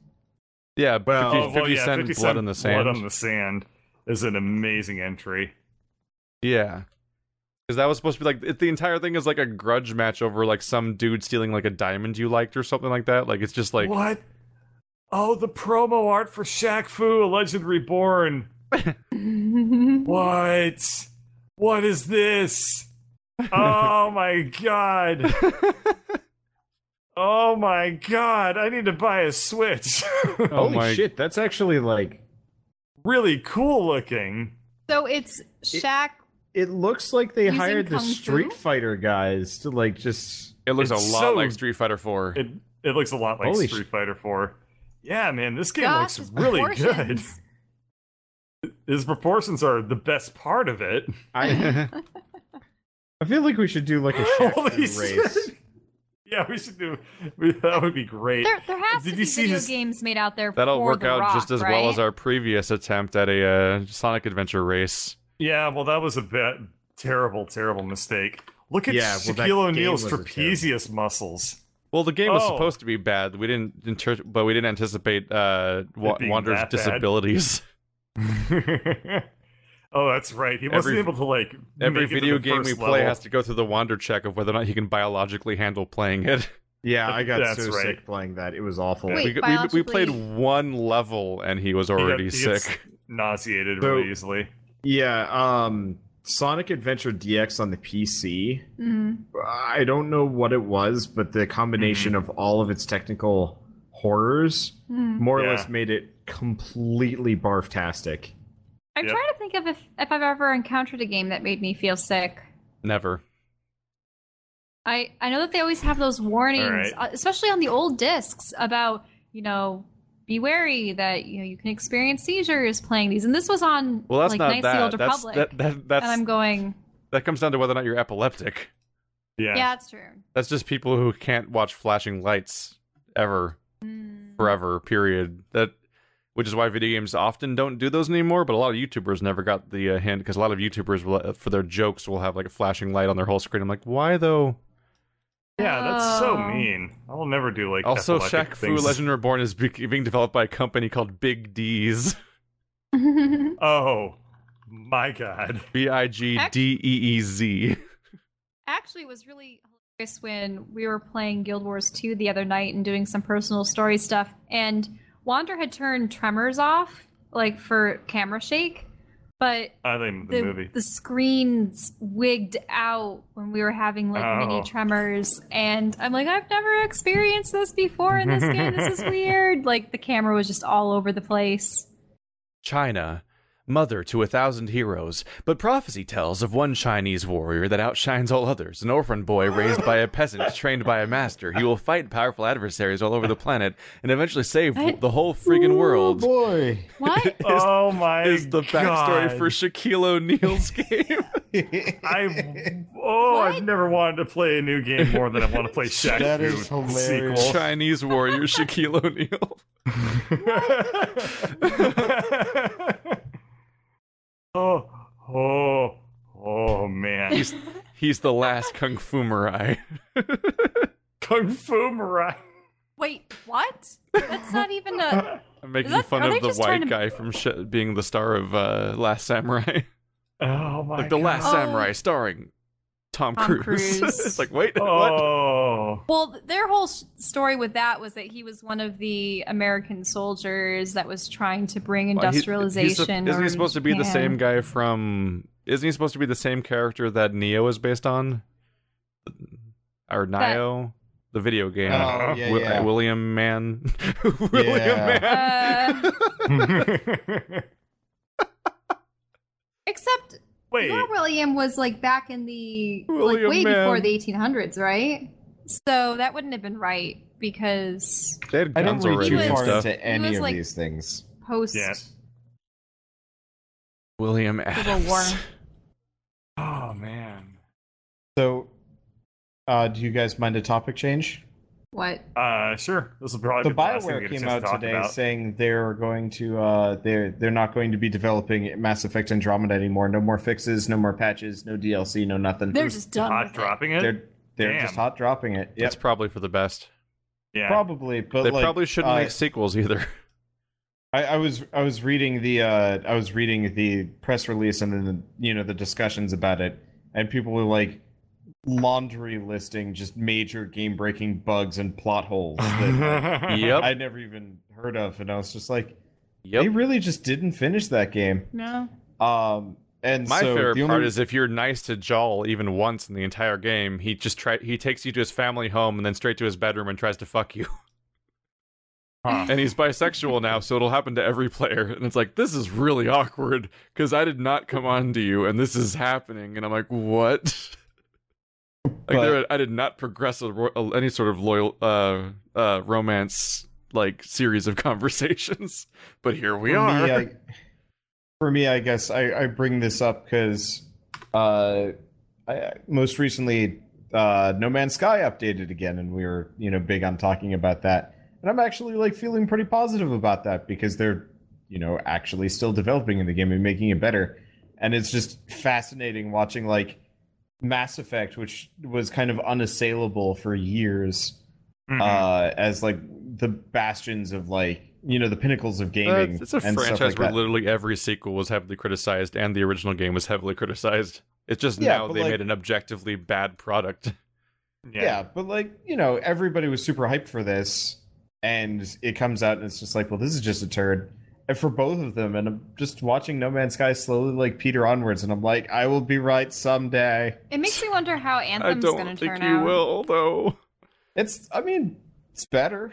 Yeah, Well- 50, Oh, well, 50 yeah, cent 50 blood Cent in the sand. Blood on the Sand is an amazing entry. Yeah. Because that was supposed to be like it, the entire thing is like a grudge match over like some dude stealing like a diamond you liked or something like that. Like it's just like what? Oh, the promo art for Shaq Fu, A Legend Reborn. (laughs) What? What is this? Oh (laughs) my god. (laughs) Oh my god. I need to buy a Switch. (laughs) oh Holy my shit, that's actually like really cool looking. so it's Shaq. it looks like they Using hired the Kung Fu? Street Fighter guys to like just it looks It's a lot so- like Street Fighter 4. It it looks a lot like Holy Street Fighter 4. Yeah, man, this game Gosh, looks his really good. proportions. His proportions are the best part of it. I (laughs) I feel like we should do like a (laughs) Shaq Holy Fu race. Shit. (laughs) Yeah, we should do. We, that would be great. There, there has Did to you be see video his- games made out there. That'll for work The out Rock, just as right? well as our previous attempt at a uh, Sonic Adventure race. Yeah, well, that was a bit terrible, terrible mistake. Look at Yeah, well, that Shaquille game O'Neal's trapezius muscles. Well, the game was Oh. supposed to be bad. We didn't, inter- but we didn't anticipate uh, Wa- Wander's disabilities. (laughs) (laughs) oh, that's right. He wasn't Every- able to like. Every make it to video the game we first play level. has to go through the Wander check of whether or not he can biologically handle playing it. Yeah, (laughs) I got That's so right. sick playing that. It was awful. Wait, we, we, we played one level and he was He got- already he gets sick. nauseated So- really easily. Yeah, um Sonic Adventure DX on the PC. Mhm. I don't know what it was, but the combination Mm-hmm. of all of its technical horrors Mhm. more or Yeah. less made it completely barftastic. I'm Yep. trying to think of if, if I've ever encountered a game that made me feel sick. Never. I, I know that they always have those warnings, All right. uh, especially on the old discs, about, you know, be wary that you know you can experience seizures playing these. And this was on Well, that's like not Knights of the Old that. That's Republic. that, that that's and I'm going, that comes down to whether or not you're epileptic. Yeah. yeah, that's true. That's just people who can't watch flashing lights ever, Mm. forever. Period. That, which is why video games often don't do those anymore. But a lot of YouTubers never got the uh, hint because a lot of YouTubers will, uh, for their jokes, will have like a flashing light on their whole screen. I'm like, why though? Yeah, that's so Oh. mean. I'll never do like Also, epileptic Shaq Fu things. Legend Reborn is be- being developed by a company called Big Deez. (laughs) Oh my god. B I G D E E Z. Actually, it was really hilarious when we were playing Guild Wars 2 the other night and doing some personal story stuff. And Wander had turned Tremors off, like for camera shake, but I think the, the, movie. the screens wigged out when we were having like Oh. mini tremors and i'm like i've never experienced this before in this game this is (laughs) weird like the camera was just all over the place China, mother to a thousand heroes, but prophecy tells of one Chinese warrior that outshines all others, an orphan boy raised by a peasant trained by a master. He will fight powerful adversaries all over the planet and eventually save What? the whole friggin' world. boy. what (laughs) oh my god Is the backstory God. for Shaquille O'Neal's game? (laughs) I oh I've never wanted to play a new game more than I want to play (laughs) Shaq That Fu is hilarious. sequel. Chinese warrior Shaquille O'Neal. Oh, oh, oh man. He's he's the last Kung Fu Mirai. (laughs) Kung Fu Mirai. wait what that's not even a (laughs) I'm making that- fun of the white to- guy from sh- being the star of uh, Last Samurai. Oh my like the God. Last Oh. Samurai, starring Tom, Tom Cruise. (laughs) Cruise. it's like wait, what? Oh. well their whole s- story with that was that he was one of the american soldiers that was trying to bring Well, he- industrialization he's the- isn't he supposed to be the same guy from? Isn't he supposed to be the same character that Neo is based on? Or Nioh, the video game. Oh, yeah, Wi- yeah. William Man. (laughs) William Yeah. Man. Uh, (laughs) except Wait. Lord William was like back in the William like way man. before the 1800s, right? So that wouldn't have been right because they had I didn't guns read too and far into any was, of like- these things. post Yeah. William Civil Adams. War. Oh man. So, uh, do you guys mind a topic change? What? Uh, sure. This will probably the be the last Bioware came out to today about. saying they're going to uh, they're they're not going to be developing Mass Effect Andromeda anymore. No more fixes, no more patches, no DLC, no nothing. They're just done hot dropping it. they're they're Damn. just hot dropping it. Yep, That's probably for the best. yeah. probably. But they like, probably shouldn't uh, make sequels either. (laughs) I, I was I was reading the uh, I was reading the press release and then the, you know the discussions about it, and people were like laundry listing just major game breaking bugs and plot holes that (laughs) Yep. I never even heard of, and I was just like, Yep. they really just didn't finish that game. No. Um, and My so favorite the part is if you're nice to Jaal even once in the entire game, he just try he takes you to his family home and then straight to his bedroom and tries to fuck you. Huh. (laughs) And he's bisexual now, so it'll happen to every player. And it's like this is really awkward because I did not come on to you, and this is happening, and I'm like, what? (laughs) like But- there, I did not progress a, a- any sort of loyal uh uh romance like series of (laughs) conversations, but here we for are. Me, I, for me, I guess I, I bring this up because uh, I, most recently, uh, No Man's Sky updated again, and we were you know big on talking about that. And I'm actually like feeling pretty positive about that because they're you know actually still developing in the game and making it better. And it's just fascinating watching like Mass Effect, which was kind of unassailable for years Mhm. uh, as like the bastions of like you know the pinnacles of Uh, gaming. it's a franchise like where that. literally every sequel was heavily criticized, and the original game was heavily criticized. It's just Yeah, now they like- made an objectively bad product. (laughs) yeah. but like you know everybody was super hyped for this, and it comes out and it's just like, well, this is just a turd. And for both of them, and I'm just watching No Man's Sky slowly like peter onwards, and I'm like, I will be right someday. It makes me wonder how I Anthem's gonna don't to think turn you will, though. It's, I mean, it's better.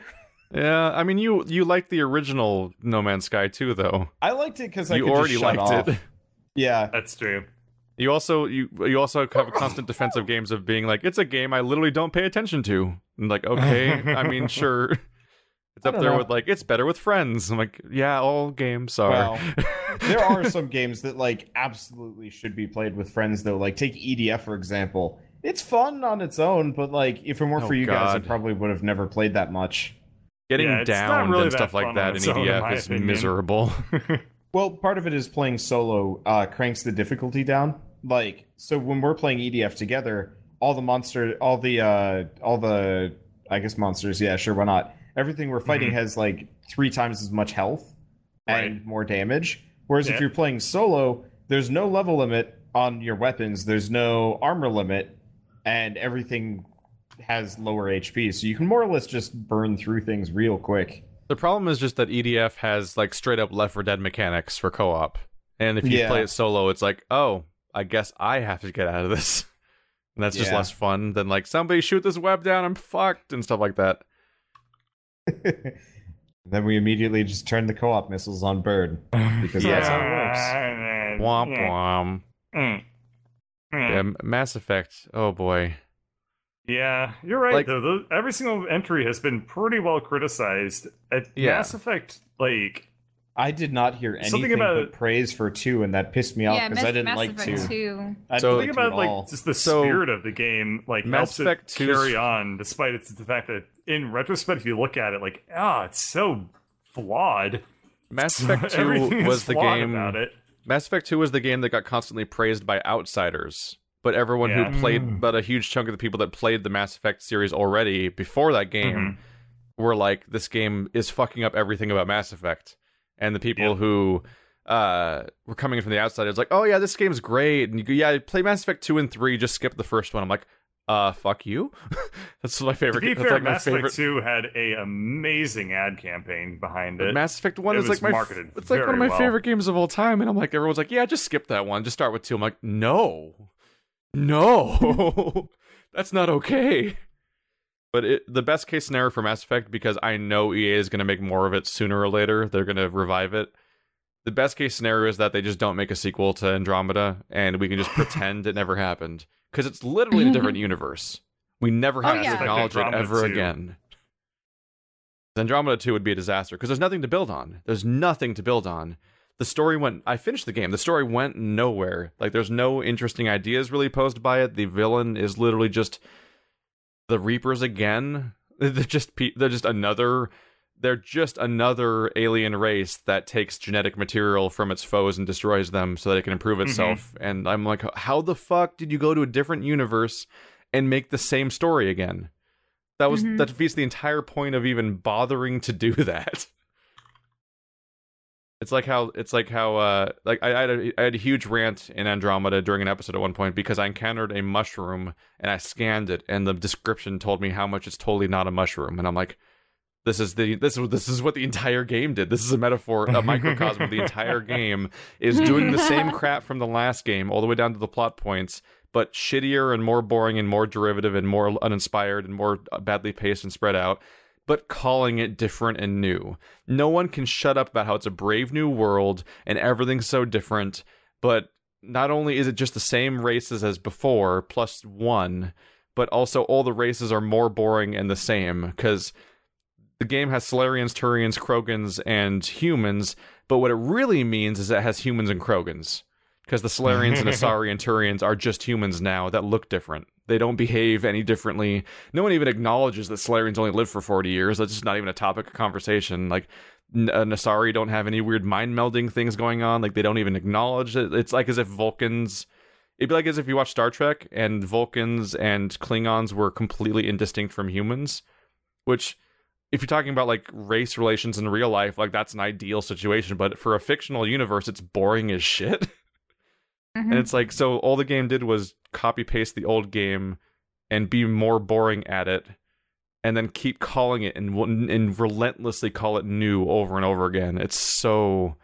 Yeah, I mean, you you like the original No Man's Sky too, though. I liked it because I you could already just shut liked off. it. Yeah, That's true. You also you you also have a constant defense of games of being like it's a game I literally don't pay attention to. And like okay, (laughs) I mean sure. It's up there know. with like it's better with friends. I'm like, yeah, all games are. Well, (laughs) there are some games that like absolutely should be played with friends though. Like take EDF for example. It's fun on its own, but like if it weren't Oh, for you guys, I probably would have never played that much. Getting Yeah, down really and stuff like that in its own, in EDF is opinion. miserable. (laughs) Well, part of it is playing solo uh, cranks the difficulty down. Like, so when we're playing EDF together, all the monster, all the, uh, all the, I guess monsters, yeah, sure, why not? Everything we're fighting Mhm. has like three times as much health and more damage. Whereas if you're playing solo, there's no level limit on your weapons, there's no armor limit, and everything has lower HP. So you can more or less just burn through things real quick. the problem is just that EDF has like straight up Left 4 Dead mechanics for co-op, and if you Yeah. play it solo, it's like, oh, I guess I have to get out of this, (laughs) and that's just Yeah. less fun than like somebody shoot this web down, I'm fucked, and stuff like that. (laughs) then we immediately just turn the co-op missiles on Bird (laughs) because that's how it works. Womp Yeah. womp. Mm. Mm. Yeah, Mass Effect. Oh boy. Yeah, you're right. Like- though the, every single entry has been pretty well criticized. At Yeah. Mass Effect, like I did not hear anything Something about but it- praise for two, and that pissed me off yeah, because Mass, I didn't Mass like Effect two. 2. I So- didn't think like about two at like all. just the So, spirit of the game, like Mass helps Effect it 2's carry on, despite its the fact that in retrospect, if you look at it, like ah, it's so flawed. Mass (laughs) Effect 2 Everything was the flawed game. about it. Mass Effect 2 was the game that got constantly praised by outsiders. But everyone Yeah. who played, Mm. but a huge chunk of the people that played the Mass Effect series already before that game Mhm. were like, this game is fucking up everything about Mass Effect. And the people Yep. who uh, were coming in from the outside, it's like, oh yeah, this game's great. And you go, yeah, play Mass Effect 2 and 3, just skip the first one. I'm like, uh, fuck you. (laughs) that's my To favorite. be that's fair, like my Mass favorite. Effect 2 had a amazing ad campaign behind But it. Mass Effect One It is like was my marketed it's like one of my well. favorite games of all time, and I'm like everyone's like, yeah, just skip that one, just start with two. I'm like, no, no, (laughs) that's not okay. But it, the best case scenario for Mass Effect, because I know EA is going to make more of it sooner or later, they're going to revive it. The best case scenario is that they just don't make a sequel to Andromeda, and we can just (laughs) pretend it never happened, because it's literally in a different (laughs) universe. We never Oh, have to yeah. acknowledge it ever 2. again. Andromeda 2 would be a disaster because there's nothing to build on. There's nothing to build on. The story went I finished the game. The story went nowhere. Like there's no interesting ideas really posed by it. The villain is literally just the Reapers again. (laughs) They're just pe- they're just another they're just another alien race that takes genetic material from its foes and destroys them so that it can improve itself. And I'm like, how the fuck did you go to a different universe and make the same story again? That was Mhm. that defeats the entire point of even bothering to do (laughs) that. It's like how it's like how uh like I, I had a I had a huge rant in Andromeda during an episode at one point because I encountered a mushroom and I scanned it and the description told me how much it's totally not a mushroom. And I'm like this is the this is this is what the entire game did. This is a metaphor, a microcosm. Of the entire (laughs) game is doing the same crap from the last game all the way down to the plot points, but shittier and more boring and more derivative and more uninspired and more badly paced and spread out, but calling it different and new. No one can shut up about how it's a brave new world and everything's so different, but not only is it just the same races as before plus 1, but also all the races are more boring and the same cuz the game has Salarians, Turians, Krogans, and humans, but what it really means is it has humans and Krogans. Because the Salarians and (laughs) Asari and Turians are just humans now that look different. They don't behave any differently. No one even acknowledges that Salarians only live for 40 years. That's just not even a topic of conversation. Like, N- uh, Nasari don't have any weird mind melding things going on. Like, they don't even acknowledge it. It's like as if Vulcans. It'd be like as if you watch Star Trek and Vulcans and Klingons were completely indistinct from humans, which if you're talking about like race relations in real life, like that's an ideal situation. But for a fictional universe, it's boring as shit. (laughs) Mhm. and it's like, so all the game did was copy paste the old game and be more boring at it, and then keep calling it and and relentlessly call it new over and over again. It's so.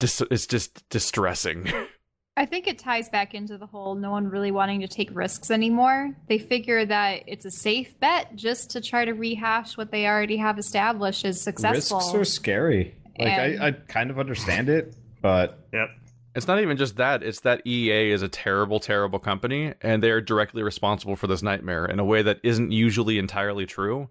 Dis- it's just distressing. (laughs) I think it ties back into the whole no one really wanting to take risks anymore. They figure that it's a safe bet just to try to rehash what they already have established as successful. Risks are scary. Like And- I, I kind of understand it, but Yep. It's not even just that. It's that EA is a terrible, terrible company, and they are directly responsible for this nightmare in a way that isn't usually entirely true.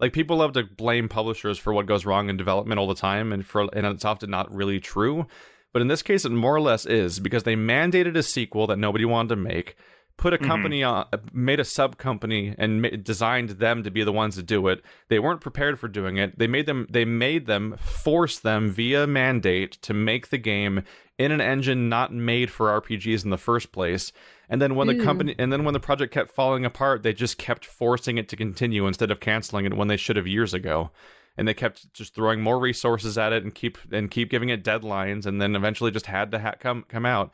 like people love to blame publishers for what goes wrong in development all the time, and for and it's often not really true. But in this case, it more or less is because they mandated a sequel that nobody wanted to make, put a Mhm. company on, made a sub company, and ma- designed them to be the ones to do it. They weren't prepared for doing it. They made them. They made them force them via mandate to make the game in an engine not made for RPGs in the first place. And then when the company, and then when the project kept falling apart, they just kept forcing it to continue instead of canceling it when they should have years ago and they kept just throwing more resources at it and keep and keep giving it deadlines and then eventually just had to ha- come come out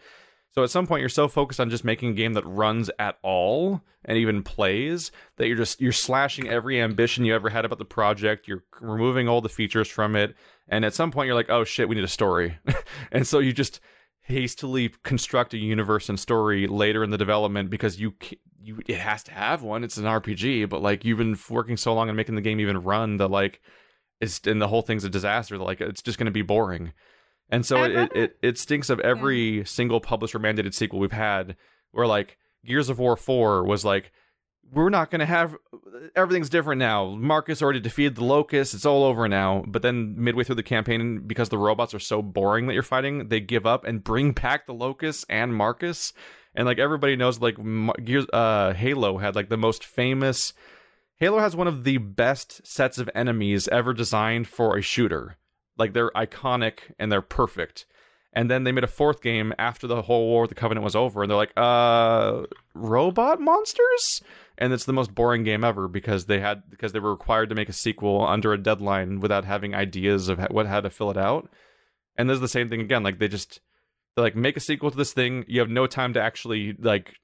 so at some point you're so focused on just making a game that runs at all and even plays that you're just you're slashing every ambition you ever had about the project. You're removing all the features from it. And at some point you're like oh shit we need a story. (laughs) And so you just hastily construct a universe and story later in the development because you you it has to have one. It's an RPG but like you've been working so long on making the game even run that like it's and the whole thing's a disaster like it's just going to be boring and so it, it, it it stinks of every single publisher mandated sequel we've had where like gears of war 4 was like we're not going to have everything's different now. Marcus already defeated the locust it's all over now. But then midway through the campaign because the robots are so boring that you're fighting they give up and bring back the locust and marcus. And like everybody knows like gears uh halo had like the most famous Halo has one of the best sets of enemies ever designed for a shooter. Like they're iconic and they're perfect. And then they made a fourth game after the whole War with the Covenant was over, and they're like, uh, robot monsters? And it's the most boring game ever because they had because they were required to make a sequel under a deadline without having ideas of what how to fill it out. And there's the same thing again. Like they just they're like make a sequel to this thing. You have no time to actually like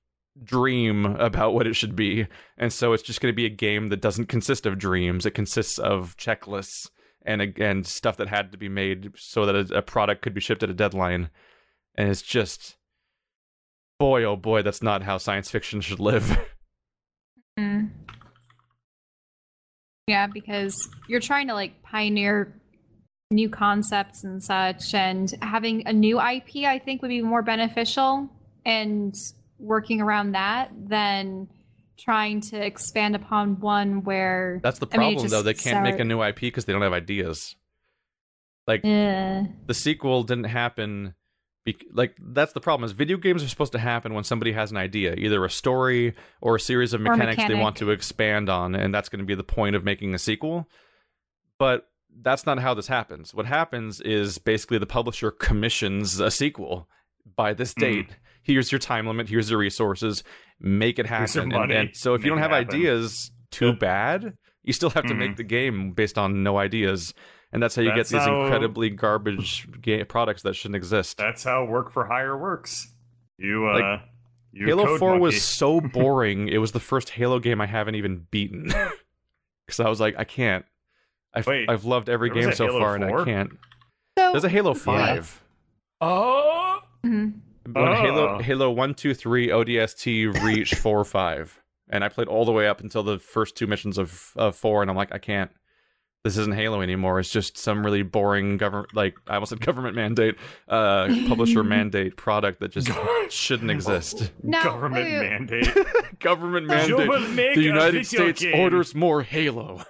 dream about what it should be. And so it's just going to be a game that doesn't consist of dreams. It consists of checklists and again stuff that had to be made so that a, a product could be shipped at a deadline. And it's just boy oh boy that's not how science fiction should live. (laughs) Mm. Yeah, because you're trying to like pioneer new concepts and such, and having a new IP, I think, would be more beneficial. And working around that than trying to expand upon one where That's the I mean, it problem though. They can't make a new IP because they don't have ideas. Like Eh. the sequel didn't happen be- like that's the problem is video games are supposed to happen when somebody has an idea either a story or a series of Or a mechanics they want to expand on and that's going to be the point of making a sequel but that's not how this happens what happens is basically the publisher commissions a sequel by this Mhm. date here's your time limit here's your resources make it happen and, money, and so if you don't have happen. ideas too Yep. bad you still have to Mhm. make the game based on no ideas and that's how you That's get these how- incredibly garbage ga- products that shouldn't exist. That's how work for hire works. You uh Like, you Halo 4 monkey. was so (laughs) boring. it was the first Halo game I haven't even beaten. (laughs) Cuz I was like I can't. I've Wait, I've loved every game so Halo far and I can't. So, There's a Halo Yeah. 5. Oh Mhm. When Halo Oh. Halo 1 2 3 ODST Reach (laughs) 4 5. And I played all the way up until the first two missions of of 4 and I'm like I can't this isn't Halo anymore. It's just some really boring government, like I almost said government mandate, uh, publisher (laughs) mandate product that just shouldn't exist. (laughs) Now, government wait, wait. mandate. government mandate. The United States game. orders more Halo.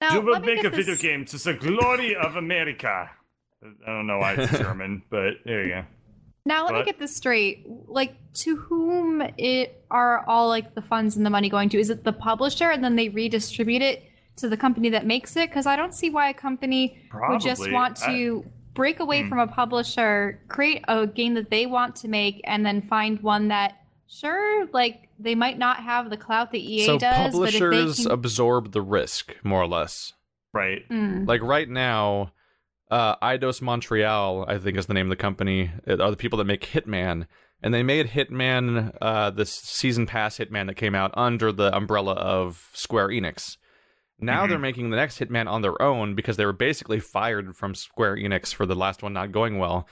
Now, you will make get a video this- game to the glory of America. I don't know why it's German, but there you go. Now let me get this straight. Like to whom it are all like the funds and the money going to? Is it the publisher and then they redistribute it to the company that makes it? Because I don't see why a company would just Probably. want I- to break away Hmm. from a publisher, create a game that they want to make, and then find one that sure, like they might not have the clout that EA so does, but if publishers they can, absorb the risk more or less. right. Hmm. Like right now, uh, Eidos Montreal, I think is the name of the company, uh, are the people that make Hitman, and they made Hitman, uh, this season pass Hitman that came out under the umbrella of Square Enix. Now Mhm. they're making the next Hitman on their own because they were basically fired from Square Enix for the last one not going well.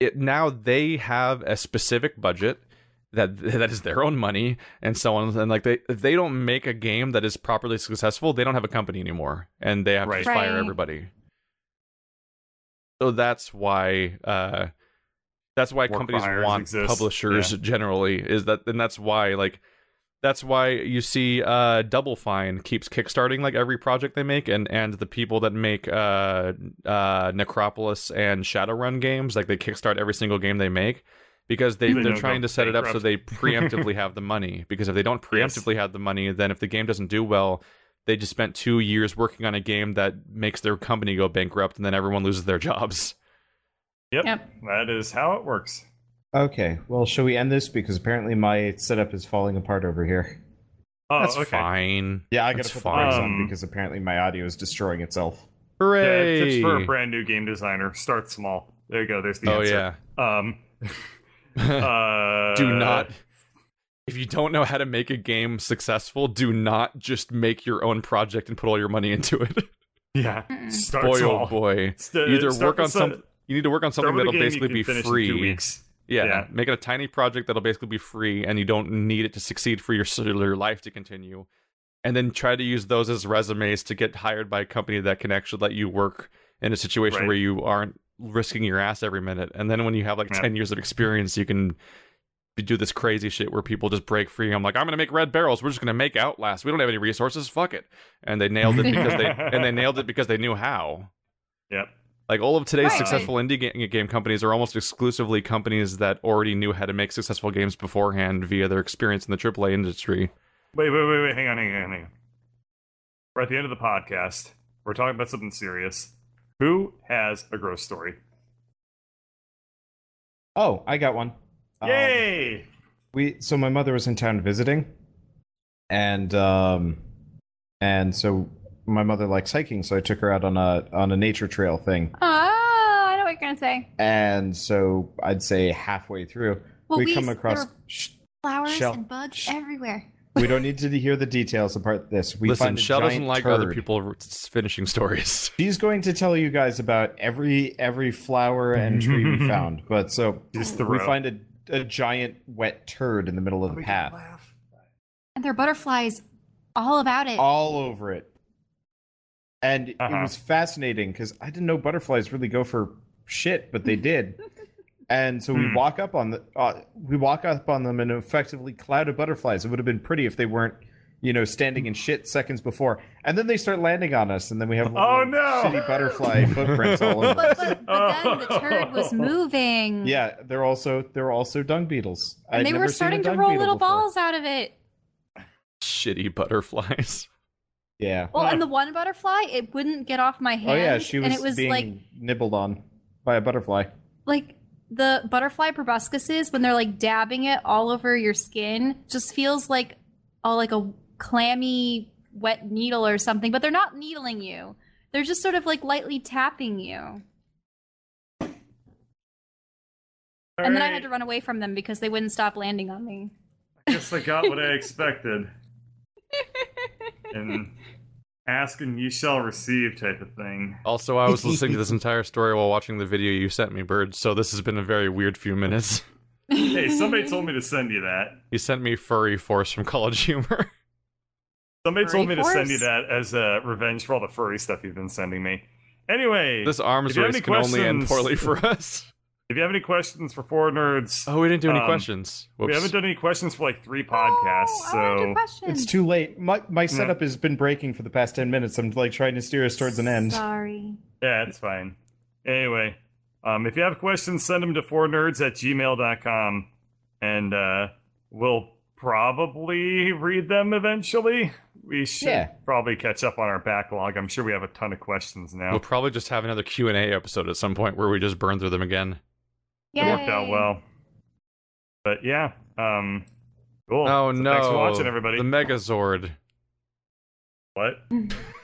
It now they have a specific budget that (laughs) that is their own money and so on and like they if they don't make a game that is properly successful, they don't have a company anymore and they have to Right. just fire everybody. So that's why uh that's why companies want exist, publishers generally is that and that's why like That's why you see uh, Double Fine keeps kickstarting like every project they make, and and the people that make uh, uh, Necropolis and Shadowrun games, like they kickstart every single game they make because they, They they're trying to set it up so they (laughs) preemptively have the money. Because if they don't Yes. preemptively have the money, then if the game doesn't do well, they just spent two years working on a game that makes their company go bankrupt, and then everyone loses their jobs. Yep, Yep. that is how it works. Okay, well, shall we end this because apparently my setup is falling apart over here. Oh, That's okay. fine. Yeah, I gotta That's put the brakes on because apparently my audio is destroying itself. Yeah, Hooray! tips for a brand new game designer: start small. There you go. There's the oh answer. yeah. Um. (laughs) (laughs) uh, do not if you don't know how to make a game successful do not just make your own project and put all your money (laughs) into it Yeah. Start boy oh small. oh boy St- either start work on with some- some you need to work on something that'll basically be free two weeks. Yeah, Yeah. make it a tiny project that'll basically be free and you don't need it to succeed for your your life to continue and then try to use those as resumes to get hired by a company that can actually let you work in a situation Right. where you aren't risking your ass every minute and then when you have like Yeah. 10 years of experience you can do this crazy shit where people just break free i'm like i'm gonna make red barrels we're just gonna make outlast we don't have any resources fuck it and they nailed it because they (laughs) and they nailed it because they knew how Yep. like all of today's Right. successful indie ga- game companies are almost exclusively companies that already knew how to make successful games beforehand via their experience in the AAA industry. Wait, wait, wait, wait. Hang on, hang on, hang on. We're at the end of the podcast. We're talking about something serious. Who has a gross story? Oh, I got one. Um, Yay! we so my mother was in town visiting, and um, and so my mother likes hiking, so I took her out on a on a nature trail thing, Oh, I know what you're gonna say. and so I'd say halfway through Well, we we- come across. there were- Shh, Flowers Shell. and bugs Shh. everywhere. we don't need to hear the details apart this. We Listen, find a Shell doesn't like turd. other people finishing stories. (laughs) She's going to tell you guys about every every flower and tree we (laughs) found. But so Just the we find a, a giant wet turd in the middle of the path, And there are butterflies all about it. all over it. And Uh-huh. it was fascinating because I didn't know butterflies really go for shit, but they did. (laughs) and so we Hmm. walk up on the uh, we walk up on them and effectively cloud of butterflies. It would have been pretty if they weren't, you know, standing in shit seconds before. And then they start landing on us, and then we have Oh, no! shitty butterfly (laughs) footprints all over. but, us. but, but then the turd was (laughs) moving. Yeah, they're also they're also dung beetles. And I'd they were starting to roll little before. balls out of it. Shitty butterflies. Yeah. Well, and the one butterfly, it wouldn't get off my hand. Oh yeah, she was, and it was being like nibbled on by a butterfly. like the butterfly proboscises when they're like dabbing it all over your skin just feels like oh like a clammy wet needle or something but they're not needling you they're just sort of like lightly tapping you and then i had to run away from them because they wouldn't stop landing on me I guess I got what I (laughs) expected. and ask and you shall receive type of thing. Also, I was listening to this entire story while watching the video you sent me, Bird, so this has been a very weird few minutes. Hey, somebody (laughs) told me to send you that. You sent me Furry Force from College Humor. Somebody Furry told me to send you that as a revenge for all the furry stuff you've been sending me. Anyway, This arms If you have race any can only end poorly for us. if you have any questions for four nerds, Oh, we didn't do any Um, questions. Whoops. we haven't done any questions for like three podcasts, Oh, I wanna do so. It's too late. My my setup has been breaking for the past ten minutes. I'm like trying to steer us towards an end. sorry yeah, it's fine. Anyway, um, if you have questions, send them to four nerds at gmail.com and uh, we'll probably read them eventually. We should Yeah. probably catch up on our backlog. I'm sure we have a ton of questions now. We'll probably just have another Q and A episode at some point where we just burn through them again. It worked out well. But yeah, um, cool. Oh So no! Thanks for watching, everybody. The Megazord. What? (laughs)